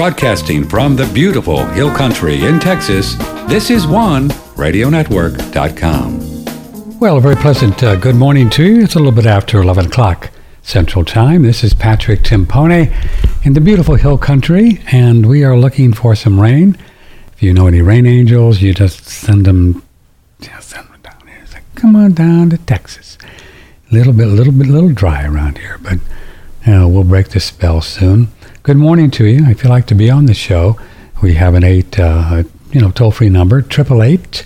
Broadcasting from the beautiful Hill Country in Texas, this is OneRadioNetwork.com. Well, a very pleasant uh, good morning to you. It's a little bit after 11 o'clock Central Time. This is Patrick Timpone in the beautiful Hill Country, and we are looking for some rain. If you know any rain angels, you just send them, just send them down here. Say, come on down to Texas. A little bit, a little bit, a little dry around here, but know, we'll break the spell soon. Good morning to you. If you'd like to be on the show, we have an eight, uh, you know, toll free number, 888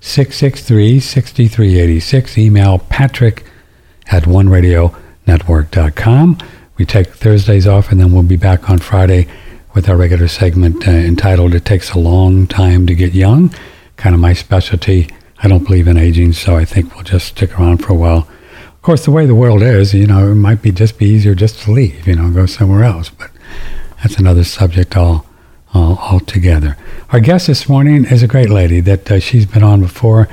663 6386. Email patrick at oneradionetwork.com. We take Thursdays off and then we'll be back on Friday with our regular segment uh, entitled It Takes a Long Time to Get Young. Kind of my specialty. I don't believe in aging, so I think we'll just stick around for a while. Of course, the way the world is, you know, it might be just be easier just to leave, you know, go somewhere else. But that's another subject all, all altogether. Our guest this morning is a great lady that uh, she's been on before,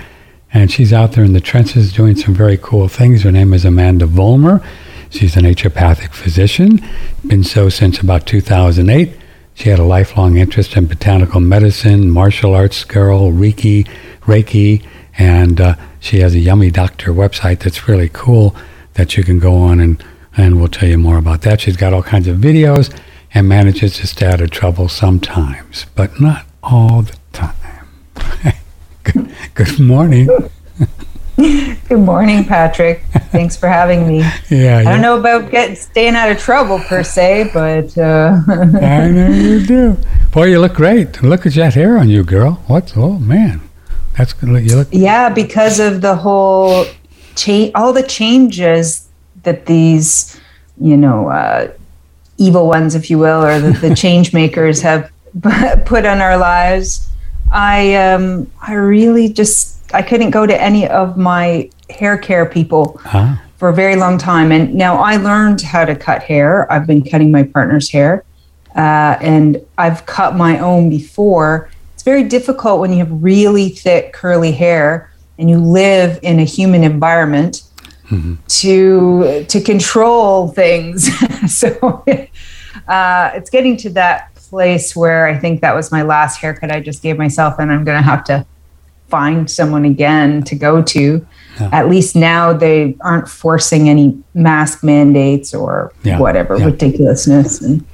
and she's out there in the trenches doing some very cool things. Her name is Amanda Vollmer. She's a naturopathic physician, been so since about 2008. She had a lifelong interest in botanical medicine, martial arts, girl, Reiki, Reiki, and uh, she has a Yummy Doctor website that's really cool that you can go on and, and we'll tell you more about that. She's got all kinds of videos and manages to stay out of trouble sometimes, but not all the time. good, good morning. Good morning, Patrick. Thanks for having me. Yeah, I don't know about getting staying out of trouble per se, but uh, I know you do. Boy, you look great. Look at that hair on you, girl. What's oh man, that's good. You look. Yeah, because of the whole change, all the changes that these, you know, uh, evil ones, if you will, or the, the change makers have put on our lives. I um, I really just I couldn't go to any of my hair care people huh? for a very long time, and now I learned how to cut hair. I've been cutting my partner's hair, uh, and I've cut my own before. It's very difficult when you have really thick curly hair and you live in a human environment mm-hmm. to to control things. so uh, it's getting to that place where I think that was my last haircut I just gave myself, and I'm going to have to find someone again to go to. Yeah. At least now they aren't forcing any mask mandates or yeah. whatever yeah. ridiculousness. And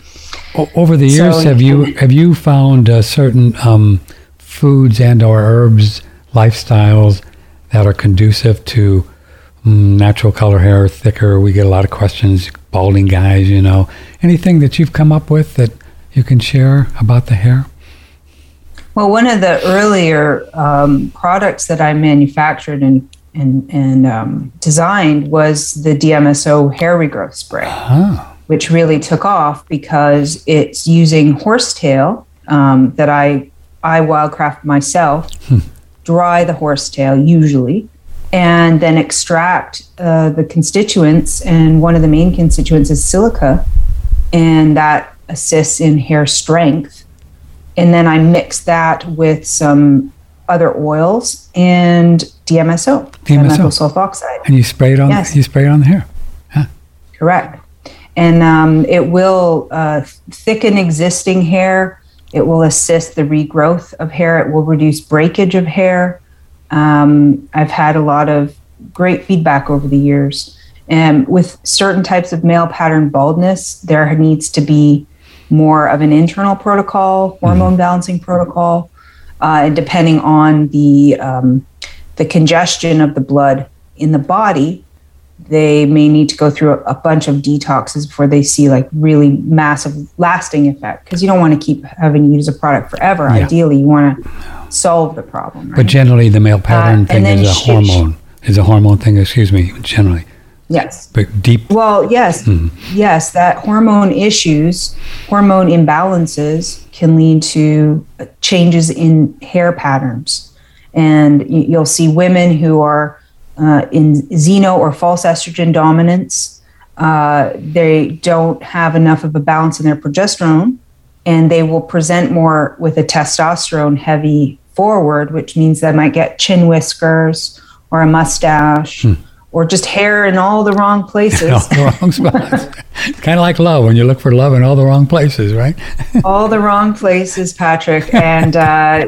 over the years, so, have you have you found uh, certain um, foods and or herbs lifestyles that are conducive to natural color hair, thicker? We get a lot of questions, balding guys. You know, anything that you've come up with that you can share about the hair? Well, one of the earlier um, products that I manufactured and and, and um, designed was the DMSO hair regrowth spray, uh-huh. which really took off because it's using horsetail um, that I I wildcraft myself, hmm. dry the horsetail usually, and then extract uh, the constituents. And one of the main constituents is silica, and that assists in hair strength and then I mix that with some other oils and DMSO, DMSO. sulfoxide. And you spray it on. Yes. You spray it on the hair. Huh. Correct. And um, it will uh, thicken existing hair. It will assist the regrowth of hair. It will reduce breakage of hair. Um, I've had a lot of great feedback over the years. And with certain types of male pattern baldness, there needs to be more of an internal protocol, hormone mm-hmm. balancing protocol, uh, depending on the um, the congestion of the blood in the body. They may need to go through a, a bunch of detoxes before they see like really massive lasting effect because you don't want to keep having to use a product forever. Yeah. Ideally, you want to solve the problem. Right? But generally, the male pattern uh, thing is a hormone. Is a hormone thing. Excuse me. Generally. Yes. But deep. Well, yes, mm yes. That hormone issues, hormone imbalances, can lead to changes in hair patterns, and you'll see women who are uh, in xeno or false estrogen dominance. Uh, they don't have enough of a balance in their progesterone, and they will present more with a testosterone heavy forward, which means they might get chin whiskers or a mustache. Hmm or just hair in all the wrong places. all the wrong spots. kind of like love when you look for love in all the wrong places, right? all the wrong places, Patrick. And uh,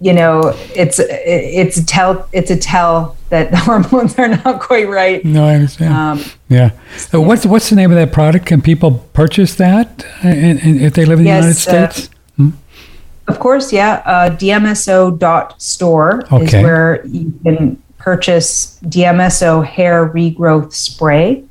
you know, it's it's a tell it's a tell that the hormones are not quite right. No, I understand. Um, yeah. So what's what's the name of that product? Can people purchase that if they live in the yes, United uh, States? Hmm? Of course, yeah. Uh, DMSO.store okay. is where you can purchase DMSO hair regrowth spray.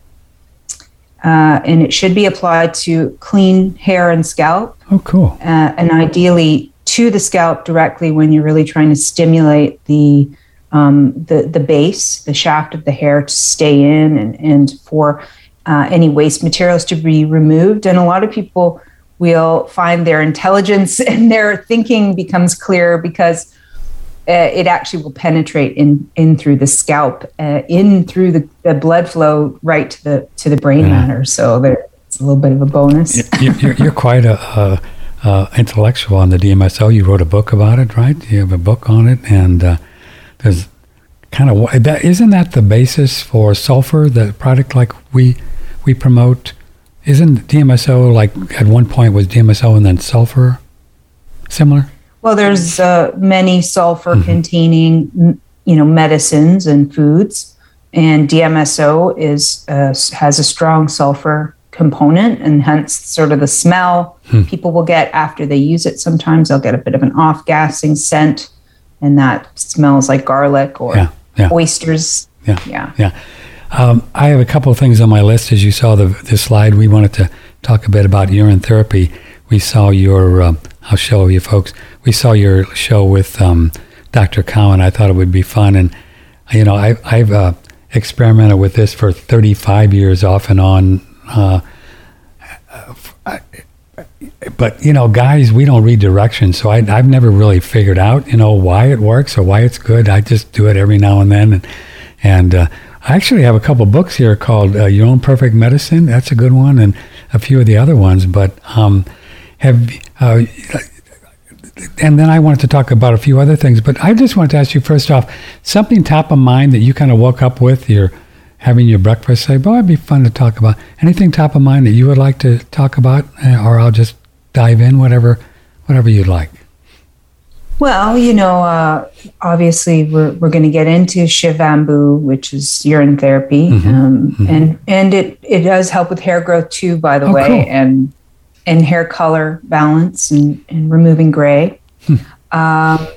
Uh, and it should be applied to clean hair and scalp. Oh, cool. Uh, and ideally to the scalp directly when you're really trying to stimulate the um, the the base, the shaft of the hair to stay in, and and for uh, any waste materials to be removed. And a lot of people will find their intelligence and their thinking becomes clearer because uh, it actually will penetrate in in through the scalp, uh, in through the, the blood flow right to the to the brain yeah. matter. So there, it's a little bit of a bonus. You're, you're, you're quite a, a uh, intellectual on the DMSO. You wrote a book about it, right? You have a book on it, and uh, there's kind of that isn't that the basis for sulfur, the product like we we promote. Isn't DMSO like at one point was DMSO and then sulfur similar? Well, there's uh, many sulfur-containing, mm-hmm. you know, medicines and foods, and DMSO is uh, has a strong sulfur component and hence sort of the smell hmm. people will get after they use it sometimes. They'll get a bit of an off gassing scent and that smells like garlic or yeah, yeah. oysters. Yeah yeah. yeah. Um, i have a couple of things on my list. As you saw the, the slide we wanted to talk a bit about urine therapy. We saw your um, i'll show you folks. We saw your show with um, dr cowan. I thought it would be fun. And you know I, i've uh, experimented with this for 35 years off and on uh, but you know, guys, we don't read directions, so I, have never really figured out, you know, why it works or why it's good. I just do it every now and then, and, and uh, I actually have a couple books here called uh, "Your Own Perfect Medicine." That's a good one, and a few of the other ones. But um, have uh, and then I wanted to talk about a few other things. But I just wanted to ask you first off something top of mind that you kind of woke up with your having your breakfast, say, boy, it'd be fun to talk about. Anything top of mind that you would like to talk about, eh, or I'll just dive in, whatever, whatever you'd like. Well, you know, uh, obviously we're, we're going to get into Shivambu, which is urine therapy, mm-hmm. Um, mm-hmm. and and it it does help with hair growth too, by the oh, way, cool. and and hair color balance and, and removing gray. Hmm. Um,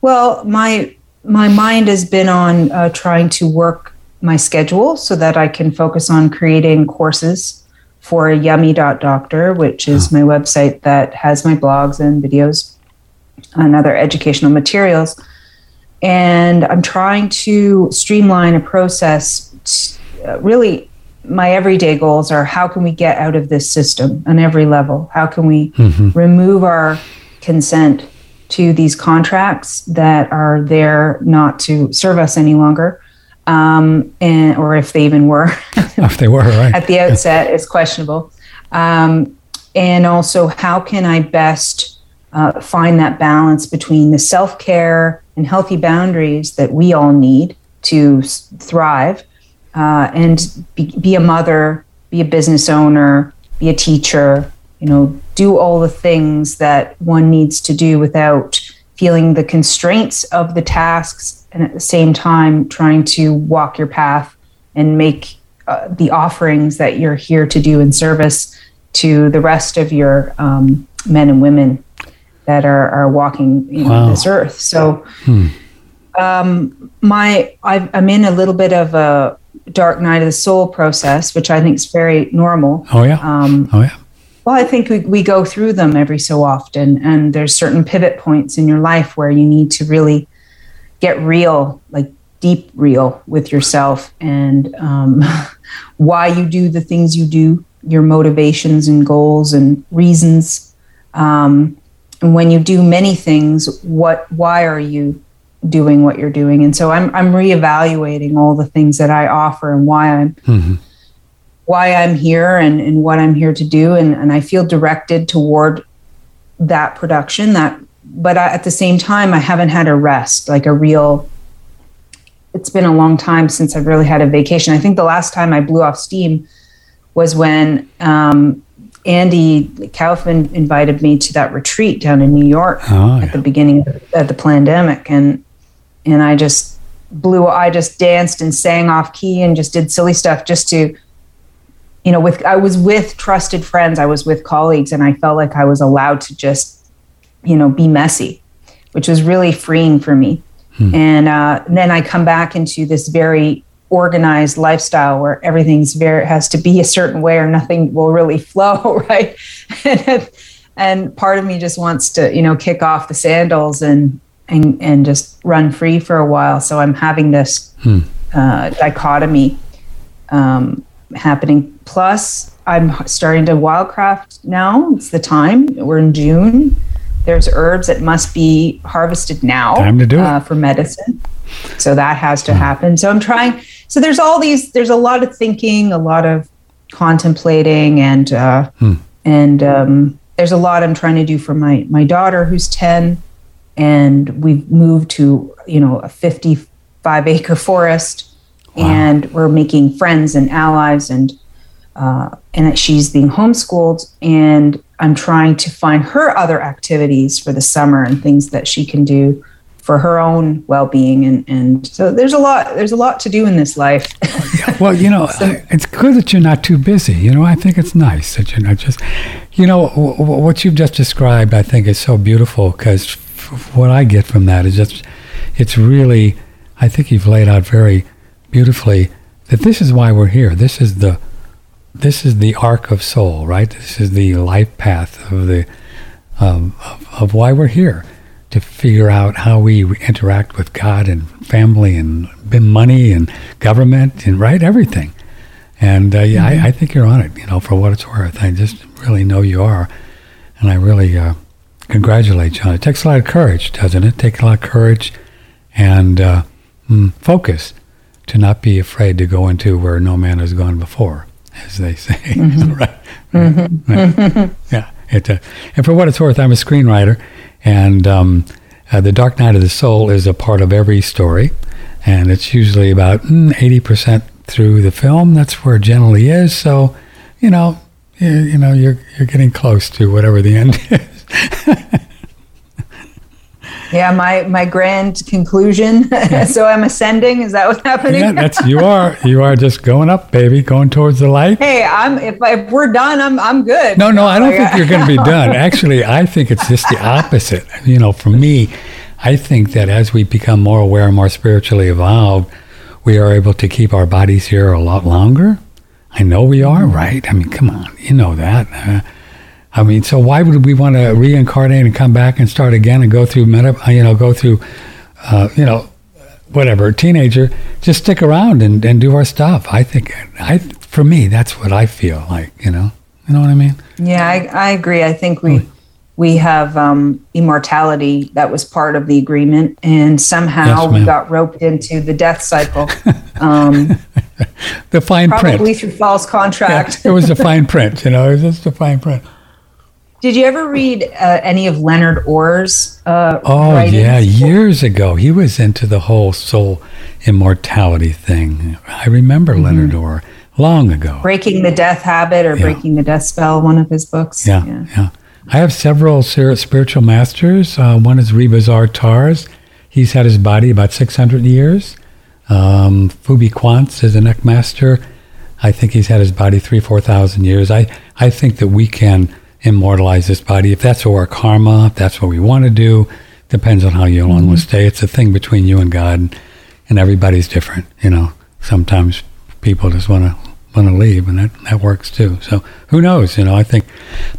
well, my my mind has been on uh, trying to work my schedule so that I can focus on creating courses for yummy.doctor, which is my website that has my blogs and videos and other educational materials. And I'm trying to streamline a process. Uh, really, my everyday goals are how can we get out of this system on every level? How can we mm-hmm. remove our consent to these contracts that are there not to serve us any longer? Um, and or if they even were. if they were, right. At the outset, it's questionable. Um, and also, how can I best uh, find that balance between the self care and healthy boundaries that we all need to s- thrive, uh, and be, be a mother, be a business owner, be a teacher, you know, do all the things that one needs to do without feeling the constraints of the tasks and at the same time trying to walk your path and make uh, the offerings that you're here to do in service to the rest of your um, men and women that are, are walking you know, wow. this earth. So, hmm. um, my i am in a little bit of a dark night of the soul process, which I think is very normal. Oh yeah. Um, oh yeah. Well, I think we, we go through them every so often, and there's certain pivot points in your life where you need to really get real, like deep real with yourself and um, why you do the things you do, your motivations and goals and reasons. Um, and when you do many things, what why are you doing what you're doing? And so I'm I'm reevaluating all the things that I offer and why I'm mm-hmm. Why I'm here and, and what I'm here to do. And, and I feel directed toward that production, that but I, at the same time, I haven't had a rest, like a real it's been a long time since I've really had a vacation. I think the last time I blew off steam was when um, Andy Kaufman invited me to that retreat down in New York oh, yeah. at the beginning of the pandemic, and and I just blew. I just danced and sang off key and just did silly stuff just to, you know, with I was with trusted friends, I was with colleagues, and I felt like I was allowed to just, you know, be messy, which was really freeing for me. Hmm. And, uh, and then I come back into this very organized lifestyle where everything's very has to be a certain way or nothing will really flow right and, and part of me just wants to you know kick off the sandals and and and just run free for a while so i'm having this hmm. uh, dichotomy um, happening. Plus i'm starting to wildcraft now. It's the time. We're in june. There's herbs that must be harvested now time to do uh, for medicine. So that has to happen. So i'm trying so there's all these there's a lot of thinking a lot of contemplating and uh, hmm. and um, there's a lot i'm trying to do for my my daughter who's 10 and we've moved to you know a 55 acre forest wow. and we're making friends and allies and uh, and she's being homeschooled and i'm trying to find her other activities for the summer and things that she can do for her own well-being and and so there's a lot there's a lot to do in this life well you know so, it's good that you're not too busy you know i think it's nice that you're not just you know w- w- what you've just described i think is so beautiful because f- what i get from that is just it's really i think you've laid out very beautifully that this is why we're here this is the this is the arc of soul right this is the life path of the um, of, of why we're here to figure out how we interact with God and family and money and government and right everything. And uh, yeah, mm-hmm. I, I, think you're on it. You know, for what it's worth, I just really know you are, and I really uh, congratulate you on it. It takes a lot of courage, doesn't it? it takes a lot of courage and uh, mm, focus to not be afraid to go into where no man has gone before, as they say. Mm-hmm. right? Mm-hmm. right. yeah. It, uh, and for what it's worth, I'm a screenwriter, and um, uh, The Dark Night of the Soul is a part of every story. And it's usually about mm, 80% through the film. That's where it generally is. So, you know, you, you know, you're, you're getting close to whatever the end is. Yeah, my my grand conclusion. so I'm ascending. Is that what's happening? Yeah, that's you are. You are just going up, baby, going towards the light. Hey, I'm if, if we're done, I'm I'm good. No, no, I don't think you're going to be done. Actually, I think it's just the opposite. You know, for me, I think that as we become more aware, and more spiritually evolved, we are able to keep our bodies here a lot longer. I know we are, right? I mean, come on, you know that. Uh, I mean, so why would we want to reincarnate and come back and start again and go through meta, you know, go through, uh, you know, whatever, teenager, just stick around and, and do our stuff. I think, I, for me, that's what I feel like, you know, you know what I mean? Yeah, I, I agree. I think we, we have um, immortality that was part of the agreement and somehow yes, we got roped into the death cycle. Um, the fine probably print. Probably through false contract. Yeah, it was the fine print, you know, it was just the fine print. Did you ever read uh, any of Leonard Orr's? Uh, oh yeah, years ago, he was into the whole soul immortality thing. I remember mm-hmm. Leonard Orr long ago. Breaking the Death Habit or yeah. Breaking the Death Spell, one of his books. Yeah, yeah. yeah. I have several spiritual masters. Uh, one is Rebazar Tarzs. He's had his body about 600 years. Um, Fubbi Quantz is an Eck master. I think he's had his body three, 4,000 years. I, I think that we can immortalize this body. If that's our karma, if that's what we want to do, depends on how you mm-hmm. want to stay. It's a thing between you and God, and everybody's different. You know, sometimes people just want to want to leave, and that that works too. So who knows? You know, I think,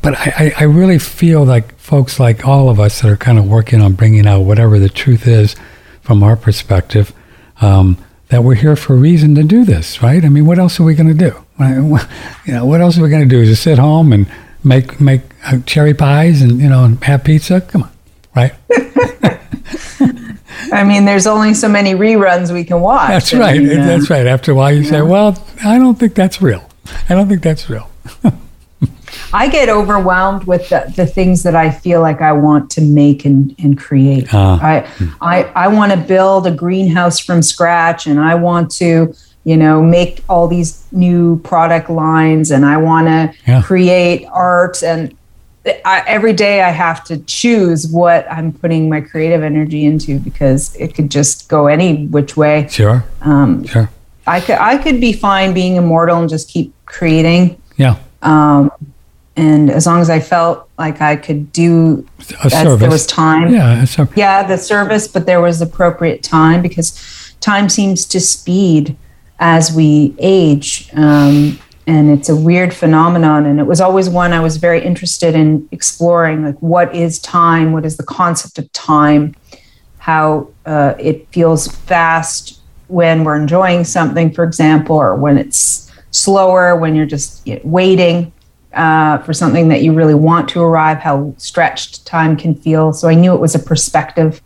but I, I, I really feel like folks like all of us that are kind of working on bringing out whatever the truth is from our perspective. Um, that we're here for a reason to do this, right? I mean, what else are we going to do? You know, what else are we going to do? Is just sit home and make make uh, cherry pies and you know and have pizza. Come on, right? I mean, there's only so many reruns we can watch. That's right. mean, that's right. After a while, you yeah. say, "Well, I don't think that's real. I don't think that's real." I get overwhelmed with the, the things that I feel like I want to make and, and create. Uh, I, I, I want to build a greenhouse from scratch and I want to, you know, make all these new product lines and I want to yeah. create art. And I, every day I have to choose what I'm putting my creative energy into because it could just go any which way. Sure. Um, sure. I could, I could be fine being immortal and just keep creating. Yeah. Um, and as long as I felt like I could do a service. there was time. Yeah, yeah, the service, but there was appropriate time because time seems to speed as we age, um, and it's a weird phenomenon. And it was always one I was very interested in exploring, like what is time? What is the concept of time? How uh, it feels fast when we're enjoying something, for example, or when it's slower when you're just waiting uh, for something that you really want to arrive, how stretched time can feel. So I knew it was a perspective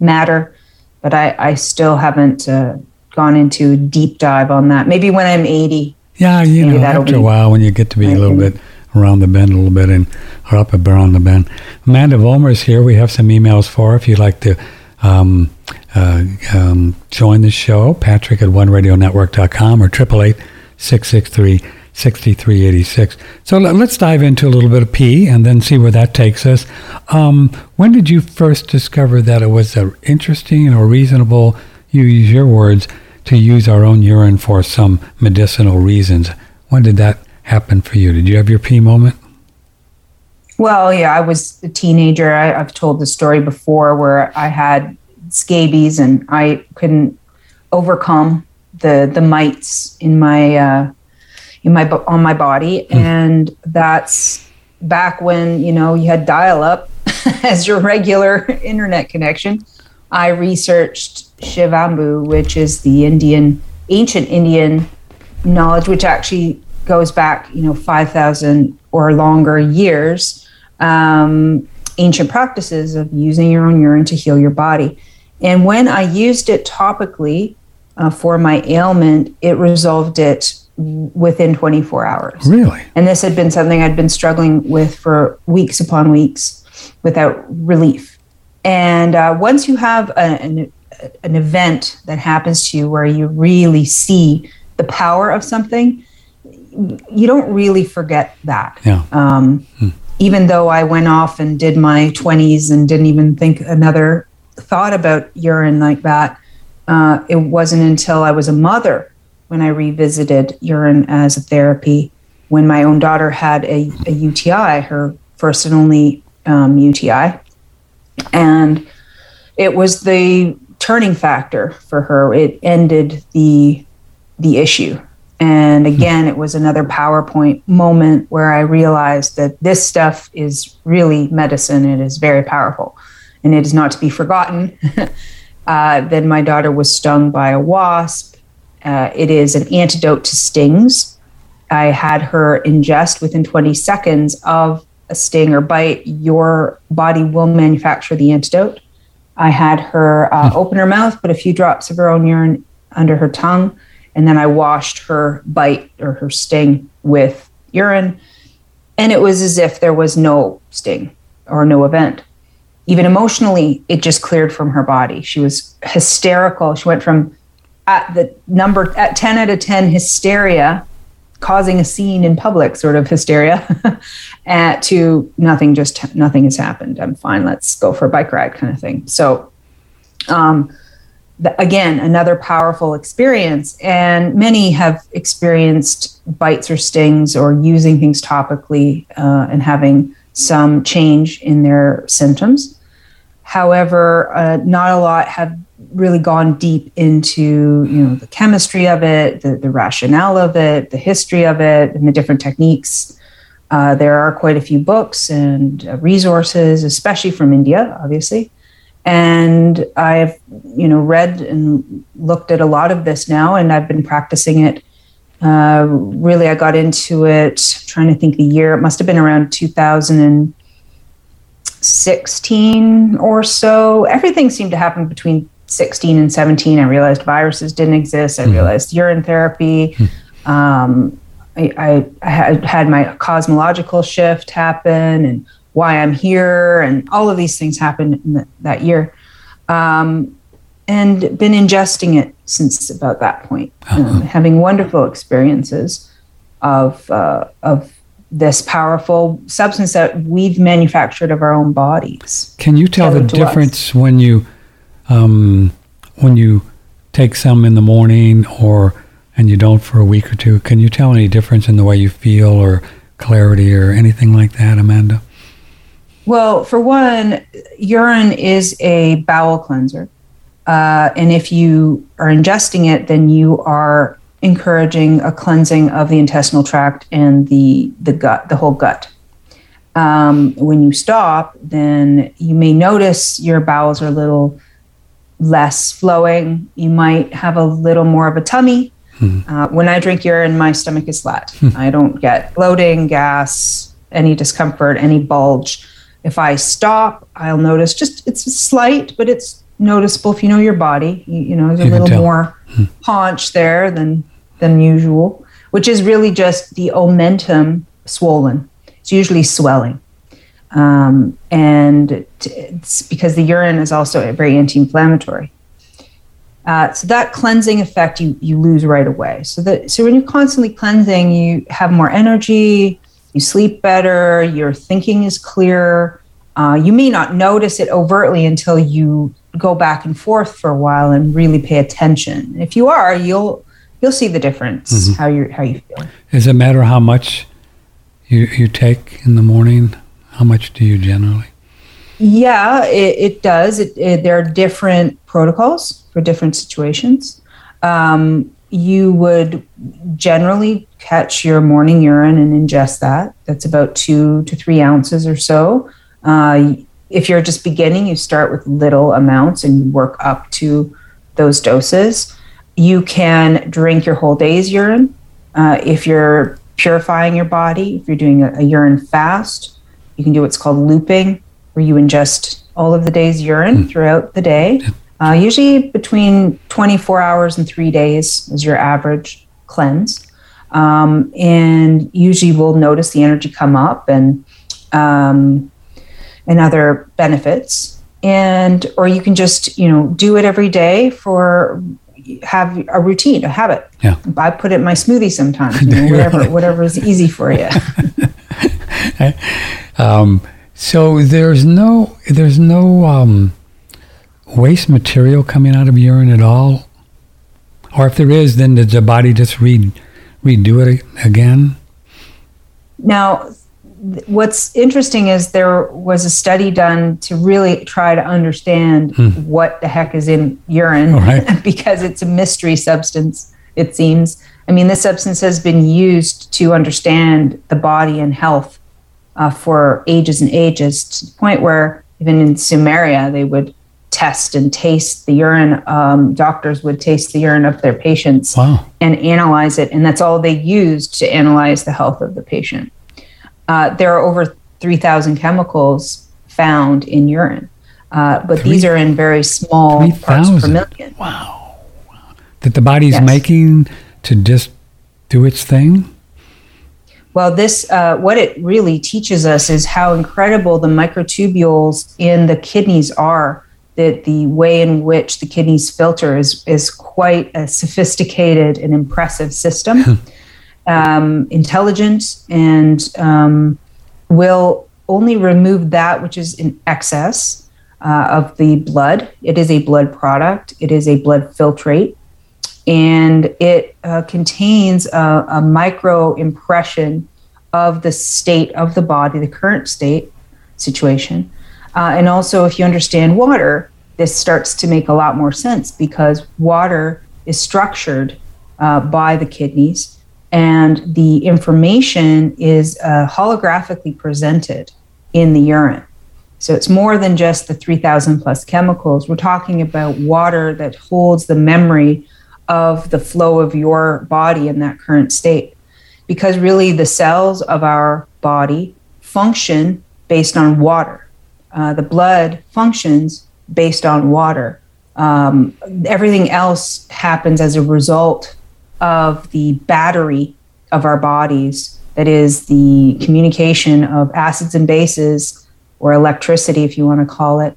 matter, but I, I still haven't uh, gone into a deep dive on that. Maybe when I'm 80. Yeah, you know, after a while, when you get to be a little bit around the bend a little bit and or up around the bend. Amanda Vollmer is here. We have some emails for her if you'd like to um, uh, um, join the show. Patrick at oneradionetwork.com or 888 663 6386. So let's dive into a little bit of P and then see where that takes us. Um, when did you first discover that it was interesting or reasonable, you use your words, to use our own urine for some medicinal reasons? When did that happen for you? Did you have your P moment? Well, yeah, I was a teenager. I, have told the story before where I had scabies and I couldn't overcome the the mites in my uh, in my on my body, mm. and that's back when you know you had dial up as your regular internet connection. I researched Shivambu, which is the Indian ancient Indian knowledge, which actually goes back you know five thousand or longer years. Um, ancient practices of using your own urine to heal your body. And when I used it topically uh, for my ailment, it resolved it within 24 hours. Really? And this had been something I'd been struggling with for weeks upon weeks without relief. And uh, once you have a, an, an event that happens to you where you really see the power of something, you don't really forget that. Yeah. Um, hmm. Even though I went off and did my 20s and didn't even think another thought about urine like that, uh, it wasn't until I was a mother when I revisited urine as a therapy when my own daughter had a, a UTI, her first and only um, UTI. And it was the turning factor for her. It ended the the issue. And again, it was another PowerPoint moment where I realized that this stuff is really medicine. It is very powerful and it is not to be forgotten. uh, then my daughter was stung by a wasp uh, it is an antidote to stings. I had her ingest within 20 seconds of a sting or bite. Your body will manufacture the antidote. I had her uh, hmm. open her mouth, put a few drops of her own urine under her tongue, and then I washed her bite or her sting with urine. And it was as if there was no sting or no event. Even emotionally, it just cleared from her body. She was hysterical. She went from at the number at 10 out of 10 hysteria causing a scene in public sort of hysteria at to nothing just nothing has happened. I'm fine let's go for a bike ride kind of thing. So um, the, again another powerful experience and many have experienced bites or stings or using things topically uh, and having some change in their symptoms however uh, not a lot have really gone deep into you know the chemistry of it, the, the rationale of it, the history of it, and the different techniques. Uh, there are quite a few books and uh, resources, especially from India, obviously. And I've you know read and looked at a lot of this now, and I've been practicing it. Uh, really, I got into it. trying to think the year. It must have been around 2016 or so. Everything seemed to happen between 16 and 17, I realized viruses didn't exist. I mm realized urine therapy. mm Um, I, I had, had my cosmological shift happen and why I'm here and all of these things happened in the, that year. Um, and been ingesting it since about that point, uh-huh. um, having wonderful experiences of uh, of this powerful substance that we've manufactured of our own bodies. Can you tell the difference us. when you um, when you take some in the morning or and you don't for a week or two? Can you tell any difference in the way you feel or clarity or anything like that, Amanda? Well, for one, urine is a bowel cleanser. Uh, and if you are ingesting it, then you are encouraging a cleansing of the intestinal tract and the, the gut, the whole gut. Um, when you stop, then you may notice your bowels are a little less flowing. You might have a little more of a tummy. Mm-hmm. Uh, when I drink urine, my stomach is flat. Mm-hmm. I don't get bloating, gas, any discomfort, any bulge. If I stop, I'll notice just it's slight, but it's noticeable if you know your body. You, you know, there's a you little more. Paunch there than than usual, which is really just the omentum swollen. It's usually swelling. Um, and it's because the urine is also very anti-inflammatory. Uh, so that cleansing effect you you lose right away. So that so when you're constantly cleansing, you have more energy, you sleep better, your thinking is clearer. Uh, you may not notice it overtly until you go back and forth for a while and really pay attention. If you are, you'll you'll see the difference mm-hmm. how you how you feel. Does it matter how much you you take in the morning? How much do you generally? Yeah, it, it does. It, it, there are different protocols for different situations. Um, you would generally catch your morning urine and ingest that. That's about two to three ounces or so. Uh, if you're just beginning, you start with little amounts and you work up to those doses. You can drink your whole day's urine. Uh, if you're purifying your body, if you're doing a, a, urine fast, you can do what's called looping, where you ingest all of the day's urine mm. throughout the day. Uh, usually between 24 hours and three days is your average cleanse. Um, and usually we'll notice the energy come up and um, and other benefits. And or you can just you know do it every day for have a routine a habit. Yeah. I put it in my smoothie sometimes you know, whatever whatever is easy for you. Um, so there's no there's no um, waste material coming out of urine at all? Or if there is then does the body just re- redo it again? Now what's interesting is there was a study done to really try to understand hmm. what the heck is in urine right. because it's a mystery substance it seems i mean this substance has been used to understand the body and health uh, for ages and ages to the point where even in sumeria they would test and taste the urine um, doctors would taste the urine of their patients wow. and analyze it and that's all they used to analyze the health of the patient uh, there are over 3,000 chemicals found in urine, uh, but Three, these are in very small 3, parts per million. Wow. That the body's yes. making to just do its thing? Well, this uh, what it really teaches us is how incredible the microtubules in the kidneys are. That the way in which the kidneys filter is is quite a sophisticated and impressive system. um, intelligent and um, will only remove that which is in excess uh, of the blood. It is a blood product, it is a blood filtrate, and it uh, contains a, a micro impression of the state of the body, the current state situation. Uh, and also, if you understand water, this starts to make a lot more sense because water is structured uh, by the kidneys and the information is uh, holographically presented in the urine. So it's more than just the 3,000 plus chemicals. We're talking about water that holds the memory of the flow of your body in that current state. Because really, the cells of our body function based on water. Uh, the blood functions based on water. Um, everything else happens as a result of the battery of our bodies that is the communication of acids and bases, or electricity, if you want to call it,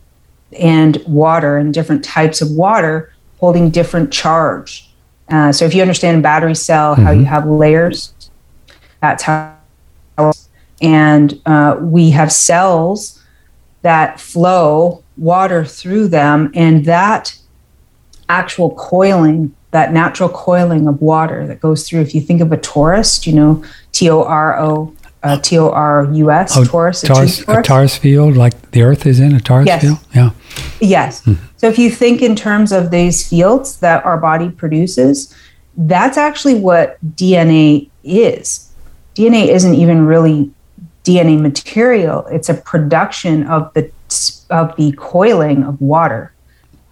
and water and different types of water holding different charge. Uh, so if you understand a battery cell, how mm-hmm. you have layers, that's how. And uh, we have cells that flow water through them, and that actual coiling, that natural coiling of water that goes through. If you think of a torus, you know, T O R O uh, T O R U S, oh, torus, torus, a, a torus field, like the Earth is in a torus yes. field? Yeah. Yes. Mm-hmm. So if you think in terms of these fields that our body produces, that's actually what DNA is. DNA isn't even really DNA material; it's a production of the of the coiling of water.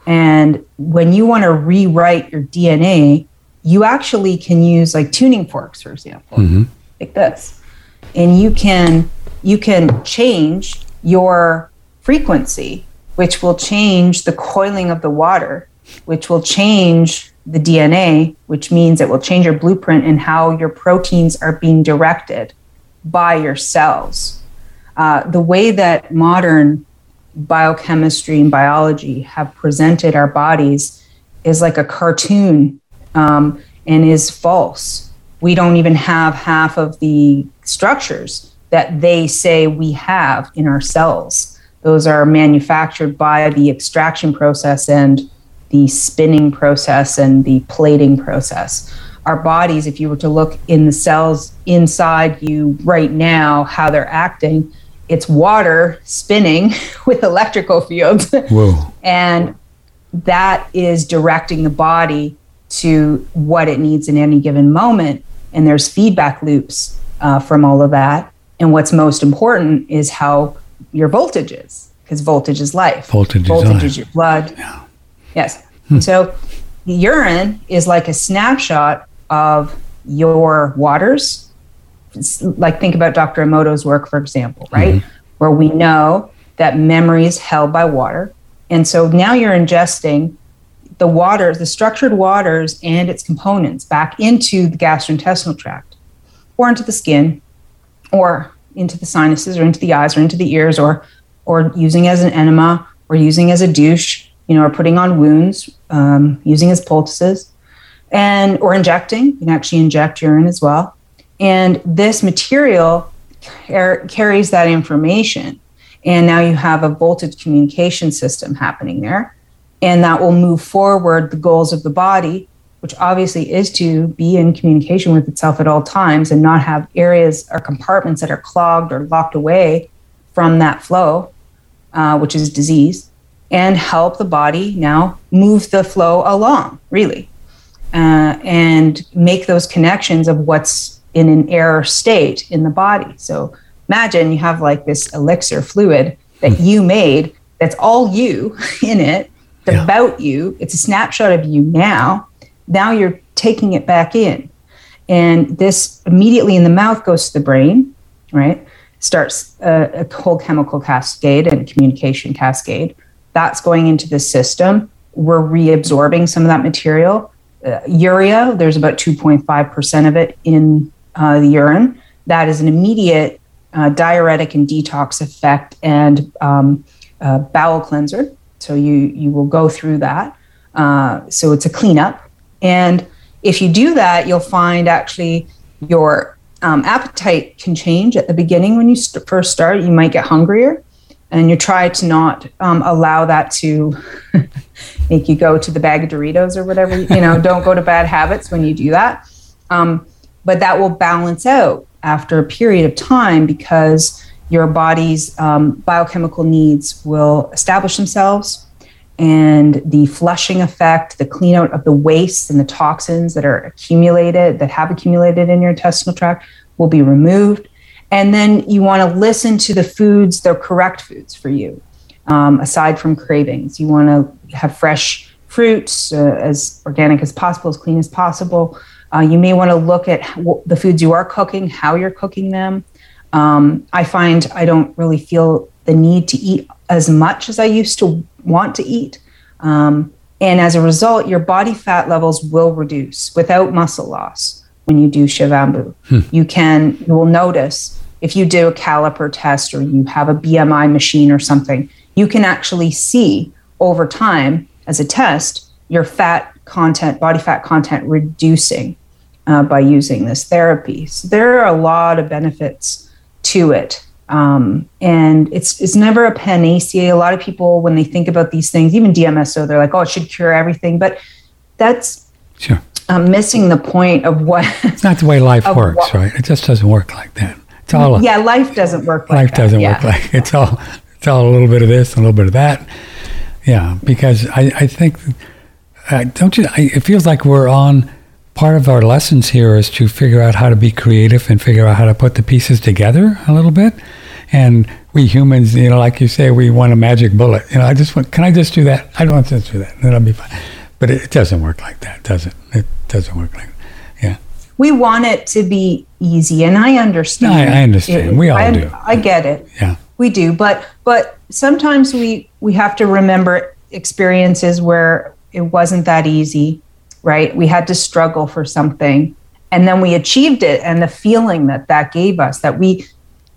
And when you want to rewrite your DNA, you actually can use like tuning forks, for example, mm-hmm. like this and you can you can change your frequency which will change the coiling of the water which will change the DNA which means it will change your blueprint and how your proteins are being directed by your cells uh, the way that modern biochemistry and biology have presented our bodies is like a cartoon um, and is false we don't even have half of the structures that they say we have in our cells. Those are manufactured by the extraction process and the spinning process and the plating process. Our bodies, if you were to look in the cells inside you right now, how they're acting, it's water spinning with electrical fields. Whoa. and that is directing the body to what it needs in any given moment. And there's feedback loops uh, from all of that. And what's most important is how your voltage is, because voltage is life. Voltage, voltage is, is, your blood. Yeah. Yes. Hmm. So the urine is like a snapshot of your waters. Like think about Dr. Emoto's work, for example, right? Mm-hmm. Where we know that memory is held by water. And so now you're ingesting the waters, the structured waters and its components back into the gastrointestinal tract or into the skin or into the sinuses or into the eyes or into the ears or or using as an enema or using as a douche, you know, or putting on wounds, um, using as poultices and or injecting. You can actually inject urine as well. And this material car- carries that information. And now you have a voltage communication system happening there and that will move forward the goals of the body which obviously is to be in communication with itself at all times and not have areas or compartments that are clogged or locked away from that flow uh, which is disease and help the body now move the flow along really uh, and make those connections of what's in an error state in the body so imagine you have like this elixir fluid that hmm. you made that's all you in it yeah. about you. It's a snapshot of you now. Now you're taking it back in. And this immediately in the mouth goes to the brain, right? Starts a, a whole chemical cascade and communication cascade. That's going into the system. We're reabsorbing some of that material. Uh, urea, there's about 2.5% of it in uh, the urine. That is an immediate uh, diuretic and detox effect and um, uh, bowel cleanser. So you you will go through that. Uh, so it's a cleanup, and if you do that, you'll find actually your um, appetite can change at the beginning when you st- first start. You might get hungrier, and you try to not um, allow that to make you go to the bag of Doritos or whatever. You know, don't go to bad habits when you do that. Um, but that will balance out after a period of time because your body's um, biochemical needs will establish themselves and the flushing effect, the clean out of the waste and the toxins that are accumulated, that have accumulated in your intestinal tract, will be removed. And then you want to listen to the foods, the correct foods for you, um, aside from cravings. You want to have fresh fruits, uh, as organic as possible, as clean as possible. Uh, you may want to look at the foods you are cooking, how you're cooking them. Um, I find I don't really feel the need to eat as much as I used to want to eat. Um, and as a result, your body fat levels will reduce without muscle loss. when you do Shivambu. Hmm. You can, you will notice if you do a caliper test or you have a BMI machine or something, you can actually see over time as a test your fat content, body fat content reducing uh, by using this therapy. So there are a lot of benefits to it. Um, and it's it's never a panacea. A lot of people, when they think about these things, even DMSO, they're like, "Oh, it should cure everything," but that's sure um, missing the point of what. It's not the way life works, what, right? It just doesn't work like that. It's all. Yeah, life doesn't work. Like life that. doesn't yeah. work like it's all. It's all a little bit of this, a little bit of that. Yeah, because I I think, uh, don't you? I, it feels like we're on part of our lessons here is to figure out how to be creative and figure out how to put the pieces together a little bit. And we humans, you know, like you say, we want a magic bullet. You know, I just want, can I just do that? I don't want to do that. Then I'll be fine. But it, it doesn't work like that, does it? It doesn't work like that. Yeah. We want it to be easy, and I understand. No, I, I understand. It, we all I, do. I get it. Yeah. We do, but but sometimes we we have to remember experiences where it wasn't that easy right? We had to struggle for something. And then we achieved it. And the feeling that that gave us that we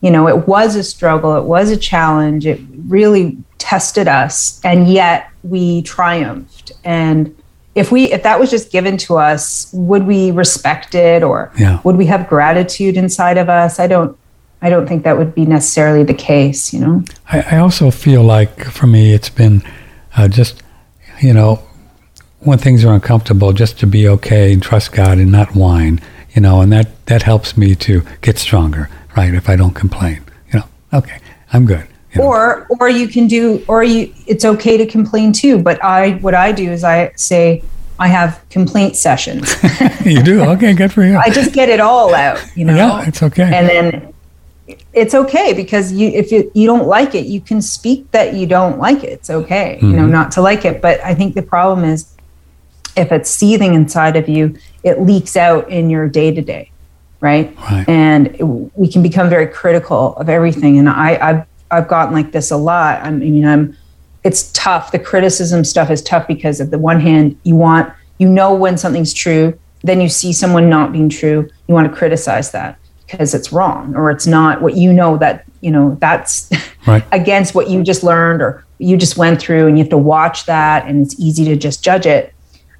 you know it was a struggle it was a challenge it really tested us. And yet we triumphed. And if we if that was just given to us would we respect it or yeah. would we have gratitude inside of us? I don't i don't think that would be necessarily the case you know? I, I also feel like for me it's been uh, just you know when things are uncomfortable, just to be okay and trust God and not whine, you know, and that, that helps me to get stronger, right? If I don't complain, you know, okay, I'm good. You know. Or, or you can do, or you, it's okay to complain too. But I, what I do is I say, I have complaint sessions. you do? Okay, good for you. I just get it all out, you know? Yeah, it's okay. And then it's okay because you if you, you don't like it, you can speak that you don't like it. It's okay, mm-hmm. you know, mm-hmm. not to like it. But I think the problem is if it's seething inside of you, it leaks out in your day to day, right? And it, we can become very critical of everything. And I, I've I've gotten like this a lot. I mean, I'm. It's tough. The criticism stuff is tough because, at the one hand, you want you know when something's true, then you see someone not being true, you want to criticize that because it's wrong or it's not what you know that you know that's right. against what you just learned or you just went through, and you have to watch that, and it's easy to just judge it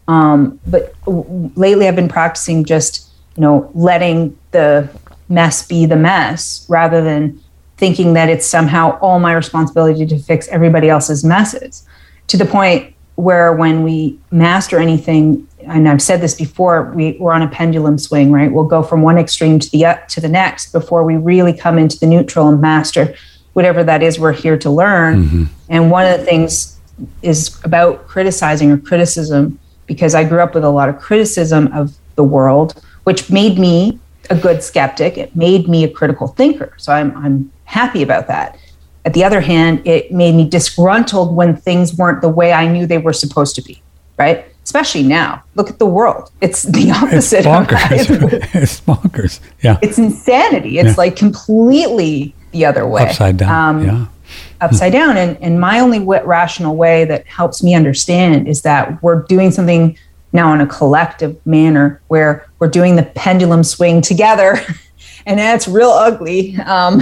um, but w- lately, I've been practicing just you know letting the mess be the mess rather than thinking that it's somehow all my responsibility to fix everybody else's messes. To the point where when we master anything, and I've said this before, we, we're on a pendulum swing, right? We'll go from one extreme to the uh, to the next before we really come into the neutral and master whatever that is we're here to learn. Mm-hmm. And one of the things is about criticizing or criticism because I grew up with a lot of criticism of the world, which made me a good skeptic. It made me a critical thinker. So I'm, I'm happy about that. At the other hand, it made me disgruntled when things weren't the way I knew they were supposed to be, right? Especially now. Look at the world. It's the opposite. It's bonkers. it's bonkers. Yeah. It's insanity. It's yeah. like completely the other way. Upside down. Um, yeah upside down. And, and my only rational way that helps me understand is that we're doing something now in a collective manner where we're doing the pendulum swing together. and that's real ugly um,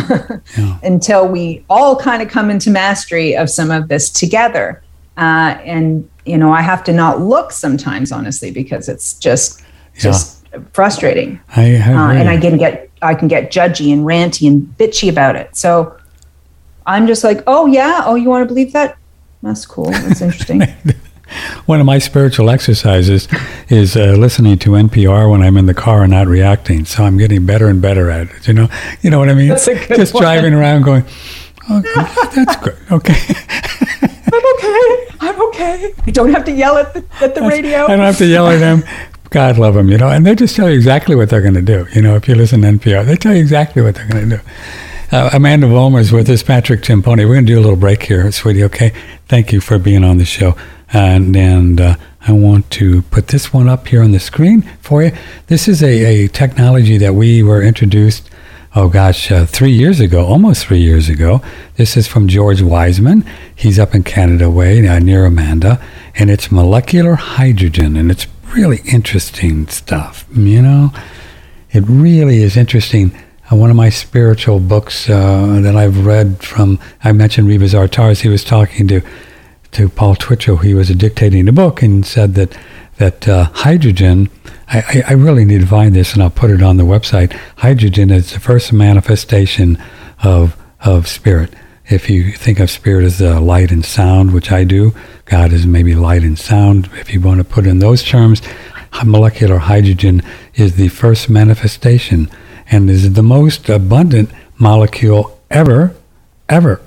yeah. until we all kind of come into mastery of some of this together. Uh, and, you know, I have to not look sometimes, honestly, because it's just, just frustrating. I, I uh, and I can get, I can get judgy and ranty and bitchy about it. So, I'm just like, oh yeah, oh you want to believe that? That's cool. That's interesting. One of my spiritual exercises is uh, listening to NPR when I'm in the car and not reacting. So I'm getting better and better at it. You know, you know what I mean? Just one. driving around going, oh, that's good. Okay. I'm okay. I'm okay. I don't have to yell at the, at the radio. I don't have to yell at them. God love them, you know, and they just tell you exactly what they're going to do. You know, if you listen to NPR, they tell you exactly what they're going to do. Uh, Amanda Vollmer is with us, Patrick Timpone. We're going to do a little break here, sweetie, okay? Thank you for being on the show. And, and uh, I want to put this one up here on the screen for you. This is a, a technology that we were introduced, oh gosh, uh, three years ago, almost three years ago. This is from George Wiseman. He's up in Canada Way uh, near Amanda. And it's molecular hydrogen. And it's really interesting stuff, you know? it really is interesting. Uh, one of my spiritual books uh, that I've read from, I mentioned Rebazar Tarzs, he was talking to, to Paul Twitchell. He was dictating a book and said that, that uh, hydrogen, I, I, really need to find this and I'll put it on the website. Hydrogen is the first manifestation of, of spirit. If you think of spirit as uh, light and sound, which I do, God is maybe light and sound. If you want to put in those terms, molecular hydrogen is the first manifestation and is the most abundant molecule ever, ever.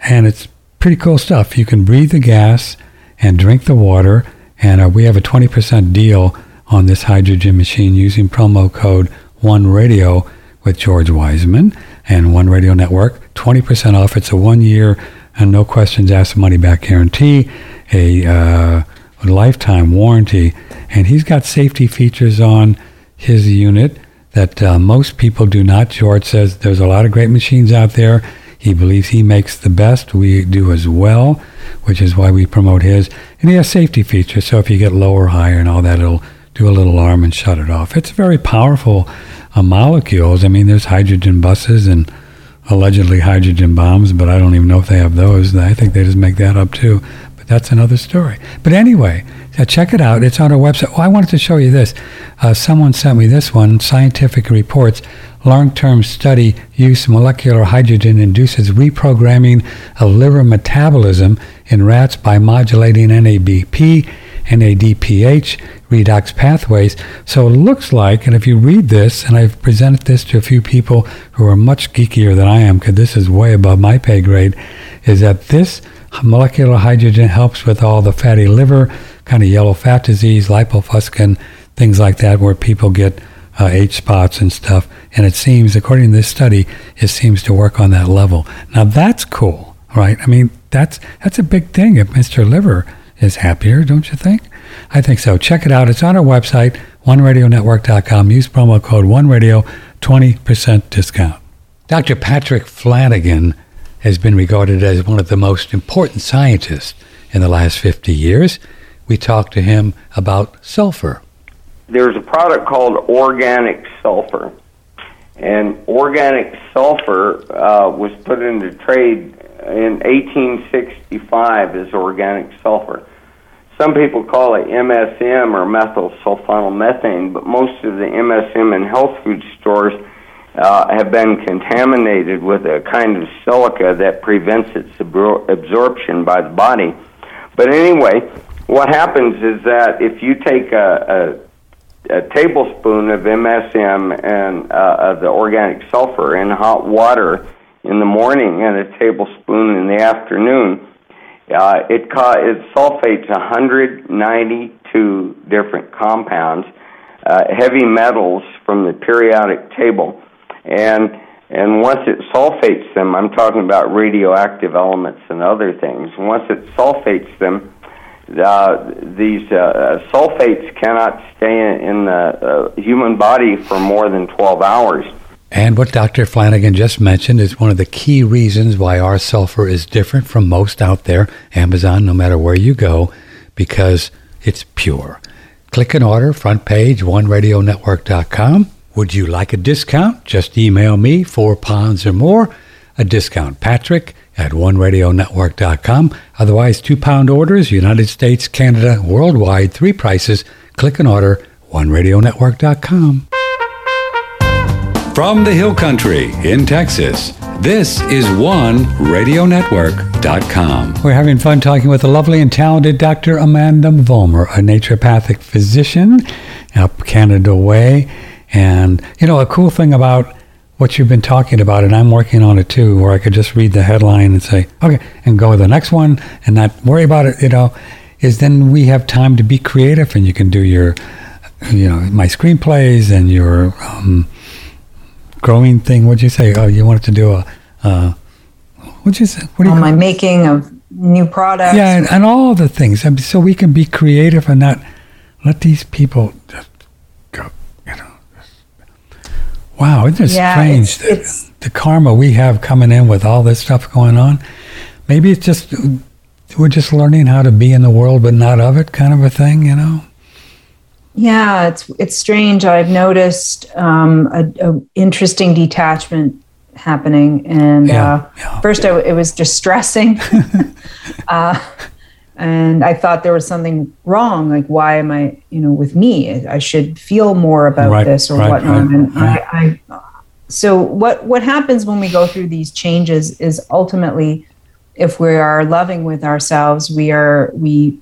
And it's pretty cool stuff. You can breathe the gas and drink the water. And uh, we have a 20% deal on this hydrogen machine using promo code One Radio with George Wiseman and One Radio Network. 20% off. It's a one year and no questions asked money back guarantee, a uh, lifetime warranty. And he's got safety features on his unit that uh, most people do not. George says there's a lot of great machines out there. He believes he makes the best. We do as well, which is why we promote his. And he has safety features, so if you get low or higher and all that, it'll do a little alarm and shut it off. It's very powerful uh, molecules. I mean, there's hydrogen buses and allegedly hydrogen bombs, but I don't even know if they have those. I think they just make that up too. But that's another story. But anyway, uh, check it out. It's on our website. I wanted to show you this. Uh, someone sent me this one. Scientific reports long-term study use molecular hydrogen induces reprogramming of liver metabolism in rats by modulating NADP, NADPH, redox pathways. So it looks like, and if you read this, and I've presented this to a few people who are much geekier than I am, because this is way above my pay grade, is that this molecular hydrogen helps with all the fatty liver, kind of yellow fat disease, lipofuscin, things like that, where people get uh, H spots and stuff. And it seems, according to this study, it seems to work on that level. Now that's cool, right? I mean, that's that's a big thing if Mr. Liver is happier, don't you think? I think so. Check it out. It's on our website, oneradionetwork.com. Use promo code OneRadio, 20% discount. Dr. Patrick Flanagan has been regarded as one of the most important scientists in the last 50 years we talked to him about sulfur. There's a product called organic sulfur. And organic sulfur uh, was put into trade in 1865 as organic sulfur. Some people call it MSM or methyl sulfonyl but most of the MSM in health food stores uh, have been contaminated with a kind of silica that prevents its absorption by the body. But anyway, what happens is that if you take a, a, a tablespoon of MSM and uh, of the organic sulfur in hot water in the morning and a tablespoon in the afternoon, uh, it, ca- it sulfates 192 different compounds, uh, heavy metals from the periodic table, and and once it sulfates them, I'm talking about radioactive elements and other things. Once it sulfates them, uh, these uh, sulfates cannot stay in the uh, human body for more than 12 hours. And what Dr. Flanagan just mentioned is one of the key reasons why our sulfur is different from most out there, Amazon, no matter where you go, because it's pure. Click and order, front page, oneradionetwork.com. Would you like a discount? Just email me, four pounds or more, a discount. Patrick at oneradionetwork.com. Otherwise, two pound orders, United States, Canada, worldwide, three prices. Click and order, oneradionetwork.com. From the Hill Country in Texas, this is OneRadioNetwork.com. We're having fun talking with the lovely and talented Dr. Amanda Vollmer, a naturopathic physician up Canada Way. And, you know, a cool thing about what you've been talking about, and I'm working on it too, where I could just read the headline and say, okay, and go to the next one and not worry about it, you know, is then we have time to be creative and you can do your, you know, my screenplays and your um, growing thing. What'd you say? Oh, you wanted to do a, uh, what'd you say? What do you oh, my making of new products. Yeah, and, and all the things. I mean, so we can be creative and not let these people just Wow, isn't it yeah, strange it's, the, it's, the karma we have coming in with all this stuff going on? Maybe it's just we're just learning how to be in the world but not of it, kind of a thing, you know. Yeah, it's it's strange. I've noticed um, a, a interesting detachment happening, and Yeah, uh, yeah. first I, it was distressing, uh, and I thought there was something wrong. Like, why am I, you know, with me? I should feel more about Right, this or right, whatnot. right, and. I, I, so what what happens when we go through these changes is ultimately if we are loving with ourselves we are we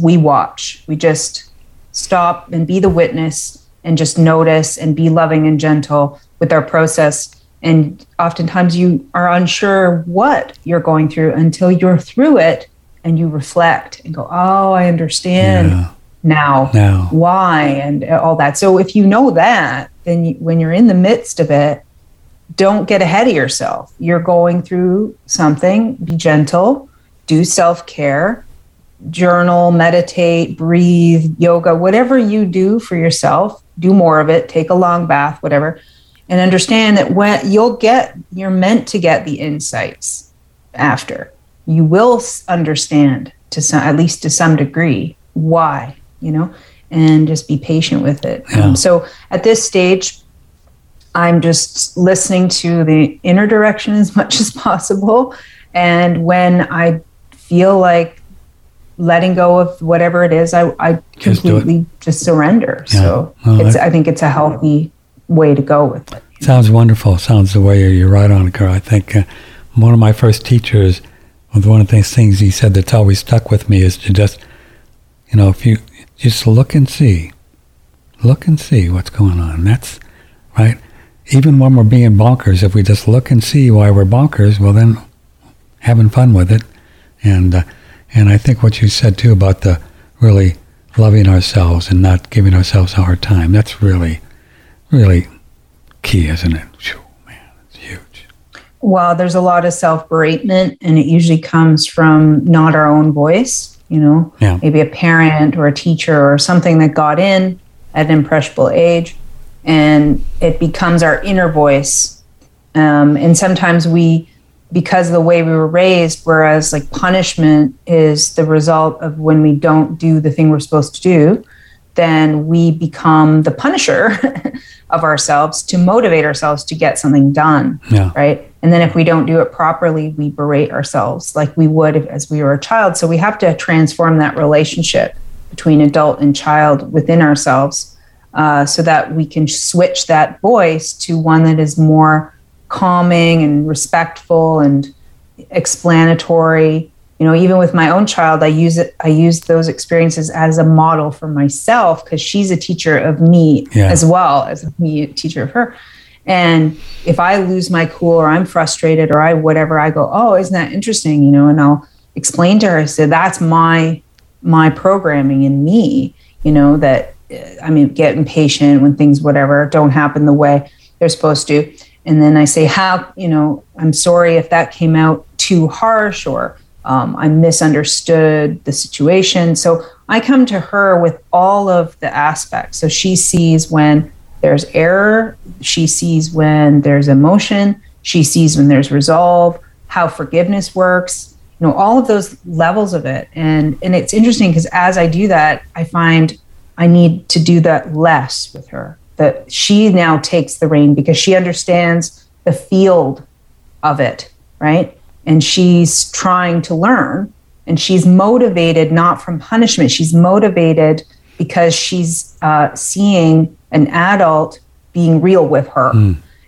we watch we just stop and be the witness and just notice and be loving and gentle with our process and oftentimes you are unsure what you're going through until you're through it and you reflect and go oh i understand Yeah. now. Now. why and all that. So if you know that then you, when you're in the midst of it don't get ahead of yourself. You're going through something. Be gentle. Do self-care. Journal meditate breathe yoga whatever you do for yourself. Do more of it. Take a long bath whatever. And understand that when you'll get you're meant to get the insights after you will understand to some at least to some degree why you know and just be patient with it Yeah. um, so at this stage i'm just listening to the inner direction as much as possible and when i feel like letting go of whatever it is i, I Just completely just surrender Yeah. so Well, it's I- i think it's a healthy way to go with it Sounds wonderful. Sounds the way you're right on, Carl. I think uh, one of my first teachers, one of the things he said that's always stuck with me is to just, you know, if you just look and see, look and see what's going on. That's right. Even when we're being bonkers, if we just look and see why we're bonkers, well, then having fun with it. And uh, and I think what you said too about the really loving ourselves and not giving ourselves a hard time. That's really, really key, isn't it? Phew, man, it's huge. Well there's a lot of self-beratement and it usually comes from not our own voice you know Yeah. maybe a parent or a teacher or something that got in at an impressionable age and it becomes our inner voice um, and sometimes we because of the way we were raised whereas like punishment is the result of when we don't do the thing we're supposed to do then we become the punisher of ourselves to motivate ourselves to get something done Yeah. right and then if we don't do it properly we berate ourselves like we would if, as we were a child so we have to transform that relationship between adult and child within ourselves uh, so that we can switch that voice to one that is more calming and respectful and explanatory you know even with my own child i use it i use those experiences as a model for myself because she's a teacher of me Yeah. as well as me a teacher of her. And if i lose my cool or i'm frustrated or i whatever i go oh isn't that interesting? You know and i'll explain to her so that's my my programming in me you know that uh, i mean get impatient when things whatever don't happen the way they're supposed to. And then i say how you know i'm sorry if that came out too harsh or um, i misunderstood the situation. So i come to her with all of the aspects. So she sees when there's error. She sees when there's emotion. She sees when there's resolve how forgiveness works you know all of those levels of it. And and it's interesting because as i do that i find i need to do that less with her that she now takes the reign because she understands the field of it right and she's trying to learn and she's motivated not from punishment. She's motivated because she's uh, seeing an adult being real with her.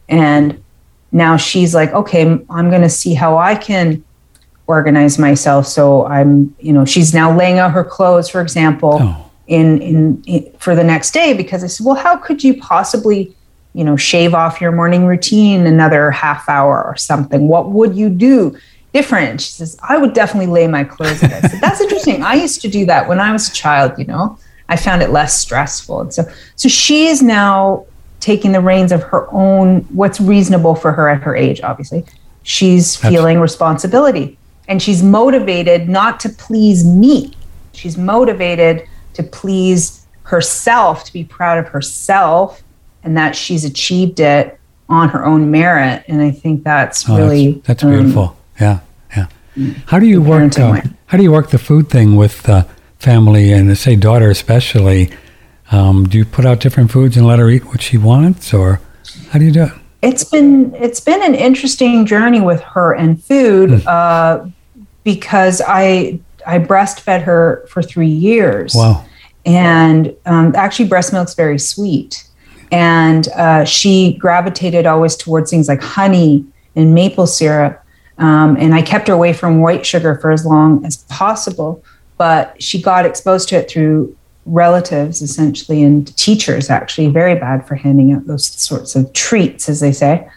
And now she's like okay i'm going to see how i can organize myself. So i'm you know she's now laying out her clothes for example Oh. in, in in for the next day because i said well how could you possibly you know shave off your morning routine another half hour or something. What would you do different? She says i would definitely lay my clothes said that's interesting. I used to do that when i was a child you know. I found it less stressful. And so so she is now taking the reins of her own what's reasonable for her at her age obviously. She's feeling responsibility and she's motivated not to please me. She's motivated to please herself to be proud of herself and that she's achieved it on her own merit and i think that's Oh, really that's, that's um, beautiful. yeah, yeah. How do you work? Uh, how do you work the food thing with uh, family and uh, say daughter especially? Um, do you put out different foods and let her eat what she wants, or how do you do it? It's been it's been an interesting journey with her and food uh, because I I breastfed her for three years. Wow. And um, actually, breast milk's very sweet, and uh, she gravitated always towards things like honey and maple syrup. Um, and I kept her away from white sugar for as long as possible. But she got exposed to it through relatives, essentially, and teachers, actually, very bad for handing out those sorts of treats, as they say.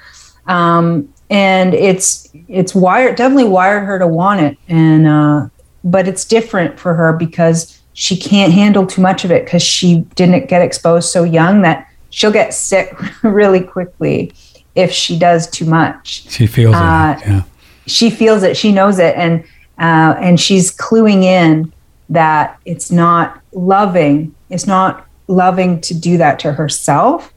Um, and it's it's wired definitely wired her to want it and uh, but it's different for her because she can't handle too much of it because she didn't get exposed so young that she'll get sick really quickly if she does too much. She feels uh, it. Yeah. She feels it. She knows it, and uh, and she's cluing in that it's not loving. It's not loving to do that to herself.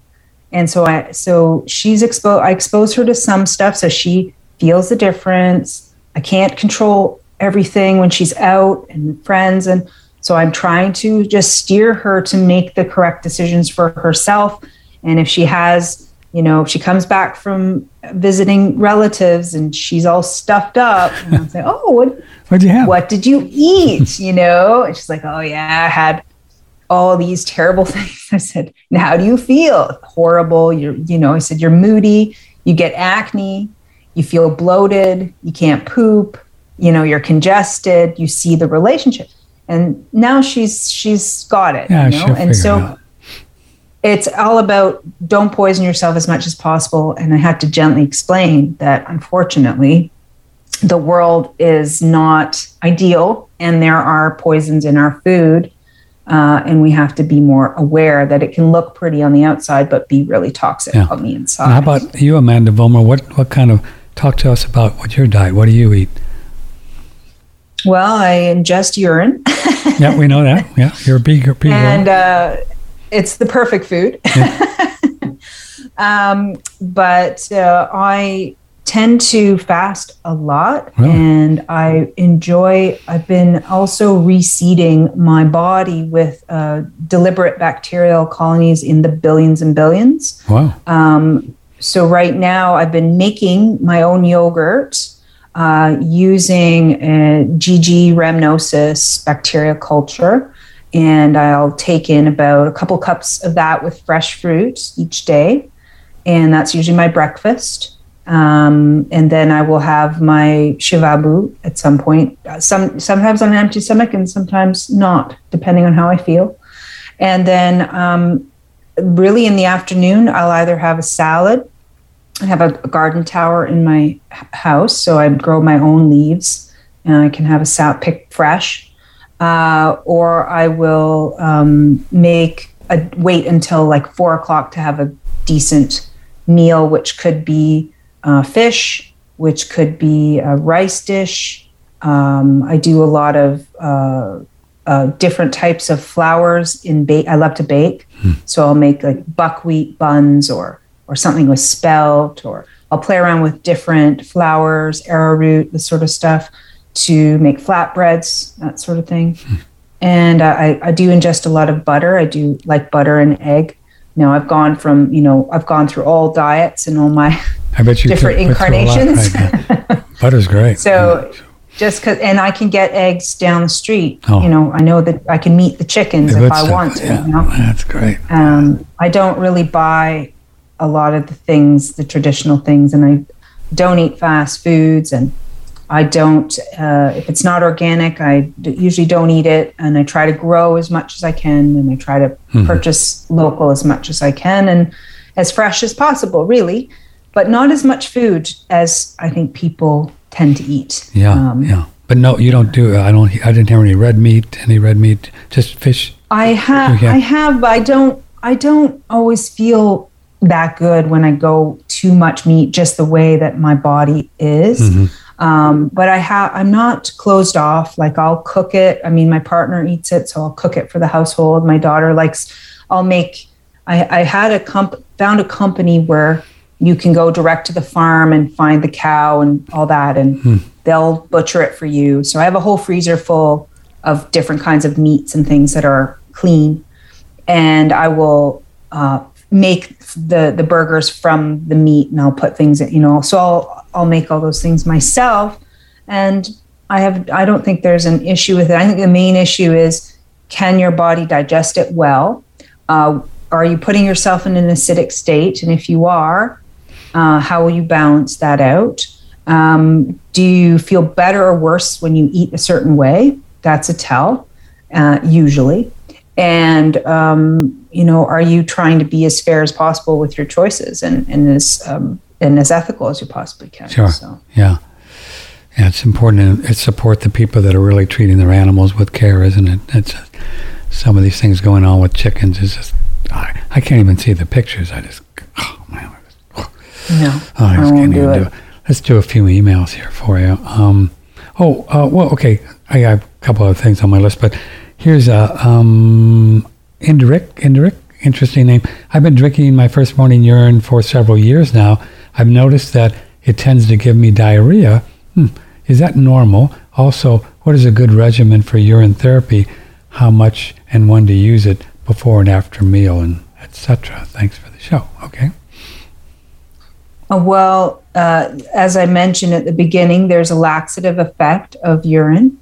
And so I so she's exposed. I expose her to some stuff, so she feels the difference. I can't control everything when she's out and friends and so i'm trying to just steer her to make the correct decisions for herself. And if she has you know if she comes back from visiting relatives and she's all stuffed up and i'll say oh what what'd you have? what did you eat? You know? And she's like oh yeah i had all these terrible things. I said and how do you feel? Horrible. You're you know i said you're moody. You get acne. You feel bloated. You can't poop. You know you're congested. You see the relationship and now she's she's got it yeah, you know and so it's all about don't poison yourself as much as possible and i had to gently explain that unfortunately the world is not ideal and there are poisons in our food uh, and we have to be more aware that it can look pretty on the outside but be really toxic yeah. on the inside. And how about you, Amanda Vollmer? What what kind of talk to us about what your diet? What do you eat? Well, I ingest urine. yeah, we know that. Yeah, you're a big, big and uh, it's the perfect food. Yeah. um, but uh, I tend to fast a lot, really? and I enjoy. I've been also reseeding my body with uh, deliberate bacterial colonies in the billions and billions. Wow. Um, so right now, I've been making my own yogurt uh, using GG rhamnosus bacteria culture. And I'll take in about a couple cups of that with fresh fruit each day. And that's usually my breakfast. Um, and then I will have my shivambu at some point. Some sometimes on an empty stomach, and sometimes not, depending on how I feel. And then, um, really in the afternoon, I'll either have a salad I have a, garden tower in my house, so I grow my own leaves, and I can have a salad picked fresh, uh, or I will um, make a wait until like four o'clock to have a decent meal, which could be uh, fish, which could be a rice dish. Um, I do a lot of uh, uh, different types of flours in bake. I love to bake, hmm. so I'll make like buckwheat buns or or something with spelt, or I'll play around with different flours, arrowroot, this sort of stuff to make flatbreads, that sort of thing. Hmm. And I, I do ingest a lot of butter. I do like butter and egg. Now I've gone from, you know, I've gone through all diets and all my I bet you different incarnations. Butter's great. so just cause, and I can get eggs down the street. Oh. You know, I know that I can meet the chickens if I want to. Yeah. You know? That's great. Um, I don't really buy a lot of the things, the traditional things, and I don't eat fast foods and I don't, uh, if it's not organic, I d- usually don't eat it. And I try to grow as much as I can and I try to mm-hmm. purchase local as much as I can and as fresh as possible, really, but not as much food as I think people tend to eat. Yeah. Um, yeah. But no, you don't do. I don't. I didn't have any red meat. Any red meat? Just fish. I have. I have. But I don't. I don't always feel that good when I go too much meat, just the way that my body is. Mm-hmm. Um, but I have, I'm not closed off. Like I'll cook it. I mean, my partner eats it, so I'll cook it for the household. My daughter likes. I'll make. I, I had a comp, found a company where you can go direct to the farm and find the cow and all that, and mm. they'll butcher it for you. So I have a whole freezer full of different kinds of meats and things that are clean and I will uh, make the the burgers from the meat, and I'll put things, in, you know. So I'll I'll make all those things myself, and I have I don't think there's an issue with it. I think the main issue is can your body digest it well? Uh, are you putting yourself in an acidic state? And if you are, uh, how will you balance that out? Um, do you feel better or worse when you eat a certain way? That's a tell, uh, usually. And um, you know, are you trying to be as fair as possible with your choices and, and as um, and as ethical as you possibly can? Sure. So. Yeah. Yeah, it's important to support the people that are really treating their animals with care, isn't it? It's just, some of these things going on with chickens is just I, I can't even see the pictures. I just oh man, oh, no, oh, I, just can't even it. do it. Let's do a few emails here for you. Um, oh, uh, well, okay, I have a couple of things on my list, but here's a um, Indrik, Indrik, interesting name. I've been drinking my first morning urine for several years now. I've noticed that it tends to give me diarrhea. Hmm. Is that normal? Also, what is a good regimen for urine therapy? How much and when to use it before and after meal, and etc. Thanks for the show. Okay. Uh, well, uh, as I mentioned at the beginning, there's a laxative effect of urine.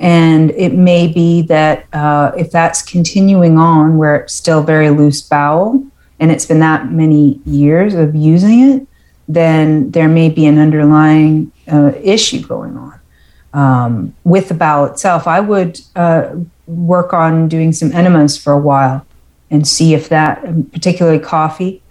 And it may be that uh, if that's continuing on where it's still very loose bowel and it's been that many years of using it, then there may be an underlying uh, issue going on um, with the bowel itself. I would uh, work on doing some enemas for a while and see if that, particularly coffee,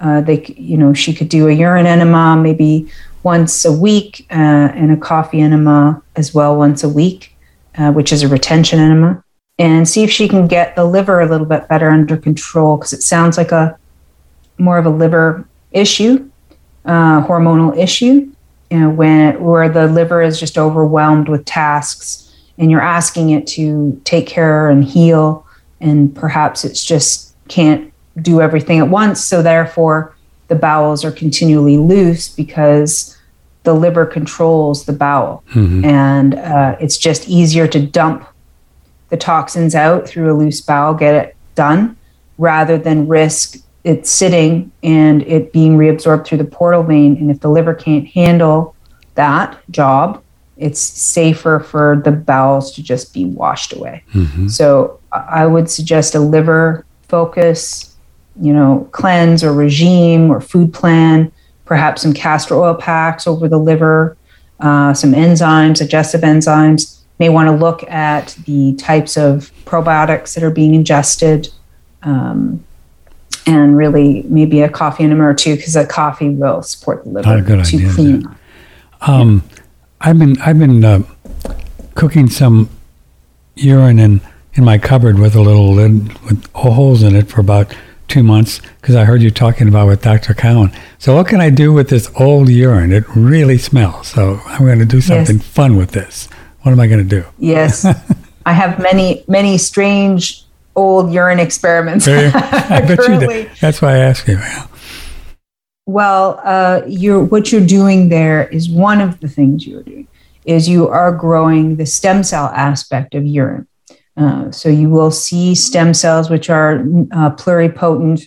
uh, they, you know, she could do a urine enema maybe once a week uh, and a coffee enema as well once a week, uh, which is a retention enema, and see if she can get the liver a little bit better under control because it sounds like a more of a liver issue, uh, hormonal issue, you know, when where the liver is just overwhelmed with tasks and you're asking it to take care and heal, and perhaps it's just can't do everything at once. So therefore, the bowels are continually loose because the liver controls the bowel, mm-hmm. and uh, it's just easier to dump the toxins out through a loose bowel, get it done, rather than risk it sitting and it being reabsorbed through the portal vein. And if the liver can't handle that job, it's safer for the bowels to just be washed away. Mm-hmm. So I would suggest a liver focus, you know, cleanse or regime or food plan, perhaps some castor oil packs over the liver, uh, some enzymes, digestive enzymes. May want to look at the types of probiotics that are being ingested. Um, and really maybe a coffee enema or two because a coffee will support the liver a good to idea, clean. Um, I've been I've been uh, cooking some urine in in my cupboard with a little lid with holes in it for about two months because I heard you talking about with Dr. Cowan. So what can I do with this old urine? It really smells. So I'm going to do something yes. fun with this. What am I going to do? Yes, I have many many strange old urine experiments. I bet you did. That's why I asked you. Well, uh, you're, what you're doing there is one of the things you're doing is you are growing the stem cell aspect of urine. Uh, so you will see stem cells, which are uh, pluripotent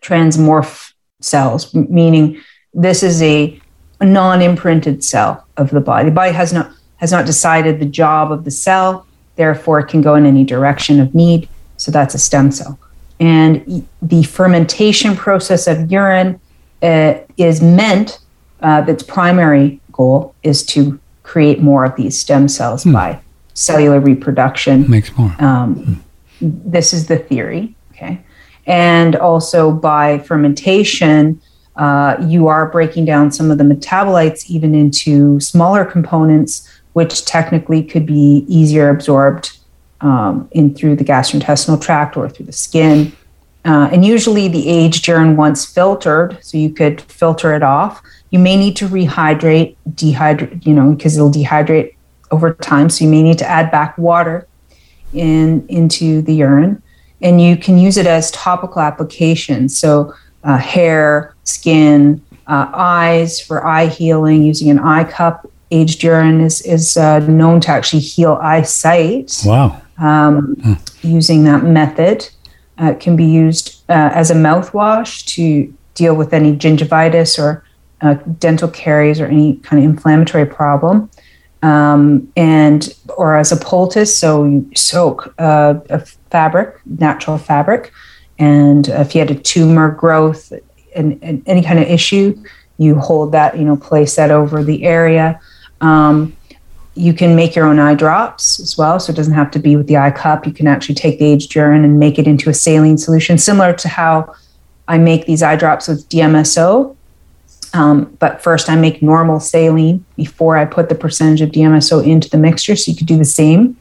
transmorph cells, meaning this is a, non-imprinted cell of the body. The body has not has not decided the job of the cell, therefore it can go in any direction of need. So that's a stem cell. And the fermentation process of urine uh, is meant, uh, its primary goal is to create more of these stem cells hmm. by cellular reproduction. Makes more. Um, hmm. This is the theory, okay? And also by fermentation, uh, you are breaking down some of the metabolites even into smaller components, which technically could be easier absorbed um, in through the gastrointestinal tract or through the skin. Uh, and usually the aged urine once filtered, so you could filter it off. You may need to rehydrate, dehydrate, you know, because it'll dehydrate over time. So you may need to add back water in into the urine, and you can use it as topical application. So uh, hair, skin, uh, eyes for eye healing using an eye cup. Aged urine is is uh, known to actually heal eyesight. Wow. Um. Using that method. Uh, it can be used uh, as a mouthwash to deal with any gingivitis or uh, dental caries or any kind of inflammatory problem. Um, and or as a poultice, so you soak uh, a fabric, natural fabric, and if you had a tumor growth and, and any kind of issue, you hold that, you know, place that over the area. Um, you can make your own eye drops as well, so it doesn't have to be with the eye cup. You can actually take the aged urine and make it into a saline solution, similar to how I make these eye drops with DMSO. Um, but first, I make normal saline before I put the percentage of DMSO into the mixture. So you could do the same,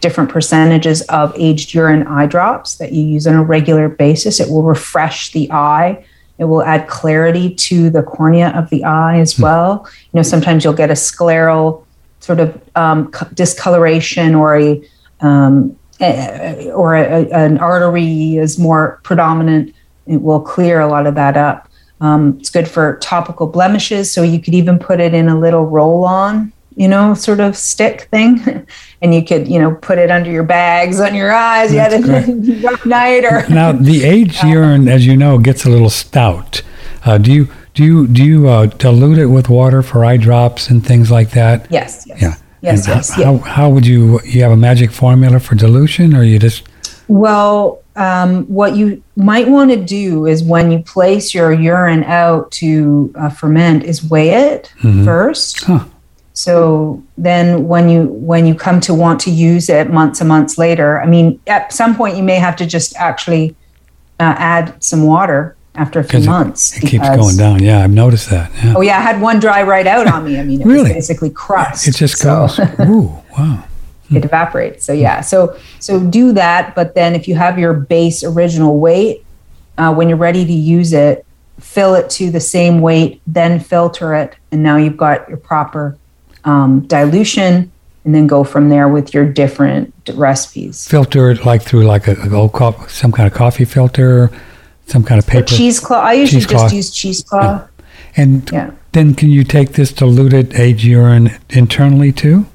different percentages of aged urine eye drops that you use on a regular basis. It will refresh the eye. It will add clarity to the cornea of the eye as hmm. well. You know, sometimes you'll get a scleral sort of um, discoloration or a um, or a, an artery is more predominant. It will clear a lot of that up. Um, it's good for topical blemishes, so you could even put it in a little roll on, you know, sort of stick thing, and you could, you know, put it under your bags on your eyes. That's you had a rough night, or now the aged uh, urine, as you know, gets a little stout. Uh, do you do you do you uh, dilute it with water for eye drops and things like that? Yes. yes. Yeah. Yes. And yes. How, yeah. how would you you have a magic formula for dilution, or you just well, um, what you might want to do is when you place your urine out to uh, ferment, is weigh it mm-hmm. first. Huh. So then, when you when you come to want to use it months and months later, I mean, at some point you may have to just actually uh, add some water after a few months. It, it keeps going down. Yeah, I've noticed that. Yeah. Oh yeah, I had one dry right out on me. I mean, it really? was basically crust. It just goes. Ooh, wow. It evaporates. So yeah, so so do that. But then if you have your base original weight, uh, when you're ready to use it, fill it to the same weight, then filter it, and now you've got your proper um, dilution. And then go from there with your different recipes. Filter it like through like a, a old co- some kind of coffee filter, some kind of paper. Cheesecloth. I usually just use cheesecloth. Yeah. And yeah. then can you take this diluted aged urine internally too?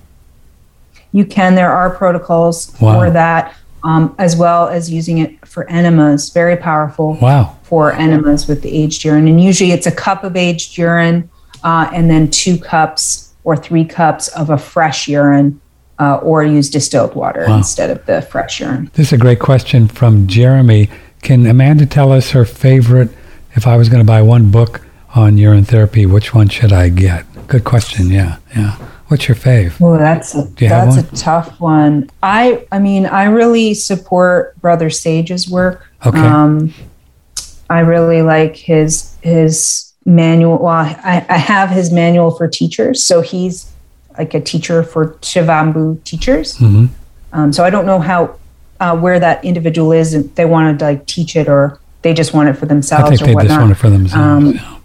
You can. There are protocols wow. for that, um, as well as using it for enemas. Very powerful. Wow. For enemas with the aged urine, and usually it's a cup of aged urine, uh, and then two cups or three cups of a fresh urine. Uh, or use distilled water wow. instead of the fresh urine. This is a great question from Jeremy. Can Amanda tell us her favorite? If I was going to buy one book on urine therapy, which one should I get? Good question. Yeah, yeah. What's your fave? Oh, that's a, that's a tough one. I I mean, I really support Brother Sage's work. Okay. Um, I really like his his manual. Well, I, I have his manual for teachers, so he's like a teacher for Shivambu teachers. Mm-hmm. Um, so I don't know how uh, where that individual is, and they want to like teach it, or they just want it for themselves. I think they whatnot. just want it for themselves. Um, yeah.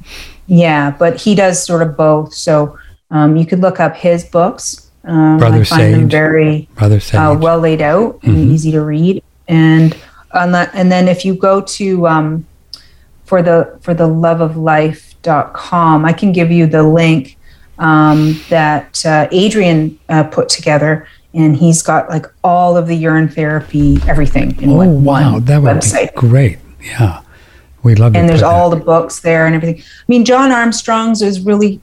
yeah, but he does sort of both. So um, you could look up his books. Um, Brother I find Sage. them very. Uh, well laid out and mm-hmm. easy to read. And on that, and then if you go to um, for the for the love of life.com, I can give you the link um, that uh, Adrian uh, put together, and he's got like all of the urine therapy, everything in oh, one wow, that would website. Be great. Yeah. We'd love and there's all that. the books there and everything. I mean, John Armstrong's is really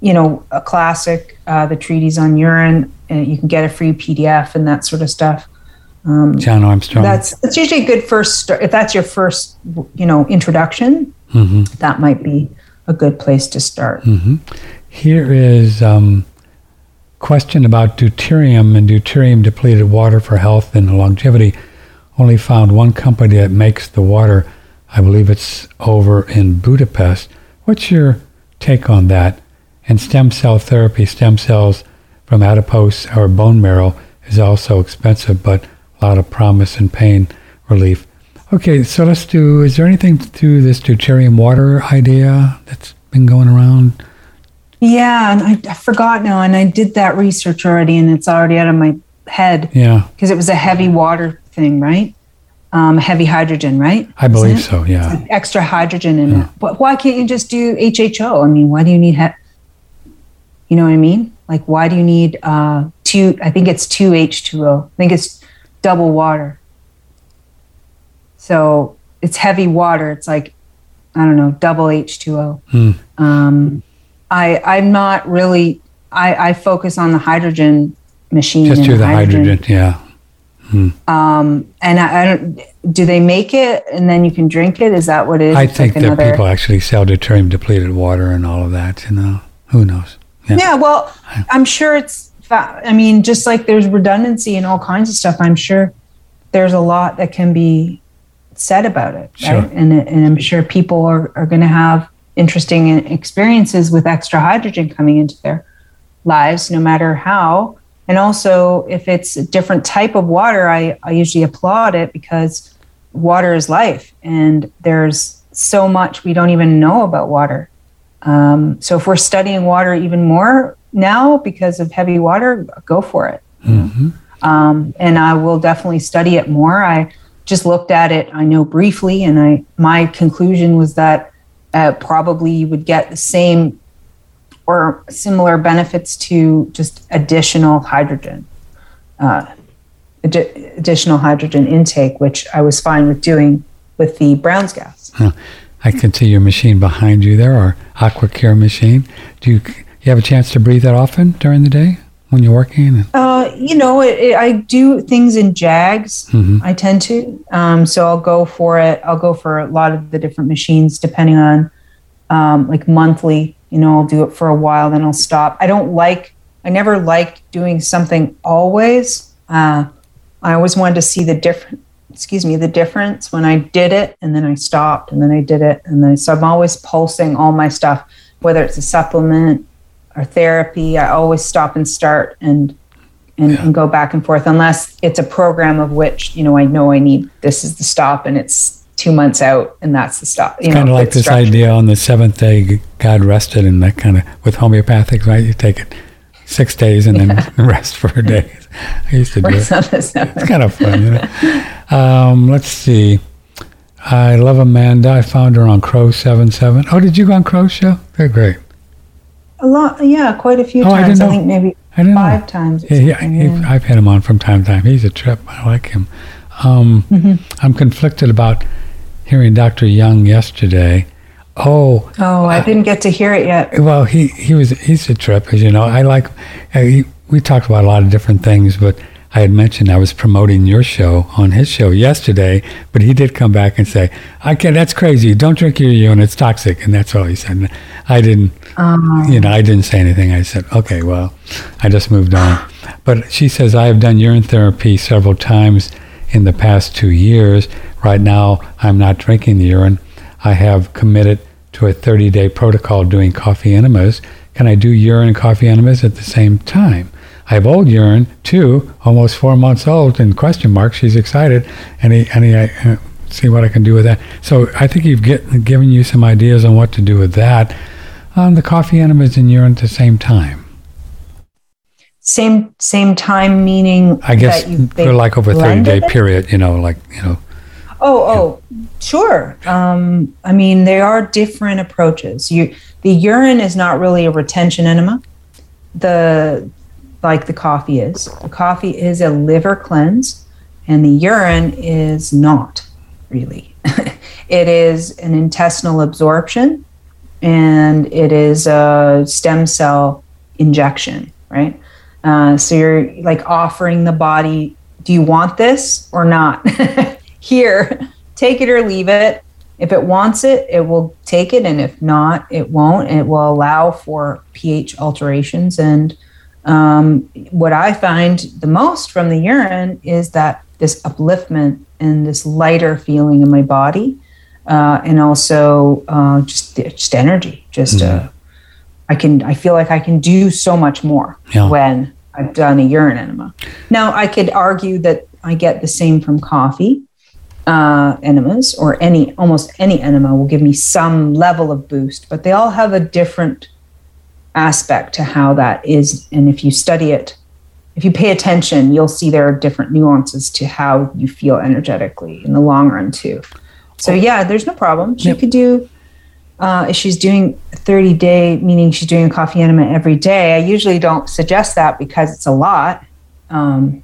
you know, a classic, uh, the treatise on urine. And you can get a free PDF and that sort of stuff. Um, John Armstrong. That's that's usually a good first. Start. If that's your first, you know, introduction, mm-hmm. that might be a good place to start. Mm-hmm. Here is um, question about deuterium and deuterium depleted water for health and longevity. Only found one company that makes the water. I believe it's over in Budapest. What's your take on that? And stem cell therapy, stem cells from adipose or bone marrow, is also expensive, but a lot of promise and pain relief. Okay, so let's do. Is there anything to this deuterium water idea that's been going around? Yeah, and I, I forgot now, and I did that research already, and it's already out of my head. Yeah, because it was a heavy water thing, right? Um, heavy hydrogen, right? I believe so. Yeah, extra hydrogen in yeah. it. But why can't you just do HHO? I mean, why do you need he- you know what I mean? Like, why do you need uh, two? I think it's two H2O. I think it's double water. So it's heavy water. It's like, I don't know, double H2O. Hmm. Um, I, I'm not really, I, I focus on the hydrogen machine. Just do the hydrogen. Yeah. Um, and I, I don't, do they make it and then you can drink it? Is that what it is? I think like that another- people actually sell deuterium depleted water and all of that. You know, who knows? Yeah. Yeah, well, I'm sure it's. I mean, just like there's redundancy and all kinds of stuff. I'm sure there's a lot that can be said about it, Sure. right? And and I'm sure people are are going to have interesting experiences with extra hydrogen coming into their lives, no matter how. And also, if it's a different type of water, I, I usually applaud it because water is life, and there's so much we don't even know about water. Um, so if we're studying water even more now because of heavy water, go for it. Um, and I will definitely study it more. I just looked at it, I know briefly, and I my conclusion was that uh, probably you would get the same or similar benefits to just additional hydrogen, uh, addi- additional hydrogen intake, which I was fine with doing with the Brown's gas. I can see your machine behind you there, our AquaCure machine. Do you, you have a chance to breathe that often during the day when you're working? Uh, you know, it, it, I do things in jags. Mhm. I tend to. Um, so I'll go for it. I'll go for a lot of the different machines depending on um, like monthly. You know, I'll do it for a while, then I'll stop. I don't like. I never liked doing something always. Uh, I always wanted to see the different. Excuse me, the difference when I did it and then I stopped and then I did it and then so I'm always pulsing all my stuff, whether it's a supplement or therapy. I always stop and start and and, and go back and forth unless it's a program of which you know I know I need this is the stop and it's two months out and that's the stop. You kind know, of like this structured. idea on the seventh day, God rested, and that kind of with homeopathic, right? You take it six days and then rest for a day. I used to do it. It's. It's kind of fun, you know. Um, let's see. I love Amanda. I found her on Crow Seven Seven. Oh, did you go on Crow show? They're great. A lot, yeah, quite a few Oh, I times. I, know. think maybe I five know. times. Yeah, yeah, yeah. I've had him on from time to time. He's a trip. I like him. Um, Mm-hmm. I'm conflicted about hearing Dr. Young yesterday. Oh, Oh, I didn't get to hear it yet. well, he, he was he's a trip, as you know. I like uh, he, we talked about a lot of different things, but I had mentioned I was promoting your show on his show yesterday, but he did come back and say, "I can't. That's crazy. Don't drink your urine. It's toxic." And that's all he said. And I didn't, um. you know, I didn't say anything. I said, "Okay, well," I just moved on. But she says I have done urine therapy several times in the past two years. Right now, I'm not drinking the urine. I have committed to a 30 day protocol doing coffee enemas. Can I do urine and coffee enemas at the same time? I have old urine too, almost four months old, and question mark. She's excited. Any, any, uh, see what I can do with that. So I think you've get, given you some ideas on what to do with that. Um, the coffee enemas and urine at the same time. Same same time, meaning I guess that you, they for like over a 30 day it? period, you know, like, you know, Oh, oh, sure. Um, I mean, there are different approaches. You, the urine is not really a retention enema. The like the coffee is. The coffee is a liver cleanse, and the urine is not really. it is an intestinal absorption, and it is a stem cell injection, right? Uh, so you're like offering the body, do you want this or not? Here, take it or leave it. If it wants it, it will take it, and if not, it won't. It will allow for pH alterations. And um, what I find the most from the urine is that this upliftment and this lighter feeling in my body, uh, and also uh, just just energy. Just uh, I can I feel like I can do so much more Yeah. when I've done a urine enema. Now I could argue that I get the same from coffee uh, enemas or any almost any enema will give me some level of boost, but they all have a different aspect to how that is. And if you study it, if you pay attention, you'll see there are different nuances to how you feel energetically in the long run too. So yeah, there's no problem. She Yep. could do uh, if she's doing 30 day, meaning she's doing a coffee enema every day. I usually don't suggest that because it's a lot. Um,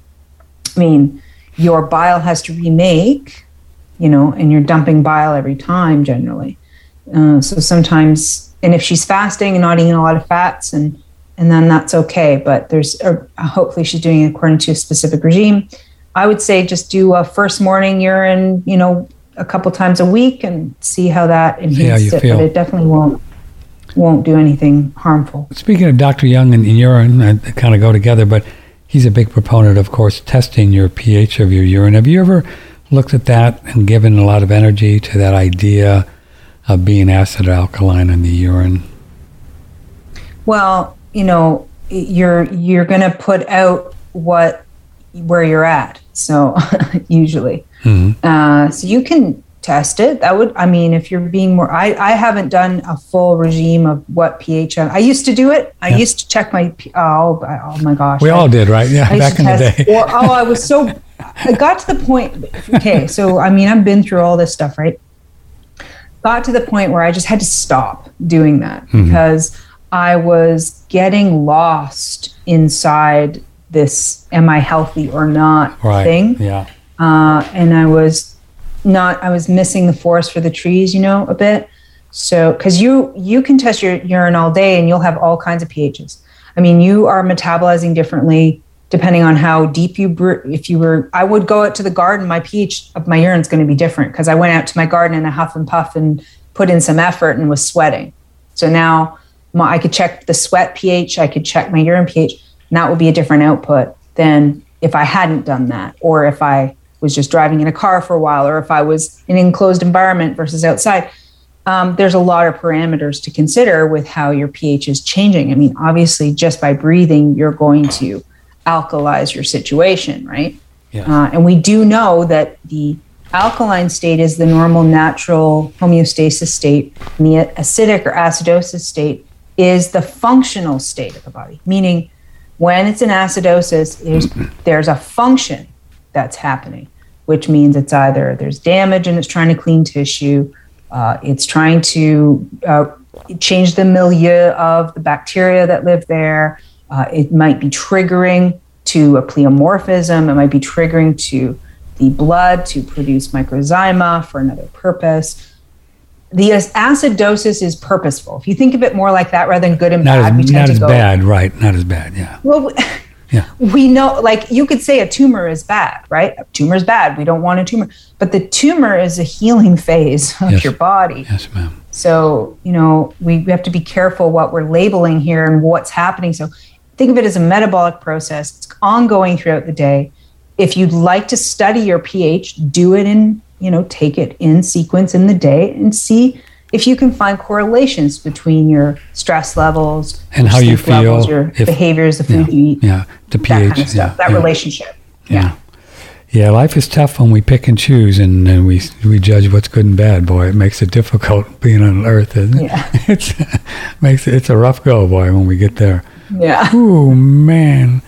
I mean, your bile has to remake you know, and you're dumping bile every time generally. Uh, so sometimes, and if she's fasting and not eating a lot of fats, and and then that's okay. But there's or hopefully she's doing it according to a specific regime. I would say just do a first morning urine, you know, a couple times a week and see how that enhances it. Feel. But it definitely won't won't do anything harmful. Speaking of Dr. Young and urine, uh, they kind of go together, but he's a big proponent, of course, testing your pH of your urine. Have you ever looked at that and given a lot of energy to that idea of being acid or alkaline in the urine? Well, you know, you're you're going to put out what where you're at. So usually, mm-hmm. uh, so you can test it. That would, I mean, if you're being more, I, I haven't done a full regime of what pH. I, I used to do it. I yeah. used to check my, oh, oh my gosh. We I, all did, right? Yeah, back in the day. Or, oh, I was so, I got to the point, okay, so I mean, I've been through all this stuff, right? Got to the point where I just had to stop doing that mm-hmm. because I was getting lost inside this am I healthy or not right. thing. Yeah. Uh, and I was not I was missing the forest for the trees, you know, a bit. So because you you can test your urine all day and you'll have all kinds of pHs. I mean, you are metabolizing differently depending on how deep you brew. If you were, I would go out to the garden. My pH of my urine is going to be different because I went out to my garden in a huff and puff and put in some effort and was sweating. So now my, I could check the sweat pH. I could check my urine pH. And that would be a different output than if I hadn't done that or if I was just driving in a car for a while or if I was in an enclosed environment versus outside. Um, there's a lot of parameters to consider with how your pH is changing. I mean, obviously, just by breathing, you're going to alkalize your situation, right? Yeah. Uh, and we do know that the alkaline state is the normal natural homeostasis state, and the acidic or acidosis state is the functional state of the body, meaning when it's in acidosis, there's, there's a function that's happening, which means it's either there's damage and it's trying to clean tissue, uh, it's trying to uh, change the milieu of the bacteria that live there. Uh, it might be triggering to a pleomorphism. It might be triggering to the blood to produce microzyma for another purpose. The acidosis is purposeful. If you think of it more like that rather than good and not bad, as, we not as go, bad, right? Not as bad, yeah. Well, yeah. We know, like, you could say a tumor is bad, right? A tumor is bad. We don't want a tumor. But the tumor is a healing phase of yes. your body. Yes, ma'am. So, you know, we, we have to be careful what we're labeling here and what's happening. So, think of it as a metabolic process. It's ongoing throughout the day. If you'd like to study your pH, do it in, you know, take it in sequence in the day and see if you can find correlations between your stress levels and how you feel, levels, your if, behaviors, the food yeah, you eat, yeah, the pH, that kind of stuff, yeah, that yeah. relationship. Yeah. yeah. life is tough when we pick and choose and, and we we judge what's good and bad. Boy, it makes it difficult being on Earth, isn't it? Yeah, it's makes it, it's a rough go, boy, when we get there. Yeah. Oh man,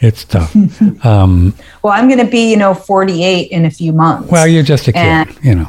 it's tough. Um, well, I'm going to be, you know, 48 in a few months. Well, you're just a kid, and, you know.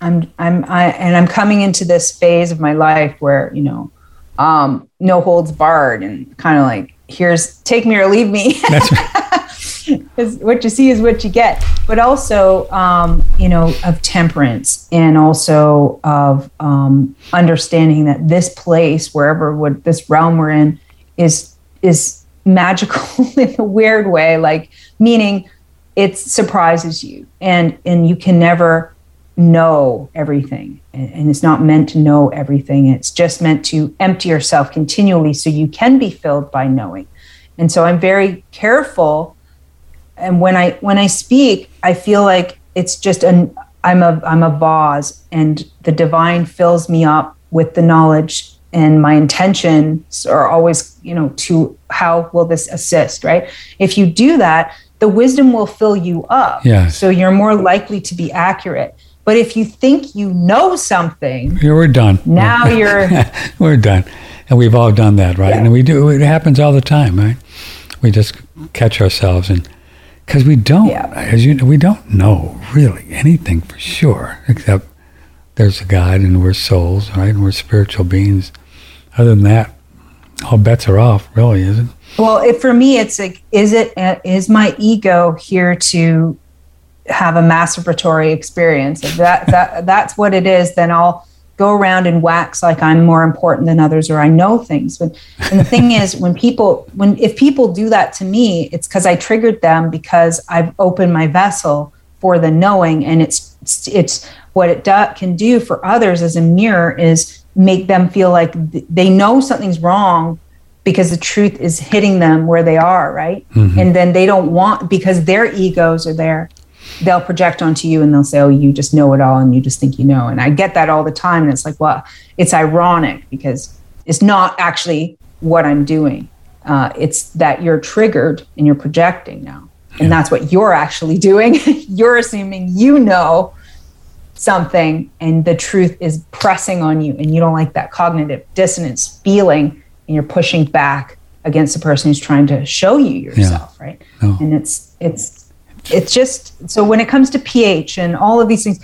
I'm I'm I and I'm coming into this phase of my life where you know, um, no holds barred and kind of like here's take me or leave me. That's right. what you see is what you get, but also um, you know of temperance and also of um, understanding that this place, wherever what this realm we're in, is is magical in a weird way, like meaning it surprises you and and you can never know everything. And it's not meant to know everything. It's just meant to empty yourself continually so you can be filled by knowing. And so i'm very careful. And when i when i speak i feel like it's just an i'm a i'm a vase and the divine fills me up with the knowledge and my intentions are always you know to how will this assist right if you do that the wisdom will fill you up yes. so you're more likely to be accurate but if you think you know something, yeah, we're done. Now you're we're done, and we've all done that, right? Yeah. And we do. It happens all the time, right? We just catch ourselves and because we don't, yeah. as you know, we don't know really anything for sure, except there's a God and we're souls, right? And we're spiritual beings. Other than that, all bets are off, really, is it? Well, if, for me, it's like, is it uh, is my ego here to have a masturbatory experience. If that, that that's what it is, then I'll go around and wax like I'm more important than others or I know things. But and the thing is, when people when if people do that to me, it's because I triggered them because I've opened my vessel for the knowing, and it's it's what it do, can do for others as a mirror is make them feel like th- they know something's wrong because the truth is hitting them where they are, right? Mm-hmm. And then they don't want because their egos are there they'll project onto you and they'll say, "Oh, you just know it all and you just think you know." And I get that all the time, and it's like, well, it's ironic because it's not actually what I'm doing. Uh, it's that you're triggered and you're projecting now, and yeah. that's what you're actually doing. you're assuming you know something, and the truth is pressing on you, and you don't like that cognitive dissonance feeling, and you're pushing back against the person who's trying to show you yourself, yeah. right? Oh. And it's it's it's just so when it comes to pH and all of these things,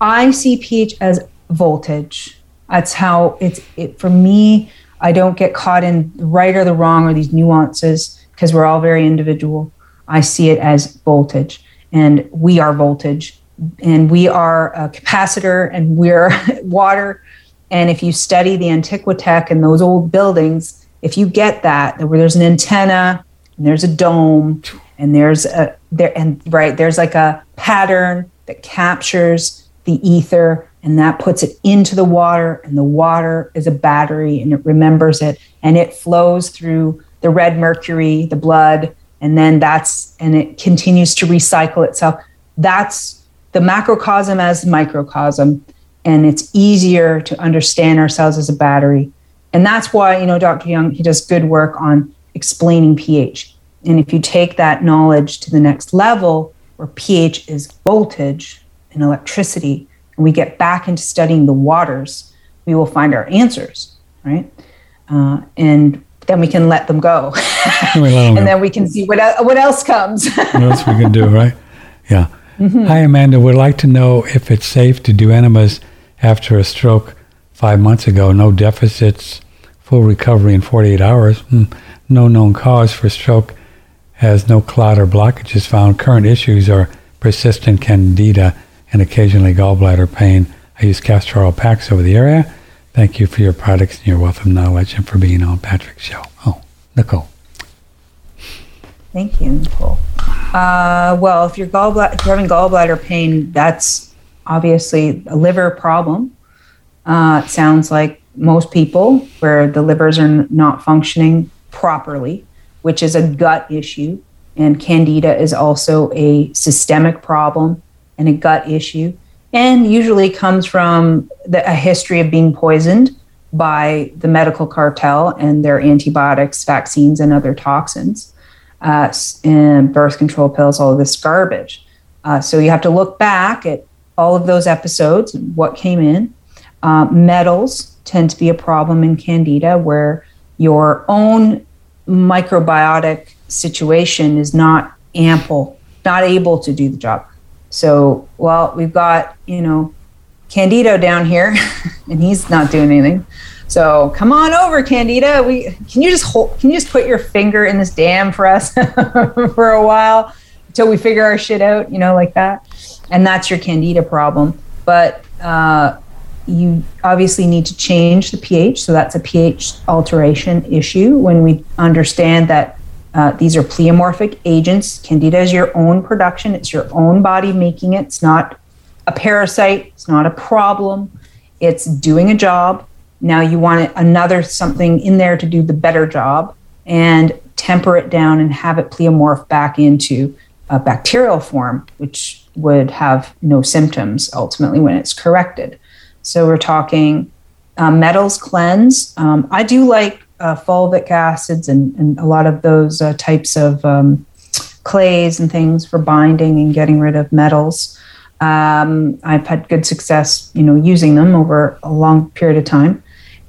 I see pH as voltage. That's how it's it for me. I don't get caught in right or the wrong or these nuances because we're all very individual. I see it as voltage, and we are voltage, and we are a capacitor, and we're water. And if you study the Antiquitech and those old buildings, if you get that, where there's an antenna and there's a dome and there's a there and right there's like a pattern that captures the ether and that puts it into the water and the water is a battery and it remembers it and it flows through the red mercury the blood and then that's and it continues to recycle itself that's the macrocosm as microcosm and it's easier to understand ourselves as a battery and that's why you know dr young he does good work on explaining ph and if you take that knowledge to the next level, where pH is voltage and electricity, and we get back into studying the waters, we will find our answers, right? Uh, and then we can let them go. and go. then we can see what, what else comes. what else we can do, right? Yeah. Mm-hmm. Hi, Amanda. Would like to know if it's safe to do enemas after a stroke five months ago. No deficits, full recovery in 48 hours. Mm, no known cause for stroke has no clot or blockages found. Current issues are persistent candida and occasionally gallbladder pain. I use castor oil packs over the area. Thank you for your products and your wealth of knowledge and for being on Patrick's show. Oh, Nicole. Thank you, Nicole. Uh, well, if you're, gallbladder, if you're having gallbladder pain, that's obviously a liver problem. Uh, it sounds like most people where the livers are n- not functioning properly which is a gut issue. And candida is also a systemic problem and a gut issue, and usually comes from the, a history of being poisoned by the medical cartel and their antibiotics, vaccines, and other toxins, uh, and birth control pills, all of this garbage. Uh, so you have to look back at all of those episodes and what came in. Uh, metals tend to be a problem in candida where your own microbiotic situation is not ample, not able to do the job. So, well, we've got, you know, Candido down here and he's not doing anything. So come on over, Candida. We can you just hold can you just put your finger in this dam for us for a while until we figure our shit out, you know, like that. And that's your Candida problem. But uh, you obviously need to change the pH. So that's a pH alteration issue when we understand that uh, these are pleomorphic agents. Candida is your own production, it's your own body making it. It's not a parasite, it's not a problem, it's doing a job. Now you want another something in there to do the better job and temper it down and have it pleomorph back into a bacterial form, which would have no symptoms ultimately when it's corrected. So we're talking um, metals cleanse. Um, I do like uh, fulvic acids and, and, a lot of those uh, types of um, clays and things for binding and getting rid of metals. Um, I've had good success, you know, using them over a long period of time,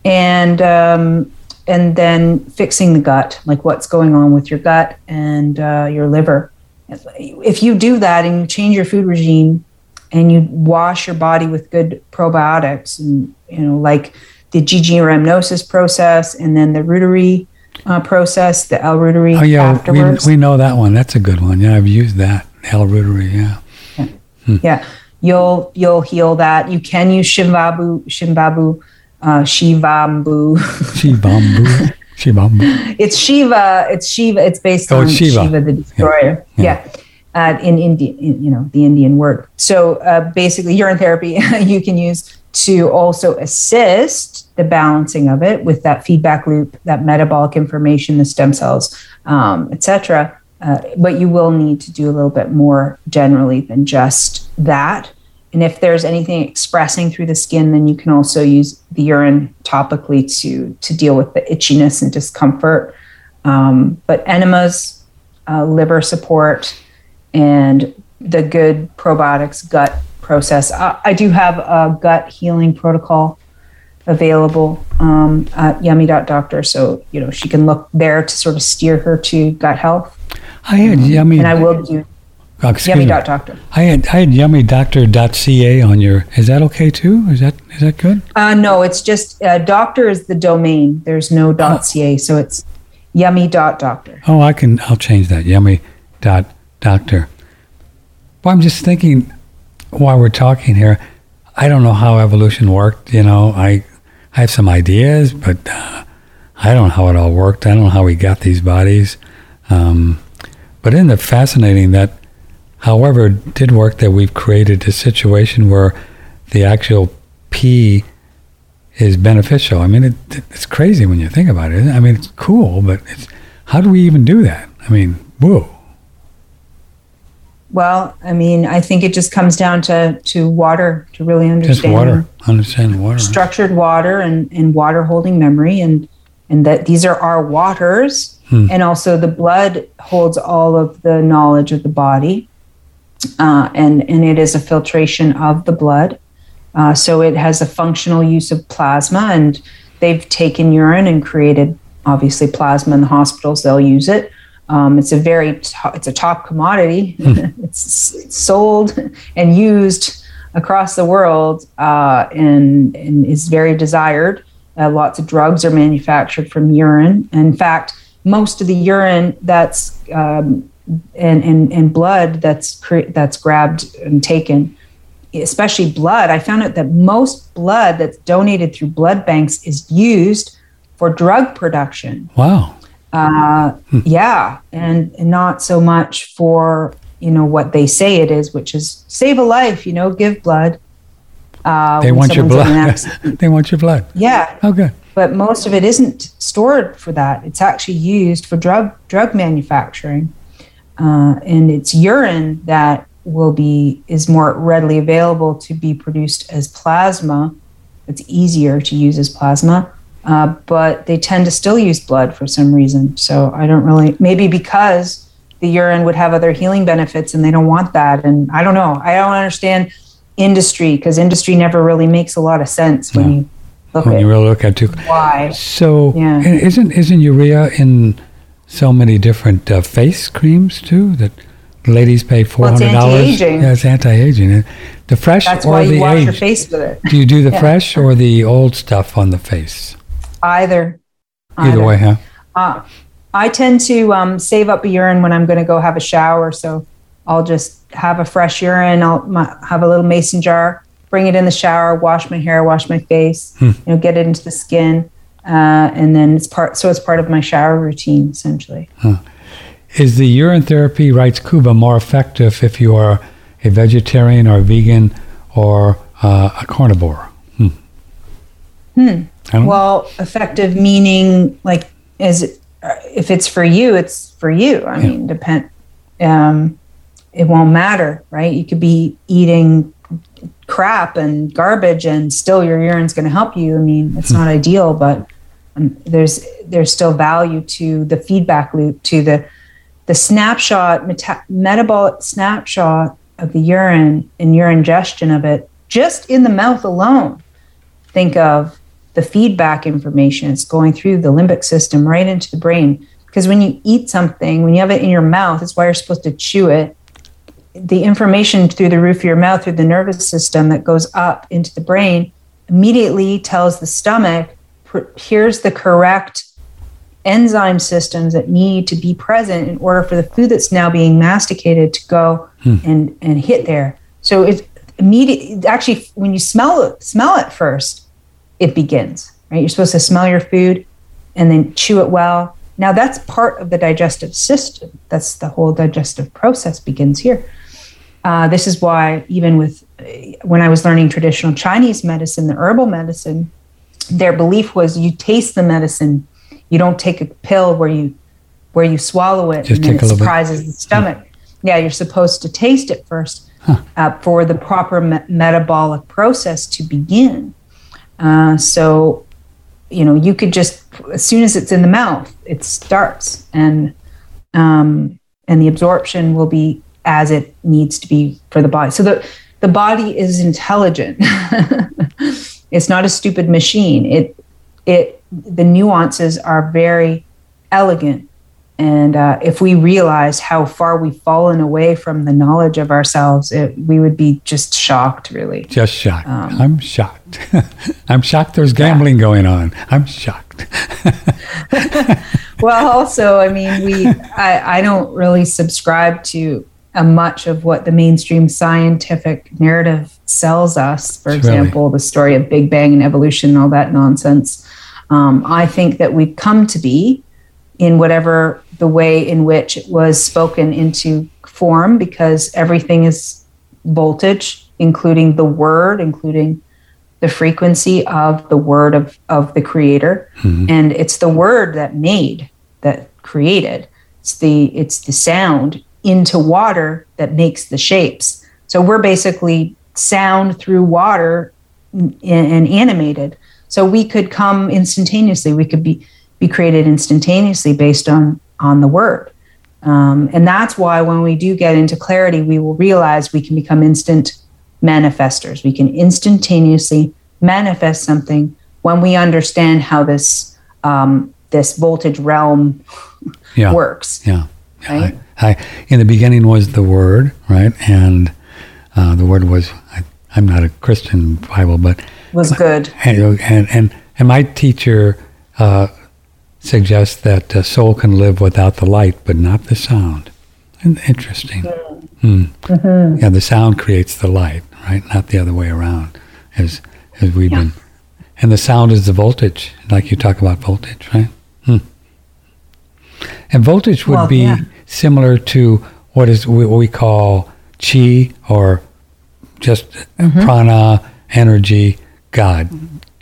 and um, and then fixing the gut, like what's going on with your gut and uh, your liver. If you do that and you change your food regime and you wash your body with good probiotics and you know like the GG rhamnosus process and then the Reuteri uh, process, the L-Reuteri oh, yeah, afterwards. We, we know that one. That's a good one. Yeah, I've used that L-Reuteri. Yeah. yeah. Yeah, you'll you'll heal that. You can use Shimbabu, Shimbabu, uh, Shivambu. Shivambu. Shivambu. it's Shiva. It's Shiva. It's based Oh, on Shiva. Shiva the destroyer. Yeah. Yeah. Uh, in Indian, in, you know, the Indian word. So uh, basically, urine therapy you can use to also assist the balancing of it with that feedback loop, that metabolic information, the stem cells, um, etc. Uh, but you will need to do a little bit more generally than just that. And if there's anything expressing through the skin, then you can also use the urine topically to to deal with the itchiness and discomfort. Um, but enemas, uh, liver support, and the good probiotics gut process. I, I do have a gut healing protocol available um, at Yummy.doctor, so you know she can look there to sort of steer her to gut health. I had yummy. And I will do oh, excuse me. Yummy.doctor. I had I had yummydoctor.ca on your. Is that okay too? Is that is that good? Uh, no, it's just uh, doctor is the domain. There's no dot .ca, so it's yummy dot doctor. Oh, I can. I'll change that. Yummy dot doctor. Well, I'm just thinking while we're talking here. I don't know how evolution worked. You know, I I have some ideas, but uh, I don't know how it all worked. I don't know how we got these bodies. Um, but isn't it fascinating that, however, it did work that we've created a situation where the actual pee is beneficial. I mean, it, it's crazy when you think about it. I mean, it's cool, but it's, how do we even do that? I mean, whoa. Well, I mean, I think it just comes down to to water to really understand Just water. Understand water. structured water and, and water holding memory and and that these are our waters Hmm. and also the blood holds all of the knowledge of the body uh, and and it is a filtration of the blood. Uh, so it has a functional use of plasma and they've taken urine and created obviously plasma in the hospitals. They'll use it. Um, it's a very to- it's a top commodity. It's, it's sold and used across the world uh, and, and is very desired. Uh, lots of drugs are manufactured from urine. In fact, most of the urine that's um, and, and, and blood that's cre- that's grabbed and taken, especially blood. I found out that most blood that's donated through blood banks is used for drug production. Wow. Uh, yeah, and, and not so much for you know what they say it is, which is save a life. You know, give blood. Uh, They want your someone's in an blood. they want your blood. yeah, okay but most of it isn't stored for that. It's actually used for drug drug manufacturing, uh, and it's urine that will be is more readily available to be produced as plasma. It's easier to use as plasma, uh, but they tend to still use blood for some reason. So I don't really maybe because the urine would have other healing benefits and they don't want that. And I don't know. I don't understand industry because industry never really makes a lot of sense when No. you look When at you really look at it. why. So, Yeah. isn't isn't urea in so many different uh, face creams too that ladies pay four Well, it's hundred dollars? anti-aging. Yeah, it's anti-aging. The fresh That's or why you the wash your face with it. Do you do the Yeah. fresh or the old stuff on the face? Either. Either way, huh? Uh, I tend to um, save up urine when I'm going to go have a shower. So I'll just have a fresh urine. I'll my, have a little mason jar, bring it in the shower, wash my hair, wash my face, Hmm. you know, get it into the skin. Uh, and then it's part, so it's part of my shower routine essentially. Is the urine therapy, writes Kuba, more effective if you are a vegetarian or vegan or uh, a carnivore? Hmm. Hmm. Well, effective meaning like is it, uh, if it's for you, it's for you. I Yeah. mean, depend. Um, it won't matter, right? You could be eating crap and garbage, and still your urine's going to help you. I mean, it's not ideal, but um, there's there's still value to the feedback loop, to the the snapshot, meta- metabolic snapshot of the urine and your ingestion of it, just in the mouth alone. Think of the feedback information. It's going through the limbic system right into the brain. Because when you eat something, when you have it in your mouth, it's why you're supposed to chew it. The information through the roof of your mouth, through the nervous system that goes up into the brain, immediately tells the stomach, here's the correct enzyme systems that need to be present in order for the food that's now being masticated to go and, and hit there. So it immediate actually when you smell it smell it first, it begins, right? You're supposed to smell your food and then chew it well. Now that's part of the digestive system. That's the whole digestive process begins here. Uh, this is why even with when I was learning traditional Chinese medicine, the herbal medicine, their belief was you taste the medicine, you don't take a pill where you where you swallow it Just and it little bit. surprises the stomach. Yeah. you're supposed to taste it first Huh. uh, for the proper me- metabolic process to begin. Uh, so, you know, you could just as soon as it's in the mouth, it starts, and um, and the absorption will be as it needs to be for the body. So the the body is intelligent. it's not a stupid machine. It it the nuances are very elegant. And uh, if we realize how far we've fallen away from the knowledge of ourselves, it, we would be just shocked, really. Just shocked. Um, I'm shocked. I'm shocked there's gambling going on. I'm shocked. well also i mean we I, I don't really subscribe to uh, much of what the mainstream scientific narrative sells us for Really? example the story of big bang and evolution and all that nonsense. Um, i think that we've come to be in whatever the way in which it was spoken into form because everything is voltage including the word including the frequency of the word of, of the creator. And it's the word that made that created. It's the it's the sound into water that makes the shapes. So we're basically sound through water and, and animated so we could come instantaneously we could be be created instantaneously based on on the word um, and that's why when we do get into clarity we will realize we can become instant manifestors we can instantaneously manifest something when we understand how this um, this voltage realm Yeah. works Yeah. Yeah, Right? I, I, in the beginning was the Word, right? And uh, the Word was, I, I'm not a Christian Bible, but, was good and, and, and, and my teacher uh, suggests that a soul can live without the light, but not the sound. And Interesting. Hmm. Yeah, the sound creates the light, right? Not the other way around, as, as we've Yeah. been. And the sound is the voltage, like you talk about voltage, right? Hmm. And voltage would Well, be yeah. similar to what is what we call chi or just Mm-hmm. prana, energy, God,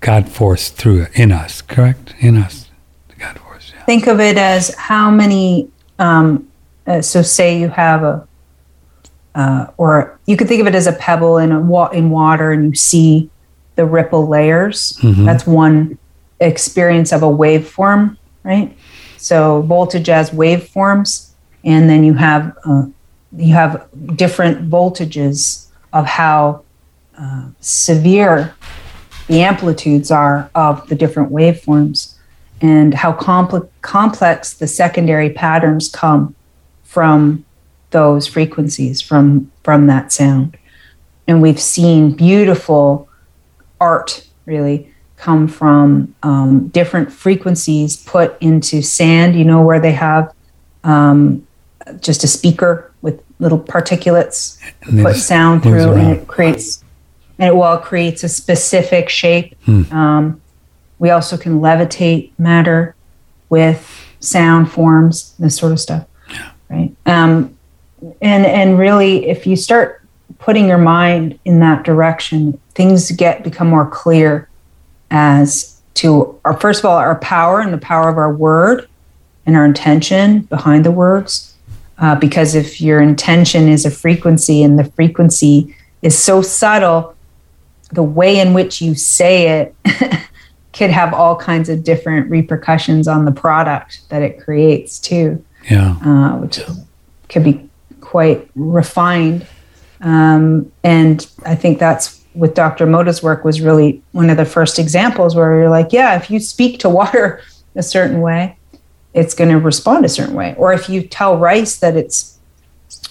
God force through in us, correct? In us, the God force. Yeah. think of it as how many um, uh, so say you have a uh, or you could think of it as a pebble in a wa- in water and you see the ripple layers Mhm. that's one experience of a waveform right so voltage as waveforms and then you have uh, you have different voltages of how uh, severe the amplitudes are of the different waveforms and how compl- complex the secondary patterns come from those frequencies from from that sound. And we've seen beautiful art really come from um, different frequencies put into sand. You know where they have um, just a speaker little particulates put sound through and it creates and it well creates a specific shape. Hmm. um, we also can levitate matter with sound forms this sort of stuff right? Um, and and really if you start putting your mind in that direction things get become more clear as to our first of all our power and the power of our word and our intention behind the words uh, because if your intention is a frequency and the frequency is so subtle the way in which you say it could have all kinds of different repercussions on the product that it creates too Yeah. uh, which could be quite refined. Um, and I think that's with Dr. Emoto's work was really one of the first examples where you're like, yeah, if you speak to water a certain way, it's going to respond a certain way. Or if you tell rice that it's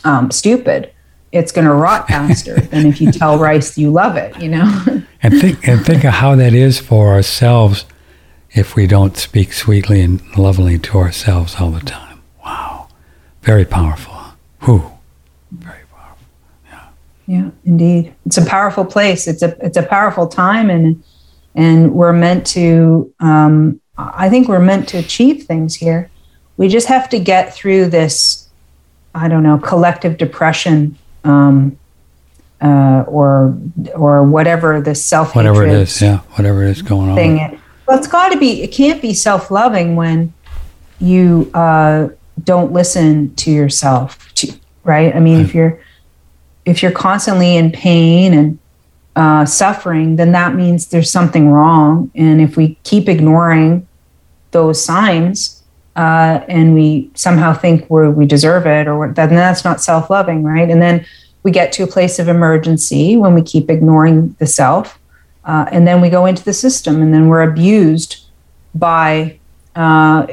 um, stupid, it's going to rot faster than if you tell rice you love it, you know? And think and think of how that is for ourselves if we don't speak sweetly and lovingly to ourselves all the time. Wow. Very powerful. Whew. Very powerful. Yeah. Yeah, indeed. It's a powerful place. It's a it's a powerful time, and and we're meant to. Um, I think we're meant to achieve things here. We just have to get through this. I don't know, collective depression, um, uh, or or whatever the self whatever it is. Yeah, whatever it is going on. Thing. Well, it's got to be. It can't be self loving when you uh, don't listen to yourself. To, right? I mean, if you're if you're constantly in pain and uh, suffering, then that means there's something wrong. And if we keep ignoring those signs uh, and we somehow think we we deserve it, or then that's not self loving, right? And then we get to a place of emergency when we keep ignoring the self. Uh, and then we go into the system, and then we're abused by uh,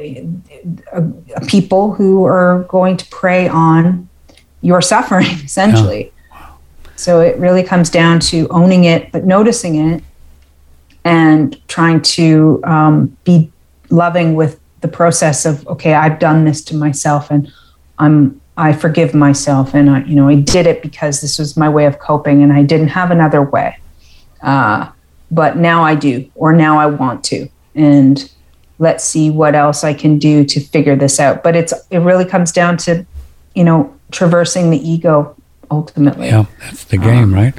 people who are going to prey on your suffering, essentially. So it really comes down to owning it, but noticing it and trying to um, be loving with the process of, okay, I've done this to myself and I'm, I forgive myself. And I, you know, I did it because this was my way of coping and I didn't have another way. Uh, but now I do, or now I want to. And let's see what else I can do to figure this out. But it's, it really comes down to, you know, traversing the ego ultimately. Yeah, that's the game, um, right?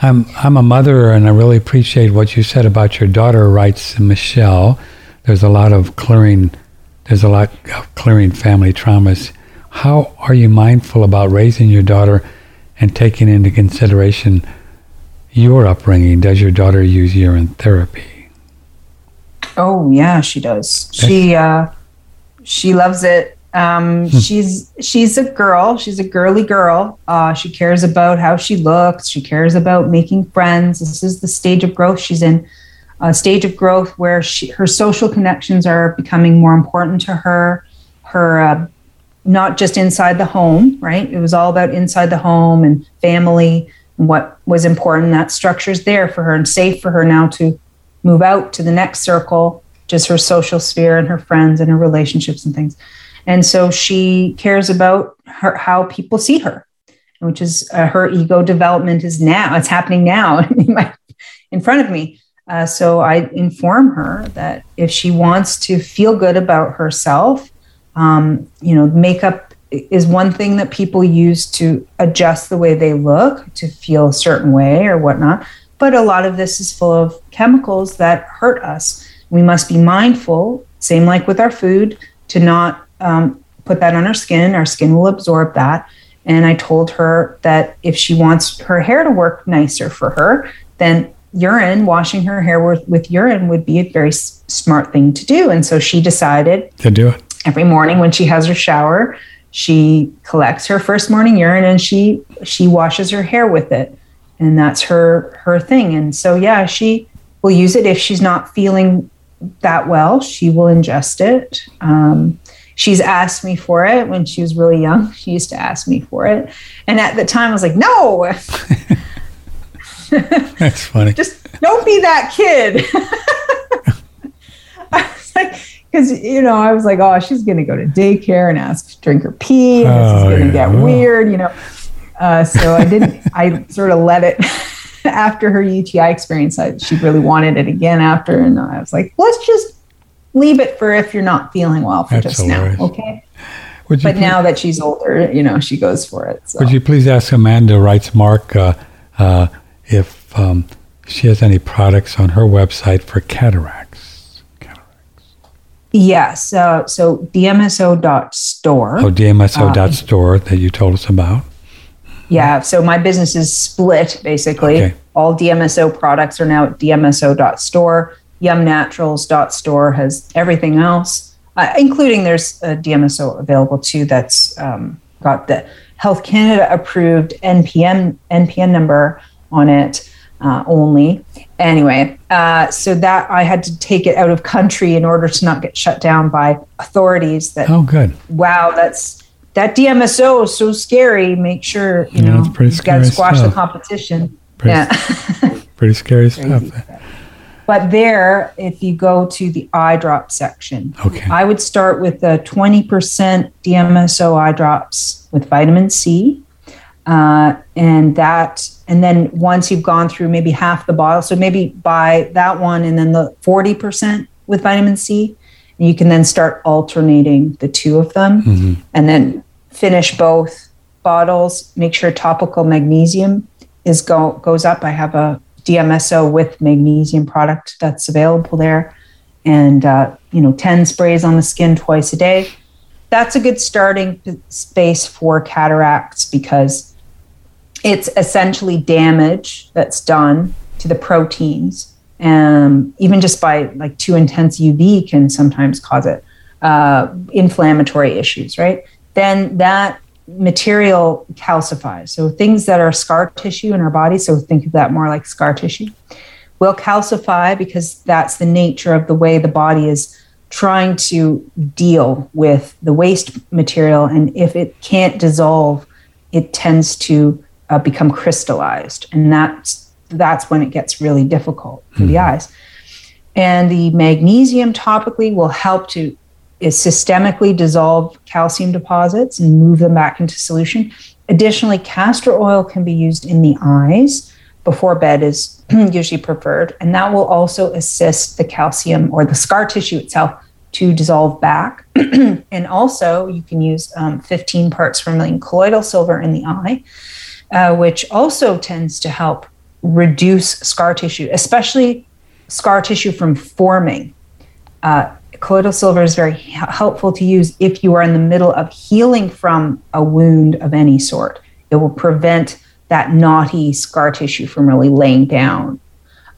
I'm I'm a mother, and I really appreciate what you said about your daughter. Writes Michelle. There's a lot of clearing. There's a lot of clearing family traumas. How are you mindful about raising your daughter and taking into consideration your upbringing? Does your daughter use urine therapy? Oh yeah, she does. She uh, she loves it. Um, hmm. she's she's a girl. She's a girly girl. Uh, she cares about how she looks. She cares about making friends. This is the stage of growth she's in. A stage of growth where she, her social connections are becoming more important to her. Her uh, not just inside the home, right? It was all about inside the home and family and what was important. That structure's there for her and safe for her now to move out to the next circle, just her social sphere and her friends and her relationships and things. And so she cares about her, how people see her, which is uh, her ego development is now, it's happening now in, my, in front of me. Uh, so I inform her that if she wants to feel good about herself, um, you know, makeup is one thing that people use to adjust the way they look to feel a certain way or whatnot. But a lot of this is full of chemicals that hurt us. We must be mindful, same like with our food, to not um, put that on her skin. Our skin will absorb that. And I told her that if she wants her hair to work nicer for her, then urine, washing her hair with, with urine would be a very s- smart thing to do. And so she decided to do it every morning when she has her shower. She collects her first morning urine and she she washes her hair with it, and that's her her thing. And so yeah, she will use it if she's not feeling that well. She will ingest it. Um, she's asked me for it when she was really young. She used to ask me for it. And at the time, I was like, no. That's funny. Just don't be that kid. I was like, because, you know, I was like, oh, she's going to go to daycare and ask to drink her pee. And oh, this is going to yeah. get weird, you know. Uh, so I didn't, I sort of let it after her UTI experience. I, she really wanted it again after. And I was like, let's just leave it for if you're not feeling well for That's just hilarious. now. Okay. but please, now that she's older, you know, she goes for it. So. Would you please ask Amanda, writes Mark, uh, uh, if um, she has any products on her website for cataracts? Cataracts. Yes. Uh, so dmso.store. Oh, dmso.store um, that you told us about. Yeah. So my business is split basically. Okay. All DMSO products are now at dmso.store yumnaturals.store has everything else, uh, including there's a DMSO available too that's um, got the Health Canada approved NPN NPN number on it uh, only. Anyway, uh, so that I had to take it out of country in order to not get shut down by authorities. That oh, good. Wow, that's that DMSO is so scary. Make sure you yeah, know you got to squash stuff. the competition. Pretty, yeah, pretty scary stuff. But there, if you go to the eye drop section, okay. I would start with the 20% DMSO eye drops with vitamin C. Uh, and that, and then once you've gone through maybe half the bottle, so maybe buy that one and then the 40% with vitamin C, and you can then start alternating the two of them Mm-hmm. and then finish both bottles. Make sure topical magnesium is go, goes up. I have a DMSO with magnesium product that's available there. And, uh, you know, 10 sprays on the skin twice a day. That's a good starting p- space for cataracts because it's essentially damage that's done to the proteins. and even just by like too intense UV can sometimes cause it. Uh, inflammatory issues, right? Then that material calcifies. So things that are scar tissue in our body, so think of that more like scar tissue, will calcify because that's the nature of the way the body is trying to deal with the waste material. And if it can't dissolve, it tends to uh, become crystallized, and that's that's when it gets really difficult for the eyes. And the magnesium topically will help to is systemically dissolve calcium deposits and move them back into solution. Additionally, castor oil can be used in the eyes before bed is usually preferred, and that will also assist the calcium or the scar tissue itself to dissolve back. and also, you can use um, 15 parts per million colloidal silver in the eye, uh, which also tends to help reduce scar tissue, especially scar tissue from forming. Uh, colloidal silver is very helpful to use if you are in the middle of healing from a wound of any sort. It will prevent that knotty scar tissue from really laying down.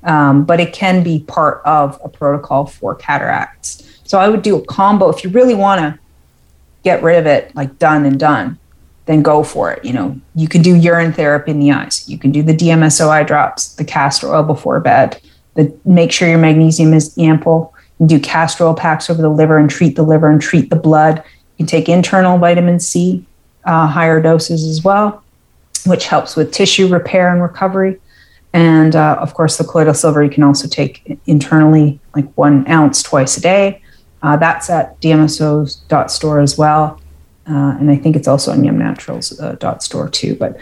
Um, but it can be part of a protocol for cataracts. So I would do a combo if you really want to get rid of it, like done and done. Then go for it. You know, you can do urine therapy in the eyes. You can do the DMSO eye drops, the castor oil before bed. The make sure your magnesium is ample. You do castor oil packs over the liver and treat the liver and treat the blood. You can take internal vitamin C, uh, higher doses as well, which helps with tissue repair and recovery. And uh, of course, the colloidal silver you can also take internally, like one ounce twice a day. Uh, that's at dmso.store as well. Uh, and I think it's also on Yum Naturals store too. But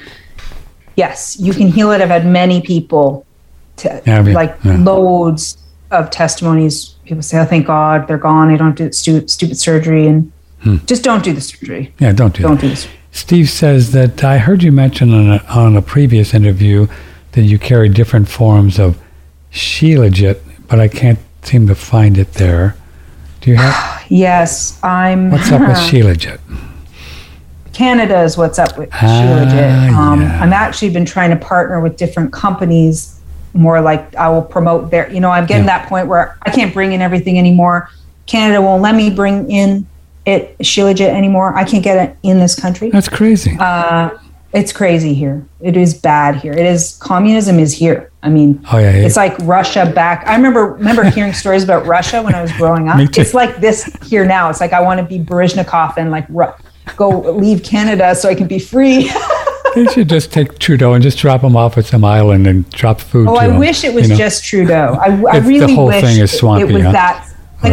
yes, you can heal it. I've had many people, to, yeah, like yeah. loads of testimonies. People say, oh, thank God they're gone. I don't do stu- stupid surgery. And Hmm. just don't do the surgery. Yeah, don't do Don't that. do this. Steve says that I heard you mention on a, on a previous interview that you carry different forms of Shilajit, but I can't seem to find it there. Do you have Yes, I'm. what's up with Shilajit? Canada is what's up with Ah, Shilajit. Um, yeah. I'm actually been trying to partner with different companies. More like I will promote their. You know, I'm getting Yeah. that point where I can't bring in everything anymore. Canada won't let me bring in it Shilajit anymore. I can't get it in this country. That's crazy. Uh, it's crazy here. It is bad here. It is communism is here. I mean, oh yeah, yeah. it's like Russia back. I remember remember hearing stories about Russia when I was growing up. It's like this here now. It's like I want to be Baryshnikov and like ru- go leave Canada so I can be free. they should just take Trudeau and just drop him off at some island and drop food oh, I him. wish it was you know? just Trudeau. I, I It's- the really whole wish thing is swampy, it was huh? that. Like,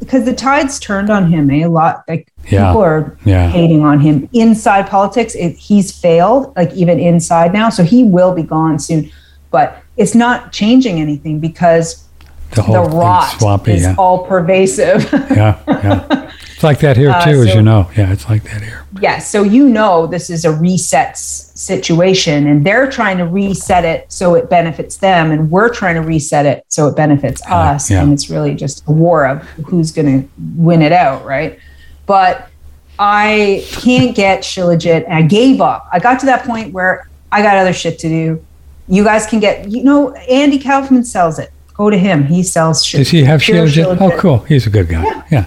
because the, the tides turned on him, eh? A lot. Like Yeah. people are Yeah. hating on him inside politics. It, he's failed, like even inside now, so he will be gone soon. But it's not changing anything because the the rot swampy. is Yeah. all pervasive. yeah, yeah. It's like that here Uh, too, as you know. Yeah, it's like that here. yes, so you know this is a reset situation, and they're trying to reset it so it benefits them, and we're trying to reset it so it benefits Yeah, us. yeah. And it's really just a war of who's going to win it out, right? But I can't get Shilajit, and I gave up. I got to that point where I got other shit to do. You guys can get, you know, Andy Kaufman sells it. Go to him. He sells shit. Does he have Shilajit? Oh, cool. He's a good guy. Yeah.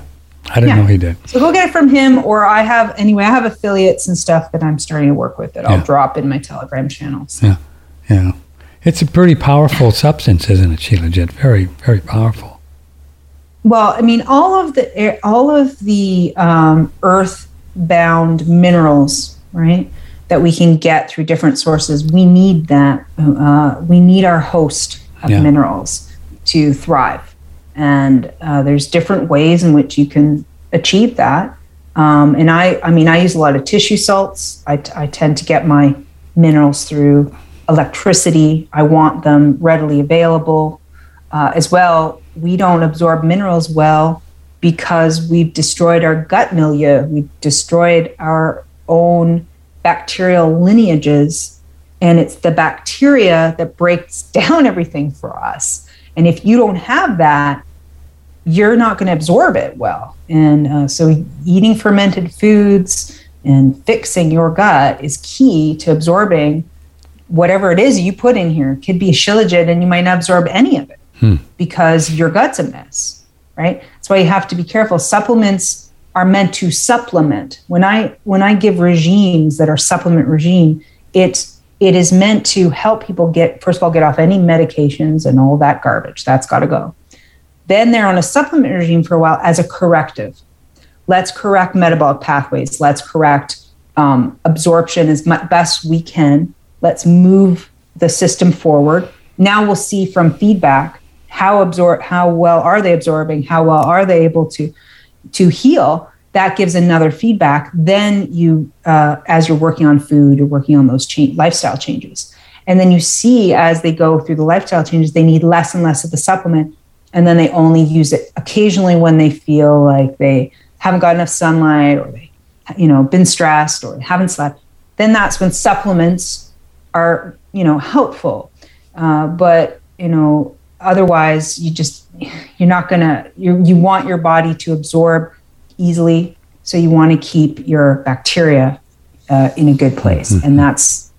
I didn't Yeah. know he did. So go get it from him, or I have anyway. I have affiliates and stuff that I'm starting to work with that I'll Yeah. drop in my Telegram channels. Yeah. Yeah. It's a pretty powerful substance, isn't it, Shilajit? Very, very powerful. Well, I mean, all of the all of the um, earth-bound minerals, right, that we can get through different sources. We need that. Uh, we need our host of Yeah. minerals to thrive, and uh, there's different ways in which you can achieve that. Um, and I, I mean, I use a lot of tissue salts. I, I tend to get my minerals through electricity. I want them readily available. Uh, as well, we don't absorb minerals well because we've destroyed our gut milieu. We've destroyed our own bacterial lineages, and it's the bacteria that breaks down everything for us. And if you don't have that, you're not going to absorb it well. And uh, so, eating fermented foods and fixing your gut is key to absorbing whatever it is you put in here. It could be a shilajit, and you might not absorb any of it hmm. because your gut's a mess, right? That's why you have to be careful. Supplements are meant to supplement. When I when I give regimes that are supplement regime, it's it is meant to help people get first of all get off any medications and all that garbage. That's got to go. Then they're on a supplement regime for a while as a corrective. Let's correct metabolic pathways. Let's correct um, absorption as much, best we can. Let's move the system forward. Now we'll see from feedback how absorb how well are they absorbing, how well are they able to to heal. That gives another feedback. Then you, uh, as you're working on food, you're working on those cha- lifestyle changes, and then you see as they go through the lifestyle changes, they need less and less of the supplement and then they only use it occasionally when they feel like they haven't got enough sunlight or they you know been stressed or haven't slept then that's when supplements are you know helpful uh, but you know otherwise you just you're not gonna you you want your body to absorb easily so you want to keep your bacteria uh, in a good place mm-hmm. and that's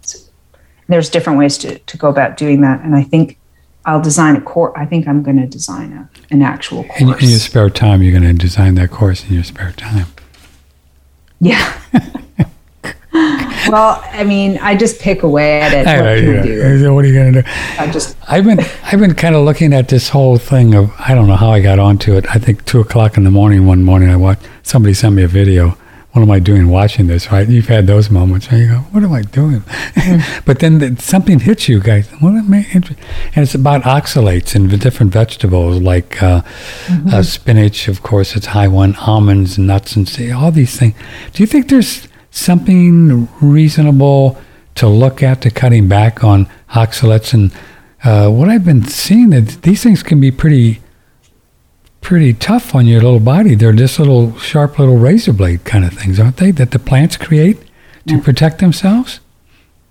there's different ways to, to go about doing that and i think I'll design a course. I think I'm going to design a, an actual course. In, in your spare time, you're going to design that course in your spare time. Yeah. well, I mean, I just pick away at it. What, yeah. what are you going to do? I just. I've been I've been kind of looking at this whole thing of I don't know how I got onto it. I think two o'clock in the morning one morning I watched somebody sent me a video what am I doing watching this, right? You've had those moments where you go, what am I doing? Mm-hmm. but then the, something hits you guys. What am I? And it's about oxalates and the different vegetables like uh, mm-hmm. uh, spinach, of course, it's high one, almonds, nuts, and see, all these things. Do you think there's something reasonable to look at to cutting back on oxalates? And uh, what I've been seeing that these things can be pretty pretty tough on your little body. They're just little sharp little razor blade kind of things, aren't they? That the plants create to protect themselves.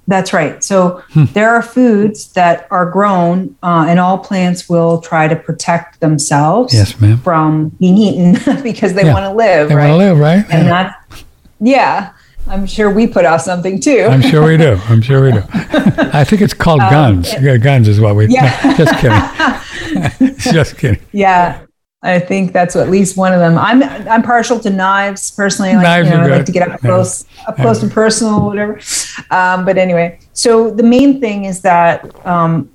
That's right. So hmm. there are foods that are grown, uh, and all plants will try to protect themselves yes, ma'am. from being eaten because they yeah. want to live. They right? want to live, right? And yeah. that's yeah. I'm sure we put off something too. I'm sure we do. I'm sure we do. I think it's called um, guns. It, guns is what we. Yeah. No, just kidding. just kidding. Yeah. I think that's at least one of them. I'm I'm partial to knives personally. Like, knives you know, I like to get up close, yeah. up close yeah. and personal, whatever. Um, but anyway, so the main thing is that um,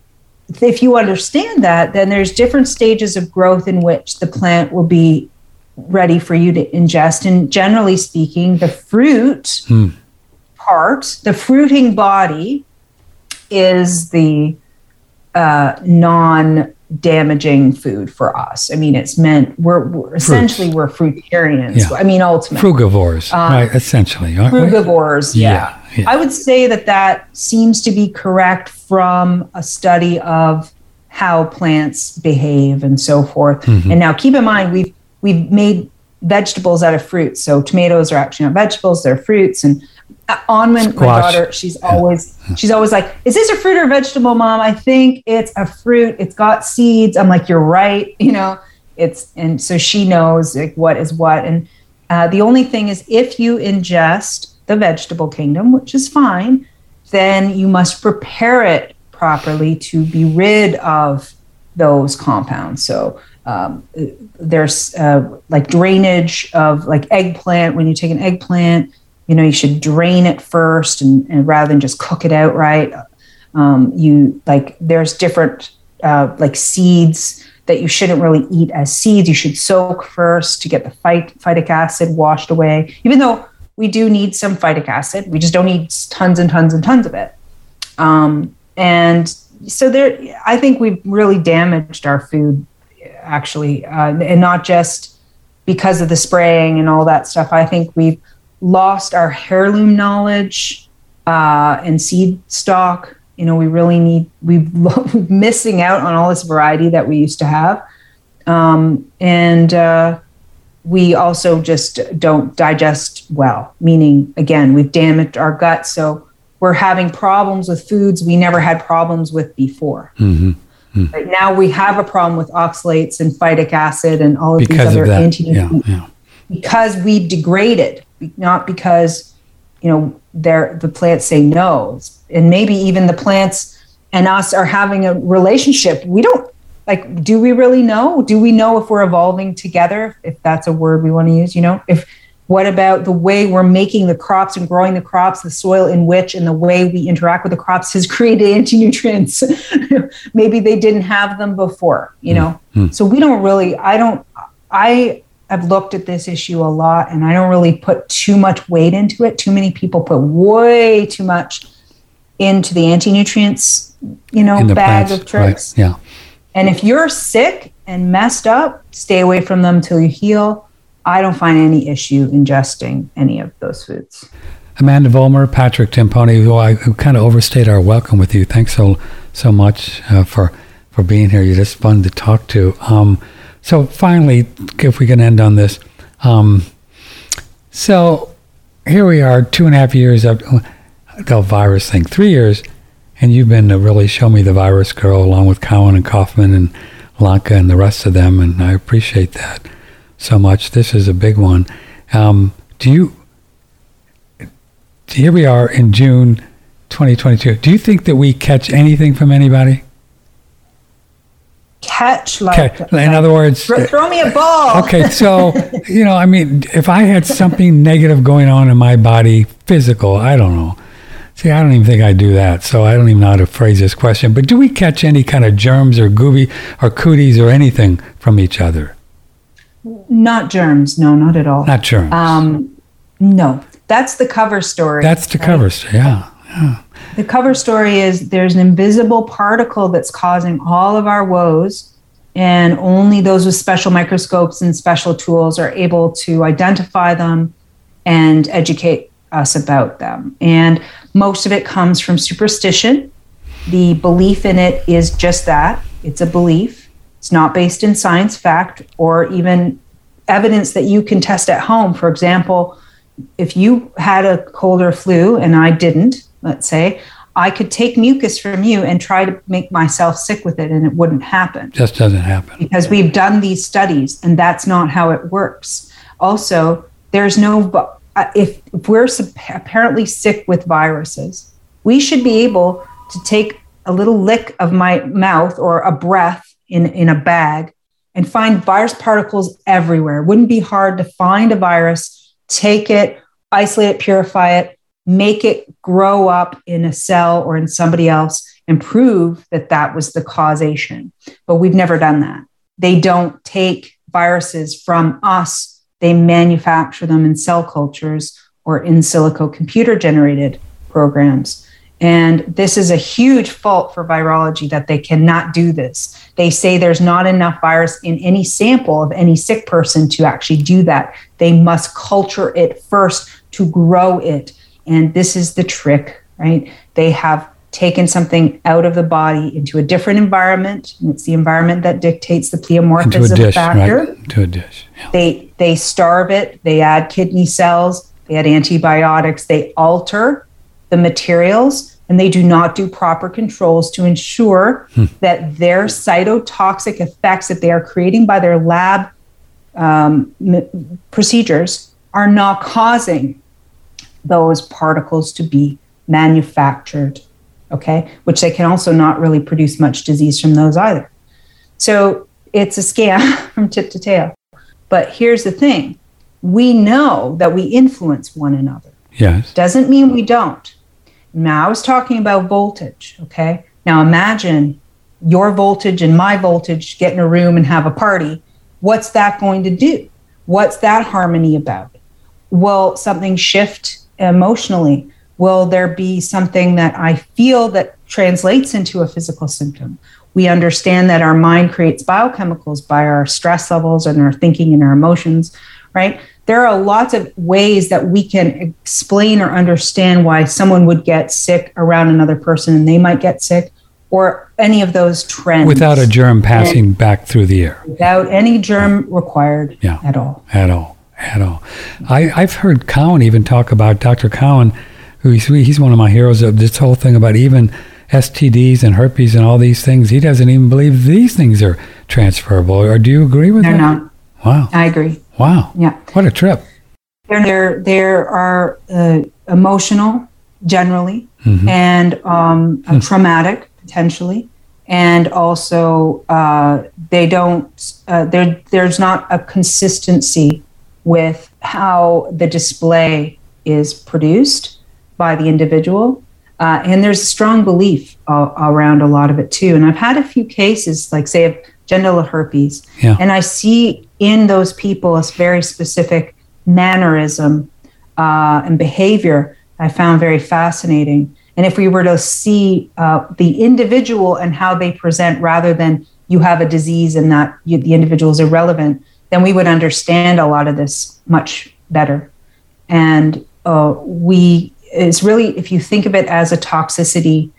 if you understand that, then there's different stages of growth in which the plant will be ready for you to ingest. And generally speaking, the fruit hmm. part, the fruiting body, is the uh, non damaging food for us. I mean, it's meant we're, we're essentially we're fruitarians. Yeah. I mean, ultimately frugivores, um, right? Essentially, frugivores. Yeah. Yeah. yeah. I would say that that seems to be correct from a study of how plants behave and so forth. Mm-hmm. And now, keep in mind, we've we've made vegetables out of fruits. So tomatoes are actually not vegetables; they're fruits, and Anwen, my daughter, she's always she's always like, "Is this a fruit or a vegetable, mom?" I think it's a fruit. It's got seeds. I'm like, "You're right." You know, it's and so she knows like what is what. And uh, the only thing is, if you ingest the vegetable kingdom, which is fine, then you must prepare it properly to be rid of those compounds. So um, there's uh, like drainage of like eggplant. When you take an eggplant you know you should drain it first and, and rather than just cook it outright. Um, you like there's different uh, like seeds that you shouldn't really eat as seeds. You should soak first to get the phyt- phytic acid washed away. Even though we do need some phytic acid we just don't need tons and tons and tons of it. Um, and so there i think we've really damaged our food actually uh, and not just because of the spraying and all that stuff i think we've lost our heirloom knowledge uh, and seed stock. You know, we really need, we've missing out on all this variety that we used to have. Um, and uh, we also just don't digest well, meaning, again, we've damaged our gut. So we're having problems with foods we never had problems with before. Mm-hmm. Mm. Right now, we have a problem with oxalates and phytic acid and all of because these other anti yeah, yeah. because we've degraded, not because you know they're, the plants say no, and maybe even the plants and us are having a relationship. We don't like. Do we really know? Do we know if we're evolving together? If that's a word we want to use, you know, if what about the way we're making the crops and growing the crops, the soil in which, and the way we interact with the crops has created anti nutrients? Maybe they didn't have them before, you know? Mm-hmm. So we don't really, I don't, I have looked at this issue a lot and I don't really put too much weight into it. Too many people put way too much into the anti nutrients, you know, bag plants, of tricks. Right. Yeah. And if you're sick and messed up, stay away from them till you heal I don't find any issue ingesting any of those foods. Amanda Vollmer, Patrick Timpone, who I who kind of overstayed our welcome with you. Thanks so so much uh, for for being here. You're just fun to talk to. Um, so finally, if we can end on this, um, so here we are, two and a half years of the virus thing, three years, and you've been to really show me the virus girl along with Cowan and Kaufman and Lanka and the rest of them, and I appreciate that so much. This is a big one. Um, do you? Here we are in June 2022. Do you think that we catch anything from anybody? Catch like, okay. in other words, throw, throw me a ball. okay, so you know, I mean, if I had something negative going on in my body, physical, I don't know. See, I don't even think I do that, so I don't even know how to phrase this question. But do we catch any kind of germs or gooby or cooties or anything from each other? Not germs. No, not at all. Not germs. Um, no, that's the cover story. That's the right? cover story. Yeah. yeah. The cover story is there's an invisible particle that's causing all of our woes, and only those with special microscopes and special tools are able to identify them and educate us about them. And most of it comes from superstition. The belief in it is just that it's a belief. It's not based in science fact or even evidence that you can test at home. For example, if you had a cold or flu and I didn't, let's say, I could take mucus from you and try to make myself sick with it and it wouldn't happen. Just doesn't happen. Because we've done these studies and that's not how it works. Also, there's no, if, if we're apparently sick with viruses, we should be able to take a little lick of my mouth or a breath in, in a bag and find virus particles everywhere. It wouldn't be hard to find a virus, take it, isolate it, purify it, make it grow up in a cell or in somebody else and prove that that was the causation. But we've never done that. They don't take viruses from us, they manufacture them in cell cultures or in silico computer generated programs. And this is a huge fault for virology that they cannot do this. They say there's not enough virus in any sample of any sick person to actually do that. They must culture it first to grow it. And this is the trick, right? They have taken something out of the body into a different environment. And it's the environment that dictates the pleomorphism dish, factor. Right? To a dish. Yeah. They they starve it, they add kidney cells, they add antibiotics, they alter the materials and they do not do proper controls to ensure hmm. that their cytotoxic effects that they are creating by their lab um, m- procedures are not causing those particles to be manufactured okay? Which they can also not really produce much disease from those either. So it's a scam from tip to tail. But here's the thing. We know that we influence one another. Yes. Doesn't mean we don't now, I was talking about voltage, okay? Now, imagine your voltage and my voltage get in a room and have a party. What's that going to do? What's that harmony about? Will something shift emotionally? Will there be something that I feel that translates into a physical symptom? We understand that our mind creates biochemicals by our stress levels and our thinking and our emotions, right? There are lots of ways that we can explain or understand why someone would get sick around another person and they might get sick or any of those trends. Without a germ passing and back through the air. Without any germ required yeah, at all. At all. At all. I, i've heard cowan even talk about dr cowan who he's, he's one of my heroes of this whole thing about even stds and herpes and all these things. He doesn't even believe these things are transferable. Or do you agree with They're that not. wow. I agree wow. Yeah. What a trip. There there are uh, emotional generally Mhm. and um, uh, traumatic potentially. And also uh, they don't uh, there there's not a consistency with how the display is produced by the individual. Uh, and there's a strong belief uh, around a lot of it too. And i've had a few cases like say of genital herpes. Yeah. and i see in those people a very specific mannerism uh, and behavior I found very fascinating. And if we were to see uh, the individual and how they present rather than you have a disease and that you, the individual is irrelevant, then we would understand a lot of this much better. And uh, we, it's really, if you think of it as a toxicity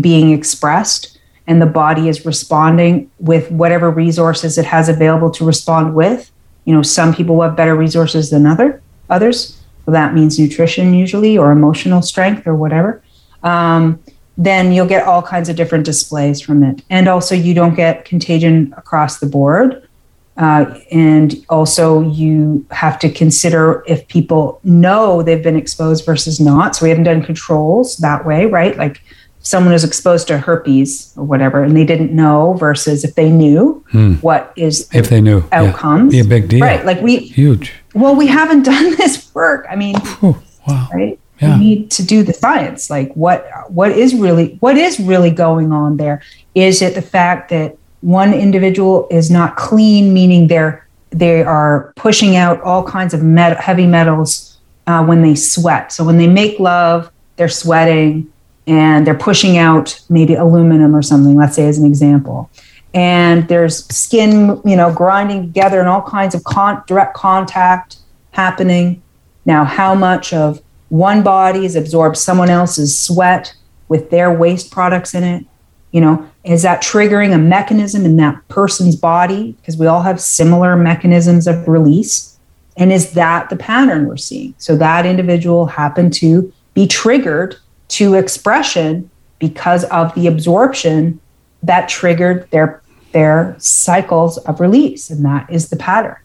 being expressed and the body is responding with whatever resources it has available to respond with, you know, some people have better resources than other others. So that means nutrition usually or emotional strength or whatever. Um, then you'll get all kinds of different displays from it. And also, you don't get contagion across the board. Uh, and also, you have to consider if people know they've been exposed versus not. So, we haven't done controls that way, right? Like, someone is exposed to herpes or whatever and they didn't know versus if they knew what is the if they knew yeah. outcomes. be a big deal Right. Like, we, huge well, we haven't done this work. I mean, wow right? Yeah. We need to do the science. Like what what is really what is really going on there? Is it the fact that one individual is not clean, meaning they're they are pushing out all kinds of met- heavy metals uh, when they sweat. So when they make love, they're sweating and they're pushing out maybe aluminum or something. Let's say as an example. And there's skin, you know, grinding together and all kinds of con- direct contact happening. Now, how much of one body has absorbed someone else's sweat with their waste products in it? You know, is that triggering a mechanism in that person's body? Because we all have similar mechanisms of release. And is that the pattern we're seeing? So that individual happened to be triggered to expression because of the absorption that triggered their their cycles of release. And that is the pattern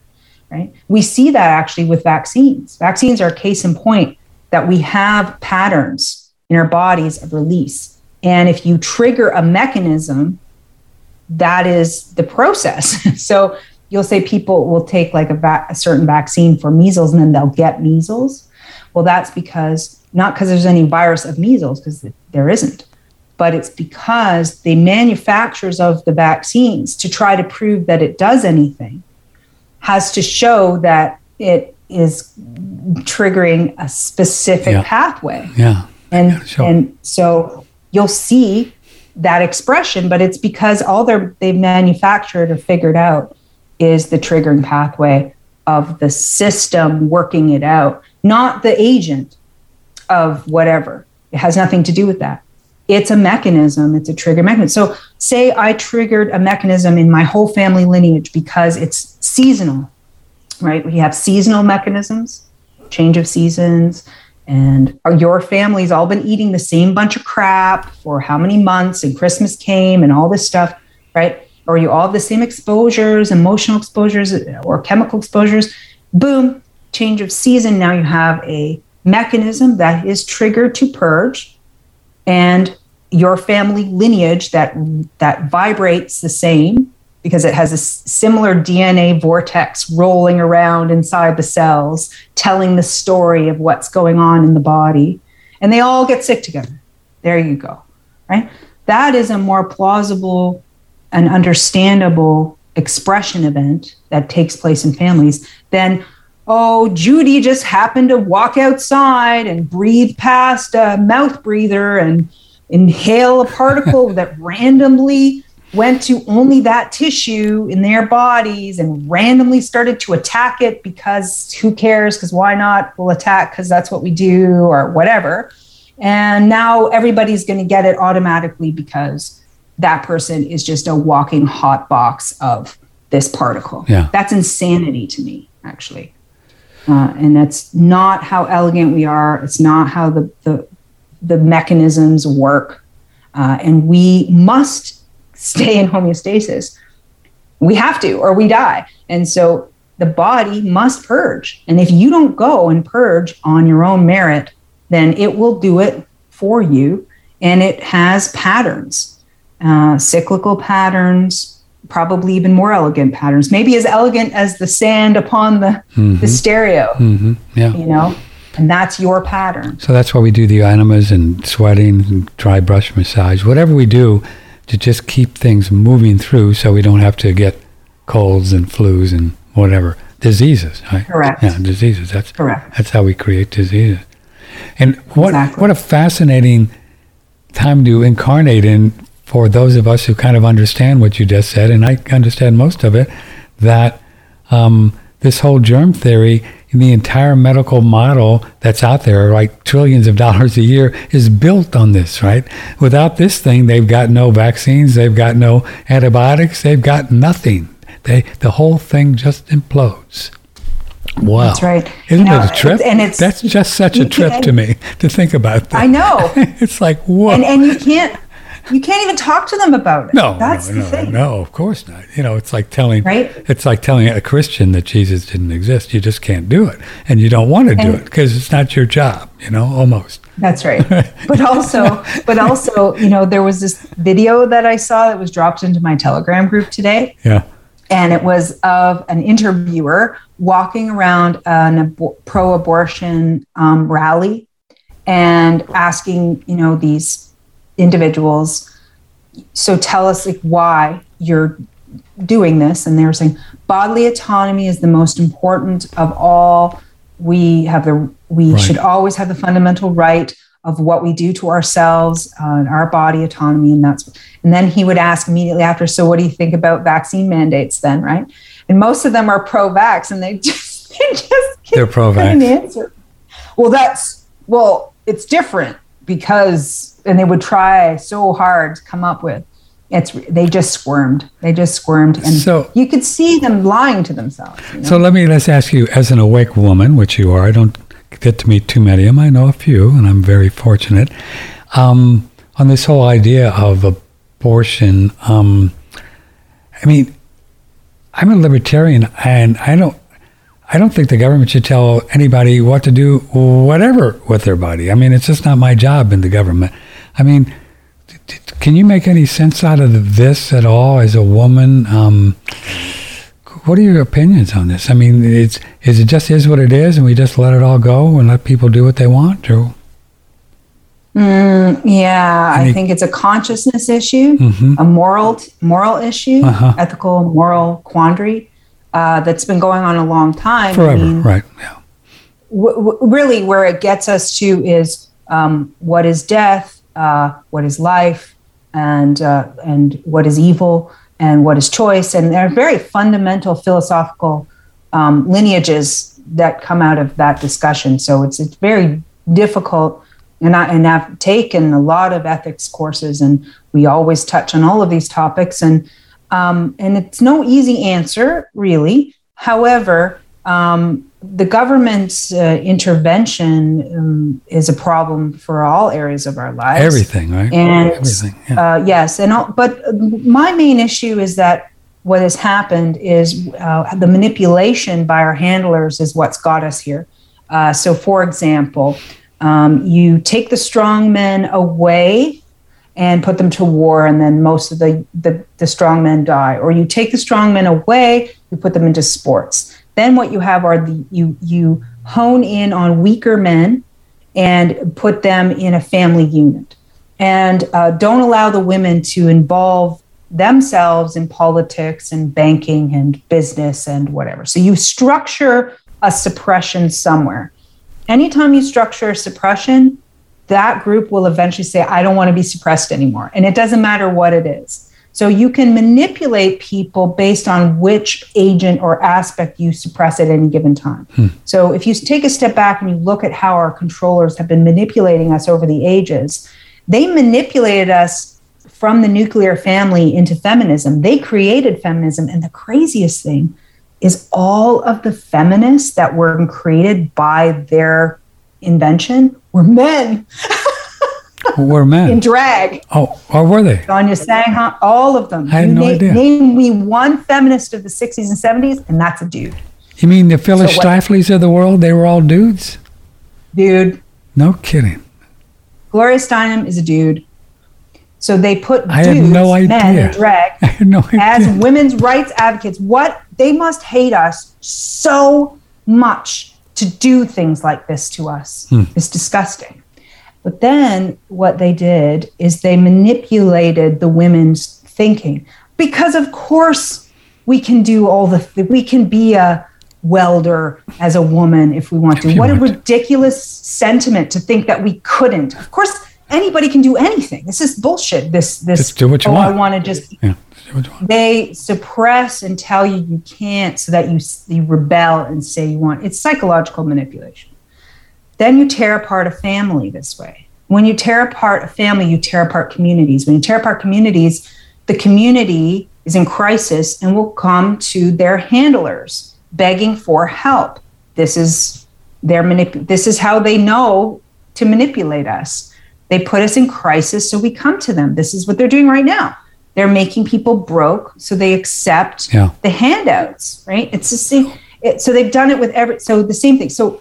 right? We see that actually with vaccines. Vaccines are a case in point that we have patterns in our bodies of release. And if you trigger a mechanism that is the process. So you'll say people will take like a, va- a certain vaccine for measles and then they'll get measles. Well that's because not because there's any virus of measles because there isn't but it's because the manufacturers of the vaccines to try to prove that it does anything has to show that it is triggering a specific Yeah. pathway yeah and sure. and so you'll see that expression but it's because all they're they've manufactured or figured out is the triggering pathway of the system working it out not the agent of whatever. It has nothing to do with that. It's a mechanism. It's a trigger mechanism. So say i triggered a mechanism in my whole family lineage because it's seasonal right? We have seasonal mechanisms change of seasons and are your family's all been eating the same bunch of crap for how many months and christmas came and all this stuff right? Or you all the same exposures emotional exposures or chemical exposures. Boom change of season. Now you have a mechanism that is triggered to purge and your family lineage that that vibrates the same because it has a similar DNA vortex rolling around inside the cells, telling the story of what's going on in the body, and they all get sick together. There you go, right? That is a more plausible and understandable expression event that takes place in families than oh judy just happened to walk outside and breathe past a mouth breather and inhale a particle that randomly went to only that tissue in their bodies and randomly started to attack it because who cares? Because why not? We'll attack because that's what we do or whatever. And now everybody's going to get it automatically because that person is just a walking hot box of this particle. Yeah. That's insanity to me, actually. Uh, and that's not how elegant we are. It's not how the, the, the mechanisms work. Uh, and we must stay in homeostasis. We have to, or we die. And so the body must purge. And if you don't go and purge on your own merit, then it will do it for you. And it has patterns, uh, cyclical patterns, probably even more elegant patterns, maybe as elegant as the sand upon the, mm-hmm. the stereo. Mm-hmm. Yeah. You know, and that's your pattern. So that's why we do the enemas and sweating and dry brush massage, whatever we do to just keep things moving through so we don't have to get colds and flus and whatever diseases right correct yeah diseases that's correct that's how we create diseases and what Exactly. what a fascinating time to incarnate in for those of us who kind of understand what you just said and i understand most of it that um, this whole germ theory the entire medical model that's out there, like trillions of dollars a year, is built on this, right? Without this thing, they've got no vaccines, they've got no antibiotics, they've got nothing. They, the whole thing just implodes. Wow. That's right. Isn't Now, it a trip? and it's- That's just such a trip to me to think about that. I know. it's like, whoa. and and you can't you can't even talk to them about it. no, that's no, the no, thing. no, of course not. You know, it's like telling Right? it's like telling a Christian that Jesus didn't exist. You just can't do it, and you don't want to do it because it's not your job. You know, almost. That's right. But also, but also, you know, there was this video that I saw that was dropped into my Telegram group today, Yeah. and it was of an interviewer walking around an abo- pro-abortion um, rally and asking, you know, these individuals, so tell us like why you're doing this, and they were saying bodily autonomy is the most important of all. We have the we Right. should always have the fundamental right of what we do to ourselves uh, and our body autonomy, and that's. And then he would ask immediately after, so what do you think about vaccine mandates? Then, right? And most of them are pro-vax, and they just they just They're pro-vax. couldn't answer. Well, that's well, it's different because, and they would try so hard to come up with. It's they just squirmed. They just squirmed, and So- you could see them lying to themselves. you know? So let me let's ask you, as an awake woman, which you are, I don't get to meet too many of them. I know a few, and I'm very fortunate. Um, on this whole idea of abortion, um, I mean, I'm a libertarian, and I don't. I don't think the government should tell anybody what to do, whatever, with their body. I mean, it's just not my job in the government. I mean, can you make any sense out of this at all as a woman? Um, what are your opinions on this? I mean, it's is it just is what it is, and we just let it all go and let people do what they want, or Mm, yeah, Any- I think it's a consciousness issue, Mhm. a moral moral issue, Uh-huh. ethical moral quandary uh, that's been going on a long time. I forever, mean, right? Yeah. w- w- really where it gets us to is um, what is death, uh, what is life, and uh, and what is evil, and what is choice, and there are very fundamental philosophical um, lineages that come out of that discussion. So it's it's very difficult, and I and I've taken a lot of ethics courses, and we always touch on all of these topics, and um, and it's no easy answer really. However, um, the government's uh, intervention um, is a problem for all areas of our lives. Everything, right? And Everything. Yeah. uh, yes, and all, but my main issue is that what has happened is uh, the manipulation by our handlers is what's got us here. Uh, so, for example, um, you take the strong men away and put them to war, and then most of the, the, the strong men die. Or you take the strong men away, you put them into sports. Then what you have are the you you hone in on weaker men and put them in a family unit, and uh, don't allow the women to involve themselves in politics and banking and business and whatever. So you structure a suppression somewhere. Anytime you structure a suppression, that group will eventually say, I don't want to be suppressed anymore. And it doesn't matter what it is. So you can manipulate people based on which agent or aspect you suppress at any given time. Hmm. So if you take a step back and you look at how our controllers have been manipulating us over the ages, they manipulated us from the nuclear family into feminism. They created feminism. And the craziest thing is all of the feminists that were created by their invention were men. were men in drag. Oh, or were they? Sonia Sang, all of them. I had you no idea. Name me one feminist of the 60s and 70s, and that's a dude. You mean the Phyllis So Stifleys of the world? They were all dudes? Dude, No kidding. Gloria Steinem is a dude. So they put I dudes, no men in drag no idea. as women's rights advocates. What they must hate us so much to do things like this to us. Hmm. It's disgusting. But then what they did is they manipulated the women's thinking because of course we can do all the th- we can be a welder as a woman if we want to. What a ridiculous sentiment to think that we couldn't. Of course anybody can do anything. This is bullshit. This this Just do what you oh, I want. want to just yeah. They suppress and tell you you can't so that you, you rebel and say you want it's psychological manipulation. Then you tear apart a family this way. When you tear apart a family you tear apart communities. When you tear apart communities the community is in crisis and will come to their handlers begging for help. This is their manip- this is how they know to manipulate us. They put us in crisis so we come to them. This is what they're doing right now they're making people broke so they accept Yeah. the handouts right it's the same it, so they've done it with every so the same thing so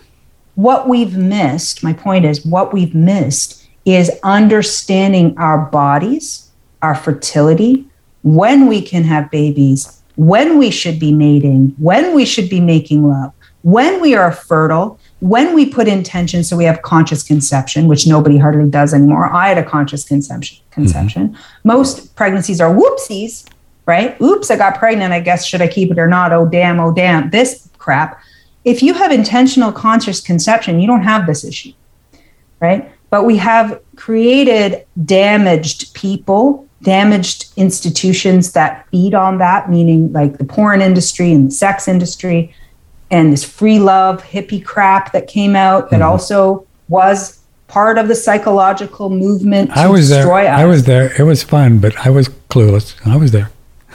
what we've missed my point is what we've missed is understanding our bodies our fertility when we can have babies when we should be mating when we should be making love when we are fertile when we put intention so we have conscious conception which nobody hardly does anymore. I had a conscious conception mm-hmm. conception. Most pregnancies are whoopsies right? Oops i got pregnant. I guess should i keep it or not? Oh damn oh damn this crap. If you have intentional conscious conception you don't have this issue right? But we have created damaged people damaged institutions that feed on that meaning like the porn industry and the sex industry and this free love hippie crap that came out that also was part of the psychological movement to I was there. us. I was there. It was fun, but I was clueless. I was there.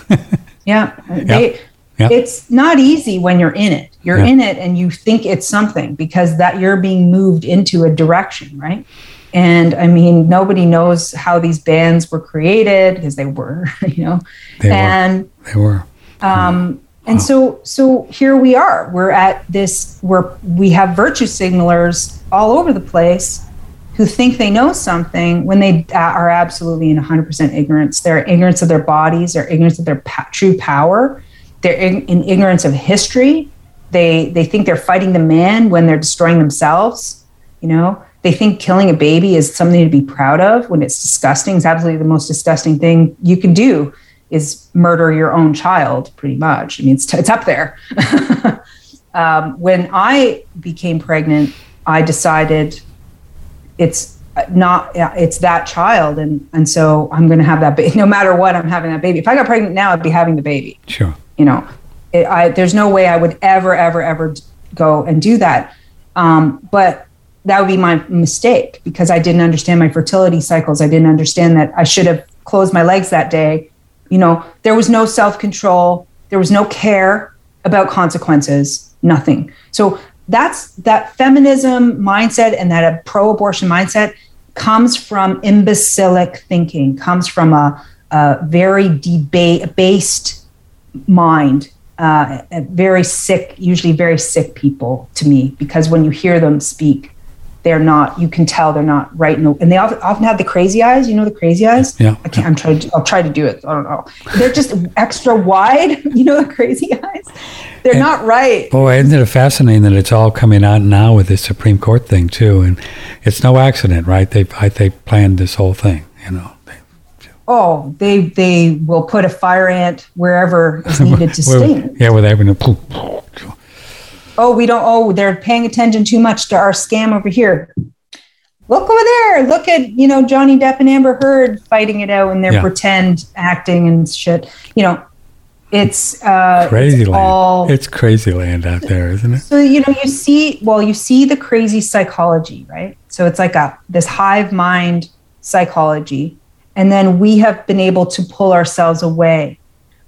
Yeah. They, Yeah. It's not easy when you're in it. You're Yeah. in it and you think it's something because that you're being moved into a direction, right? And I mean, nobody knows how these bands were created because they were, you know. They were. and They were. um, and so so here we are. We're at this where we have virtue signalers all over the place who think they know something when they uh, are absolutely in 100% ignorance. They're ignorance of their bodies. They're ignorance of their pa- true power. They're in, in ignorance of history. They they think they're fighting the man when they're destroying themselves. You know, they think killing a baby is something to be proud of when it's disgusting. It's absolutely the most disgusting thing you can do is murder your own child, pretty much. I mean, it's, it's up there. um, when I became pregnant, I decided it's not it's that child and and so i'm going to have that baby no matter what i'm having that baby if i got pregnant now i'd be having the baby Sure. you know it, I, there's no way i would ever ever ever go and do that um, but that would be my mistake because i didn't understand my fertility cycles i didn't understand that i should have closed my legs that day you know there was no self-control. There was no care about consequences. Nothing. So that's that feminism mindset and that pro-abortion mindset comes from imbecilic thinking comes from a, a very debate based mind uh, very sick usually very sick people to me because when you hear them speak they're not you can tell they're not right in the, and they often, often have the crazy eyes you know the crazy eyes Yeah. i can't i'm trying to i'll try to do it i don't know they're just extra wide you know the crazy eyes they're not right Boy, isn't it fascinating that it's all coming out now with this Supreme Court thing too, and it's no accident, right? They I, they planned this whole thing, you know. Oh they they will put a fire ant wherever is needed to sting Yeah, with having a oh we don't oh they're paying attention too much to our scam over here look over there. Look at, you know, Johnny Depp and Amber Heard fighting it out in their Yeah. pretend acting and shit. You know, it's uh Crazy it's land. all It's crazy land out there, isn't it? so you know you see well you see the crazy psychology right so it's like a this hive mind psychology and then we have been able to pull ourselves away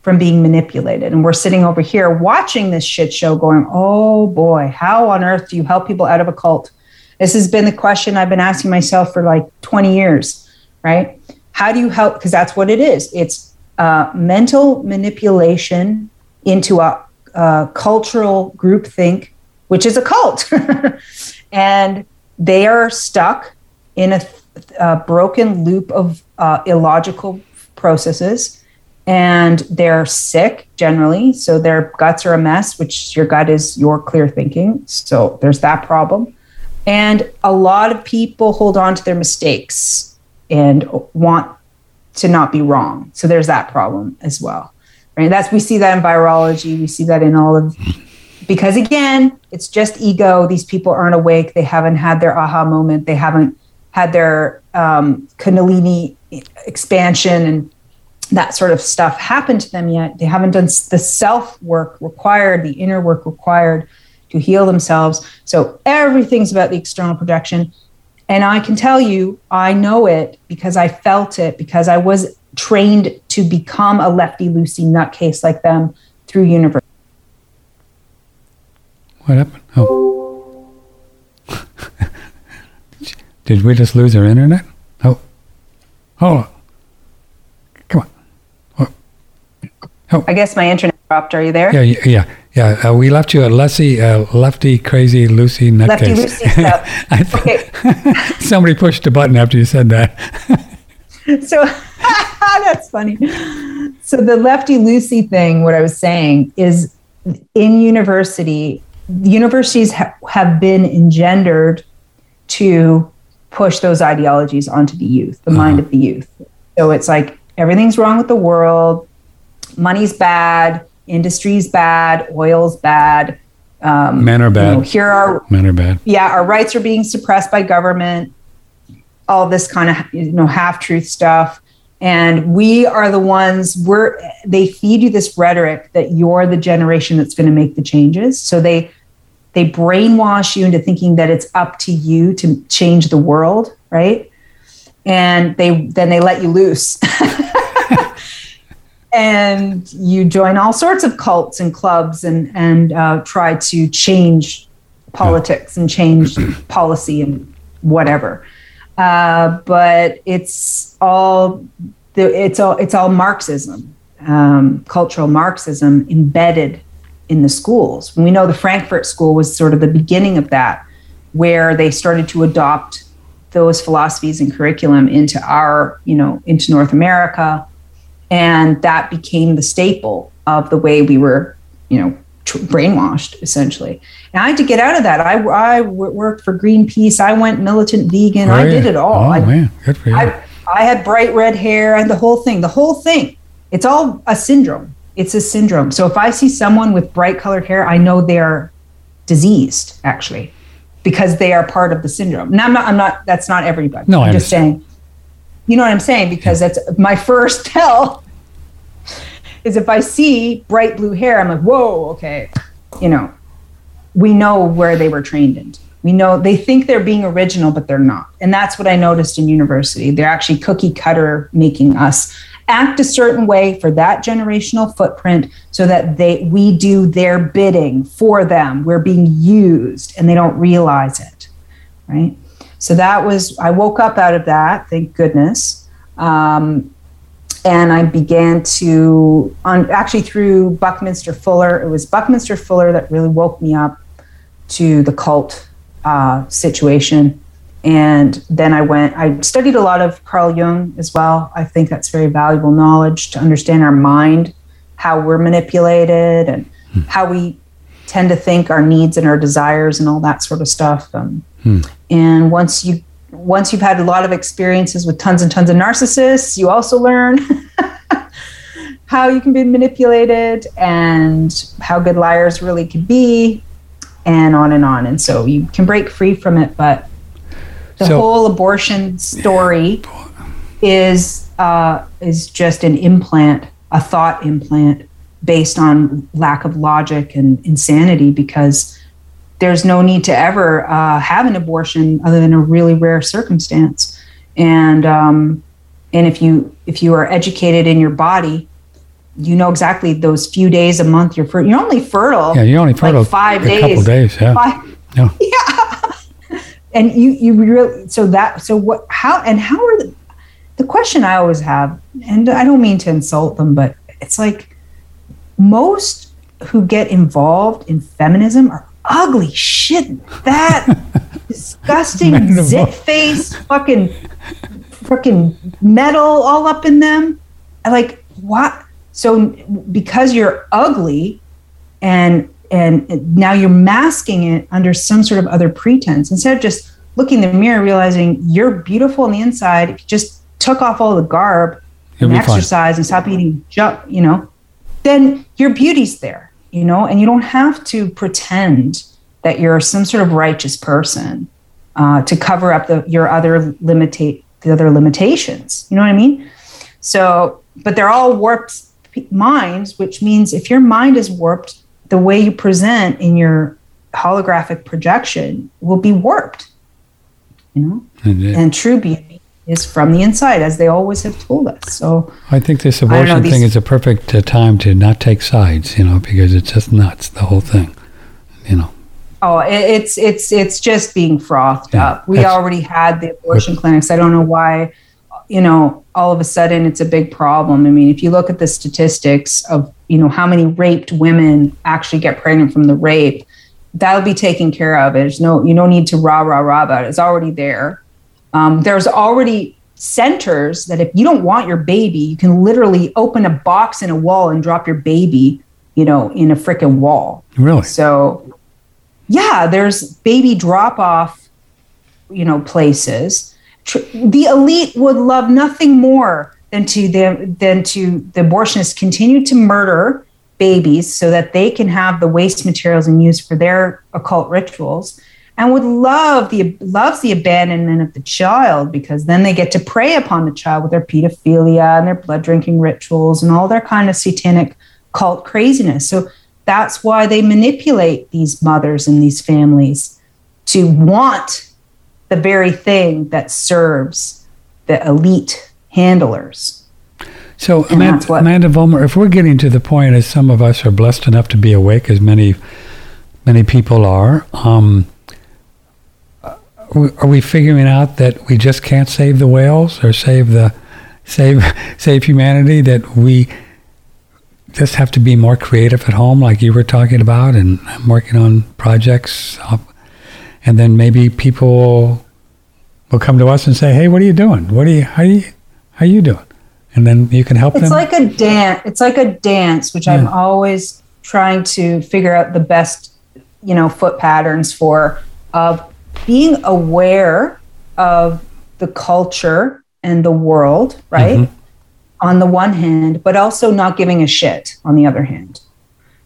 from being manipulated. And we're sitting over here watching this shit show going oh boy how on earth do you help people out of a cult? This has been the question i've been asking myself for like 20 years right? How do you help? Because that's what it is. It's uh, mental manipulation into a, a cultural groupthink, which is a cult. and they are stuck in a, a broken loop of uh, illogical processes. And they're sick generally. So their guts are a mess, which your gut is your clear thinking. So there's that problem. And a lot of people hold on to their mistakes and want to not be wrong. So there's that problem as well. Right? That's we see that in virology, we see that in all of because again, it's just ego. These people aren't awake. They haven't had their aha moment. They haven't had their um, Kundalini expansion and that sort of stuff happen to them yet. They haven't done the self work required, the inner work required to heal themselves. So everything's about the external projection. And I can tell you, I know it because I felt it, because I was trained to become a lefty loosey nutcase like them through university. What happened? Oh. Did we just lose our internet? Oh. Hold on. Come on. I guess my internet dropped. Are you there? Yeah, yeah, yeah. Uh, we left you at Leslie, uh, Lefty, Crazy, Lucy, Nutcase. Lefty loosey stuff. Okay. Somebody pushed a button after you said that. so that's funny. So the lefty loosey thing, what I was saying is in university, universities ha- have been engendered to push those ideologies onto the youth, the mind of the youth. So it's like everything's wrong with the world, money's bad, industry's bad, oil's bad. Um, Men are you bad. know, here are Men are bad. yeah, our rights are being suppressed by government, all this kind of you know half truth stuff. And we are the ones we're they feed you this rhetoric that you're the generation that's going to make the changes. So they they brainwash you into thinking that it's up to you to change the world, right? And they then they let you loose. and you join all sorts of cults and clubs and and uh, try to change politics and change policy and whatever. Uh, but it's all it's all it's all Marxism, um, cultural Marxism embedded in the schools. We know the Frankfurt School was sort of the beginning of that, where they started to adopt those philosophies and curriculum into our you know into North America, and that became the staple of the way we were you know tr- brainwashed essentially. And I had to get out of that. I, I w- worked for Greenpeace. I went militant vegan. I Oh, yeah. did it all. Oh, I, man. Good for you. I, I had bright red hair and the whole thing. The whole thing. It's all a syndrome. It's a syndrome. So if I see someone with bright colored hair, I know they're diseased actually, because they are part of the syndrome. Now I'm not. I'm not. That's not everybody. No, I I'm just saying. You know what I'm saying? Because that's my first tell. Is if I see bright blue hair, I'm like, whoa, okay, you know, we know where they were trained in. We know they think they're being original, but they're not. And that's what I noticed in university. They're actually cookie cutter making us act a certain way for that generational footprint so that they we do their bidding for them. We're being used and they don't realize it. Right. So that was I woke up out of that, thank goodness. Um, and I began to on actually through Buckminster Fuller. It was Buckminster Fuller that really woke me up to the cult uh, situation. And then I went, I studied a lot of Carl Jung as well. I think that's very valuable knowledge to understand our mind, how we're manipulated, and how we tend to think our needs and our desires and all that sort of stuff. Um, And once you once you've had a lot of experiences with tons and tons of narcissists, you also learn how you can be manipulated and how good liars really could be, and on and on. And so you can break free from it, but The So- whole abortion story is uh, is just an implant, a thought implant based on lack of logic and insanity. Because there's no need to ever uh, have an abortion other than a really rare circumstance, and um, and if you if you are educated in your body. You know exactly those few days a month you're fer- you're only fertile. Yeah, you're only like fertile five a days. couple days. Yeah. Five, Yeah. yeah. And you you really so that so what how and how are the the question I always have, and I don't mean to insult them, but it's like most who get involved in feminism are ugly shit. That disgusting zit face, fucking, fucking metal all up in them. Like what? So because you're ugly, and and now you're masking it under some sort of other pretense instead of just looking in the mirror realizing you're beautiful on the inside if you just took off all the garb and be fine. exercise and stop eating junk you know then your beauty's there you know and you don't have to pretend that you're some sort of righteous person uh, to cover up the your other limitate the other limitations you know what i mean? So but they're all warped minds which means if your mind is warped the way you present in your holographic projection will be warped you know? And, and true beauty is from the inside as they always have told us so I think this don't know, abortion thing is a perfect uh, time to not take sides, you know, because it's just nuts, the whole thing. You know, Oh, it, it's it's it's just being frothed Yeah, up. We already had the abortion clinics. I don't know why, you know, all of a sudden it's a big problem. I mean, if you look at the statistics of you know how many raped women actually get pregnant from the rape, that'll be taken care of. There's no you don't need to rah rah rah about it. It's already there. Um, there's already centers that if you don't want your baby, you can literally open a box in a wall and drop your baby, you know, in a freaking wall. really. So, yeah, there's baby drop off, you know, places. The elite would love nothing more than to them than to the abortionists continue to murder babies so that they can have the waste materials and use for their occult rituals and would love the loves the abandonment of the child because then they get to prey upon the child with their pedophilia and their blood drinking rituals and all their kind of satanic cult craziness. So that's why they manipulate these mothers and these families to want the very thing that serves the elite handlers. So, And Amanda, what- Amanda Vollmer, if we're getting to the point, as some of us are blessed enough to be awake, as many many people are, um, are we- figuring out that we just can't save the whales or save the save save humanity? That we just have to be more creative at home, like you were talking about, and I'm working on projects, and then maybe people will come to us and say, "Hey, what are you doing? What are you? How you? How you doing?" And then you can help It's them. like a dance. It's like a dance, which I'm always trying to figure out the best, you know, foot patterns for of being aware of the culture and the world, right? Mhm. On the one hand, but also not giving a shit on the other hand,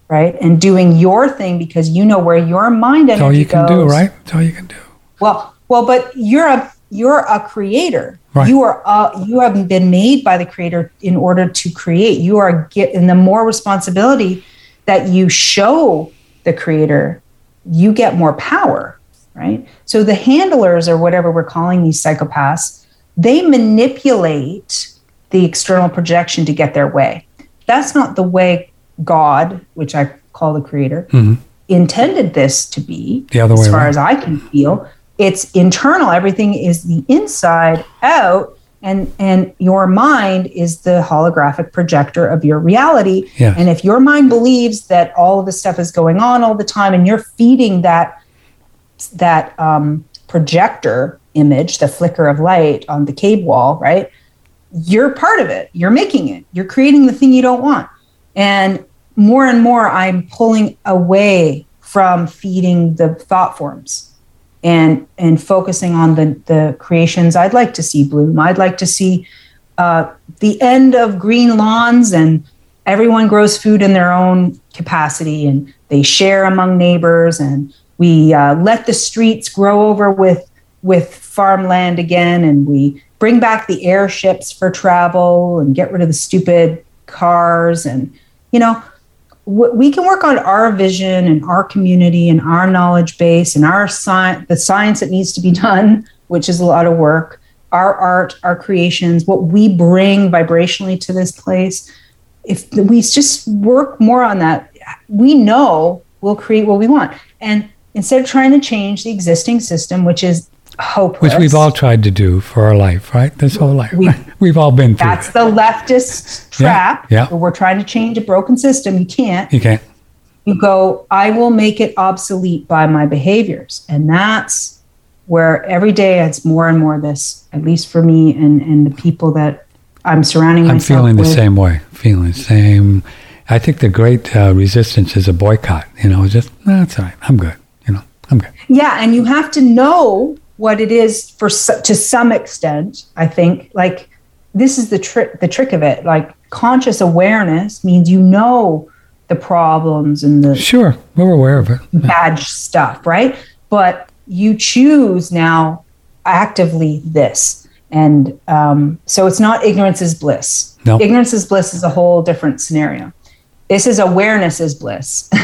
right? And doing your thing because you know where your mind energy That's all you can do, goes. right? That's all you can do. Well, well, but you're a you're a creator. Right. You are uh, you have been made by the creator in order to create. You are get and the more responsibility that you show the creator, you get more power, right? So the handlers or whatever we're calling these psychopaths, they manipulate the external projection to get their way. That's not the way God, which I call the creator, Mhm. intended this to be The other way as far around. as I can feel. It's internal. Everything is the inside out, and and your mind is the holographic projector of your reality. Yes. And if your mind believes that all of this stuff is going on all the time, and you're feeding that that um, projector image, the flicker of light on the cave wall, right? You're part of it. You're making it. You're creating the thing you don't want. And more and more, I'm pulling away from feeding the thought forms and and focusing on the the creations I'd like to see bloom. I'd like to see uh, the end of green lawns and everyone grows food in their own capacity and they share among neighbors and we uh, let the streets grow over with with farmland again and we bring back the airships for travel and get rid of the stupid cars and you know we can work on our vision and our community and our knowledge base and our science the science that needs to be done which is a lot of work our art our creations what we bring vibrationally to this place. If we just work more on that we know we'll create what we want. And instead of trying to change the existing system which is hopeless. Which we've all tried to do for our life right? This whole life. We, we've all been through that's it. the leftist trap yeah, yeah. we're trying to change a broken system. You can't. You can't. You go i will make it obsolete by my behaviors. And that's where every day it's more and more this at least for me and and the people that i'm surrounding I'm feeling with. the same way. Feeling the same. I think the great uh, resistance is a boycott you know just no, that's all right. I'm good you know i'm good yeah and you have to know what it is for to some extent i think. Like this is the trick the trick of it. Like conscious awareness means you know the problems and the sure we're aware of it. Bad stuff right? But you choose now actively this. And um, so it's not ignorance is bliss. No. ignorance is bliss is a whole different scenario this is awareness is bliss.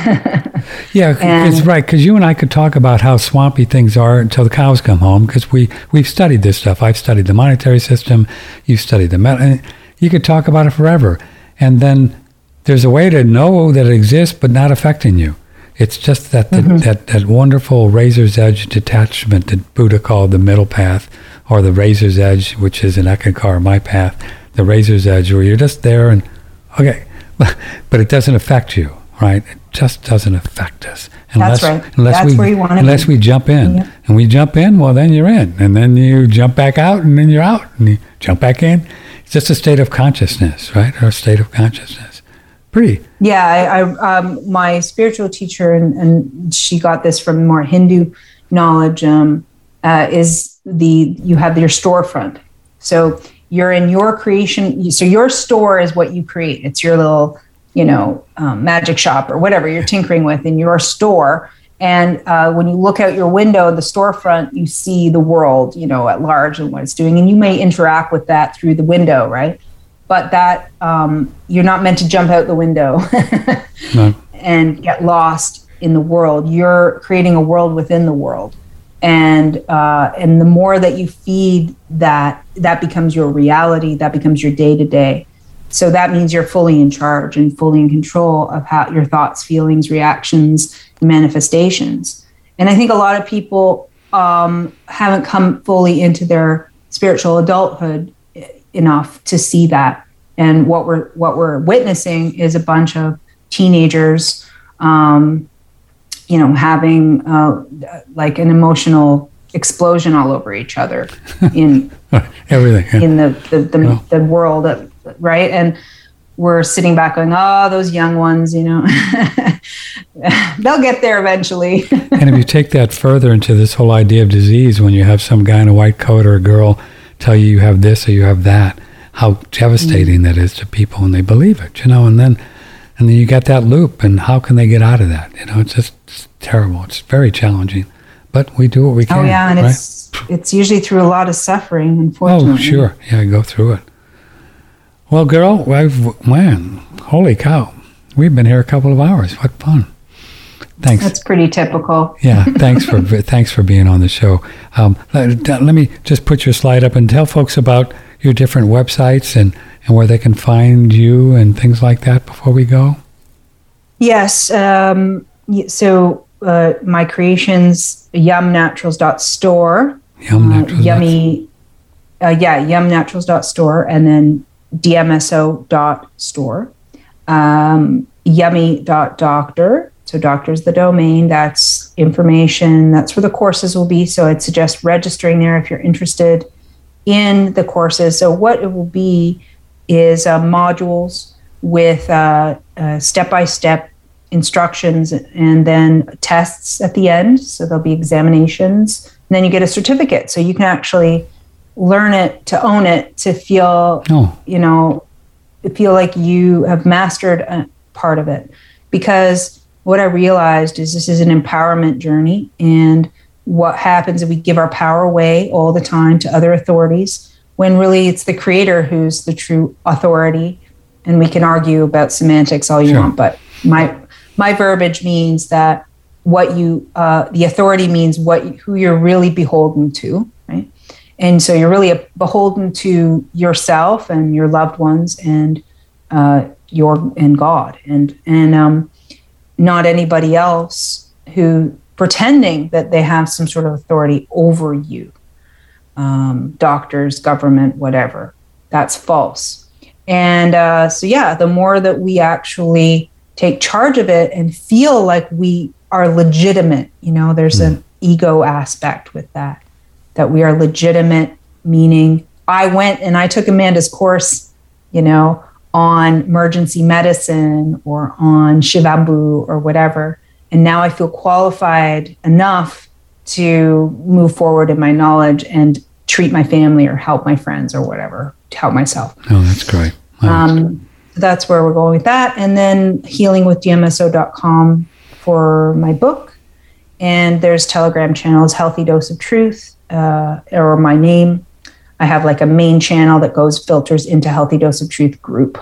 Yeah And- it's right because you and i could talk about how swampy things are until the cows come home because we we've studied this stuff. I've studied the monetary system you've studied the metal and you could talk about it forever. And then there's a way to know that it exists but not affecting you. It's just that the, Mm-hmm. that that wonderful razor's edge detachment that buddha called the middle path or the razor's edge which is an Eckankar my path the razor's edge where you're just there and okay but it doesn't affect you right? It just doesn't affect us. Unless That's right. unless That's we where you wanna unless be. we jump in. Yeah. and we jump in well then you're in. And then you jump back out and then you're out. And you jump back in. It's just a state of consciousness right? Or a state of consciousness. Pretty. Yeah, I, I um, my spiritual teacher, and, and she got this from more Hindu knowledge. Um, uh, is the you have your storefront, so you're in your creation. So your store is what you create. It's your little, you know, um, magic shop or whatever you're tinkering with in your store. And uh, when you look out your window, the storefront, you see the world, you know, at large and what it's doing, and you may interact with that through the window, right? But that um, you're not meant to jump out the window no, and get lost in the world. You're creating a world within the world, and uh, and the more that you feed that, that becomes your reality. That becomes your day to day. So that means you're fully in charge and fully in control of how your thoughts, feelings, reactions, manifestations. And I think a lot of people um, haven't come fully into their spiritual adulthood enough to see that. And what we're what we're witnessing is a bunch of teenagers, um, you know, having uh, like an emotional explosion all over each other in everything yeah. in the the, the, Yeah. the world, uh, right? And we're sitting back going, "Oh, those young ones, you know, they'll get there eventually." and if you take that further into this whole idea of disease, when you have some guy in a white coat or a girl tell you you have this or you have that, how devastating that is to people when they believe it, you know, and then and then you get that loop, and how can they get out of that? You know, it's just it's terrible. It's very challenging, but we do what we can. oh yeah, and right? it's it's usually through a lot of suffering, unfortunately. Oh, sure. Yeah, go through it. Well, girl, I've, man, holy cow. We've been here a couple of hours. What fun. Thanks. That's pretty typical. yeah, thanks for thanks for being on the show. Um, let, let me just put your slide up and tell folks about your different websites and, and where they can find you and things like that before we go. Yes. Um, so uh, my creations, yumnaturals.store. Yum uh, yummy. Uh, yeah, yumnaturals.store and then dmso.store. Um, yummy.doctor. So doctor is the domain. That's information. That's where the courses will be. So I'd suggest registering there if you're interested in the courses. So what it will be is uh, modules with uh, uh, step-by-step instructions and then tests at the end. So there'll be examinations. And then you get a certificate. So you can actually learn it to own it to feel Oh, you know feel like you have mastered a part of it because what i realized is this is an empowerment journey and what happens if we give our power away all the time to other authorities when really it's the creator who's the true authority and we can argue about semantics all you Sure. want but my my verbiage means that what you uh, the authority means what who you're really beholden to right and so you're really beholden to yourself and your loved ones and uh, your and god and and um, not anybody else who pretending that they have some sort of authority over you. Um, doctors government whatever. That's false. And uh, so yeah the more that we actually take charge of it and feel like we are legitimate you know there's an ego aspect with that that we are legitimate meaning i went and i took amanda's course you know on emergency medicine or on shivambu or whatever and now i feel qualified enough to move forward in my knowledge and treat my family or help my friends or whatever to help myself Oh, that's great. Um, that's where we're going with that. And then healingwithdmso.com for my book. And there's Telegram channels, Healthy Dose of Truth, uh, or my name. I have like a main channel that goes filters into Healthy Dose of Truth group.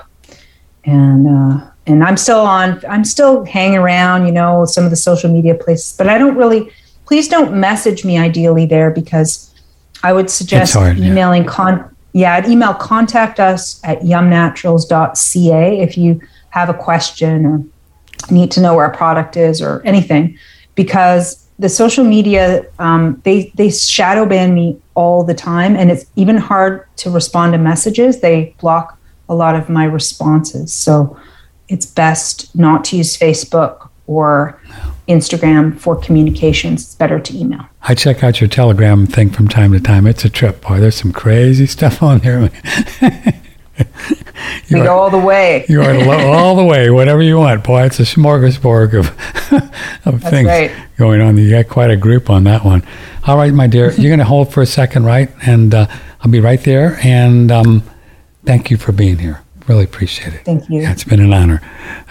And uh, and I'm still on. I'm still hanging around, you know, some of the social media places, but I don't really. Please don't message me ideally there because I would suggest hard, yeah. emailing con. Yeah, I'd email contact us at yumnaturals.ca if you have a question or need to know where a product is or anything, because the social media um, they they shadow ban me all the time, and it's even hard to respond to messages. They block a lot of my responses, so it's best not to use Facebook or Instagram for communications. It's better to email. I check out your Telegram thing from time to time. It's a trip, boy. There's some crazy stuff on there. We go all the way. You are lo- all the way, whatever you want, boy. It's a smorgasbord of of That's things right. going on. You got quite a group on that one. All right, my dear, you're going to hold for a second, right? And uh, I'll be right there. And um, thank you for being here. Really appreciate it. Thank you. Yeah, it's been an honor.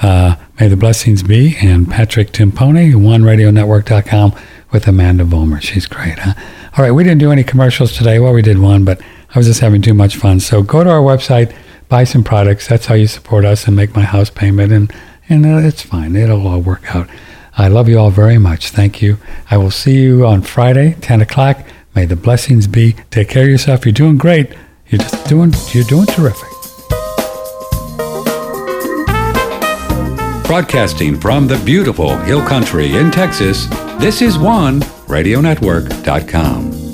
Uh, may the blessings be. And Patrick Timpone, OneRadioNetwork.com with Amanda Vollmer. She's great, huh? All right, we didn't do any commercials today. Well, we did one, but I was just having too much fun. So go to our website, buy some products. That's how you support us and make my house payment. And, and uh, it's fine. It'll all work out. I love you all very much. Thank you. I will see you on Friday, 10 o'clock. May the blessings be. Take care of yourself. You're doing great. You're just doing, you're doing terrific. Broadcasting from the beautiful Hill Country in Texas, this is one radionetwork.com.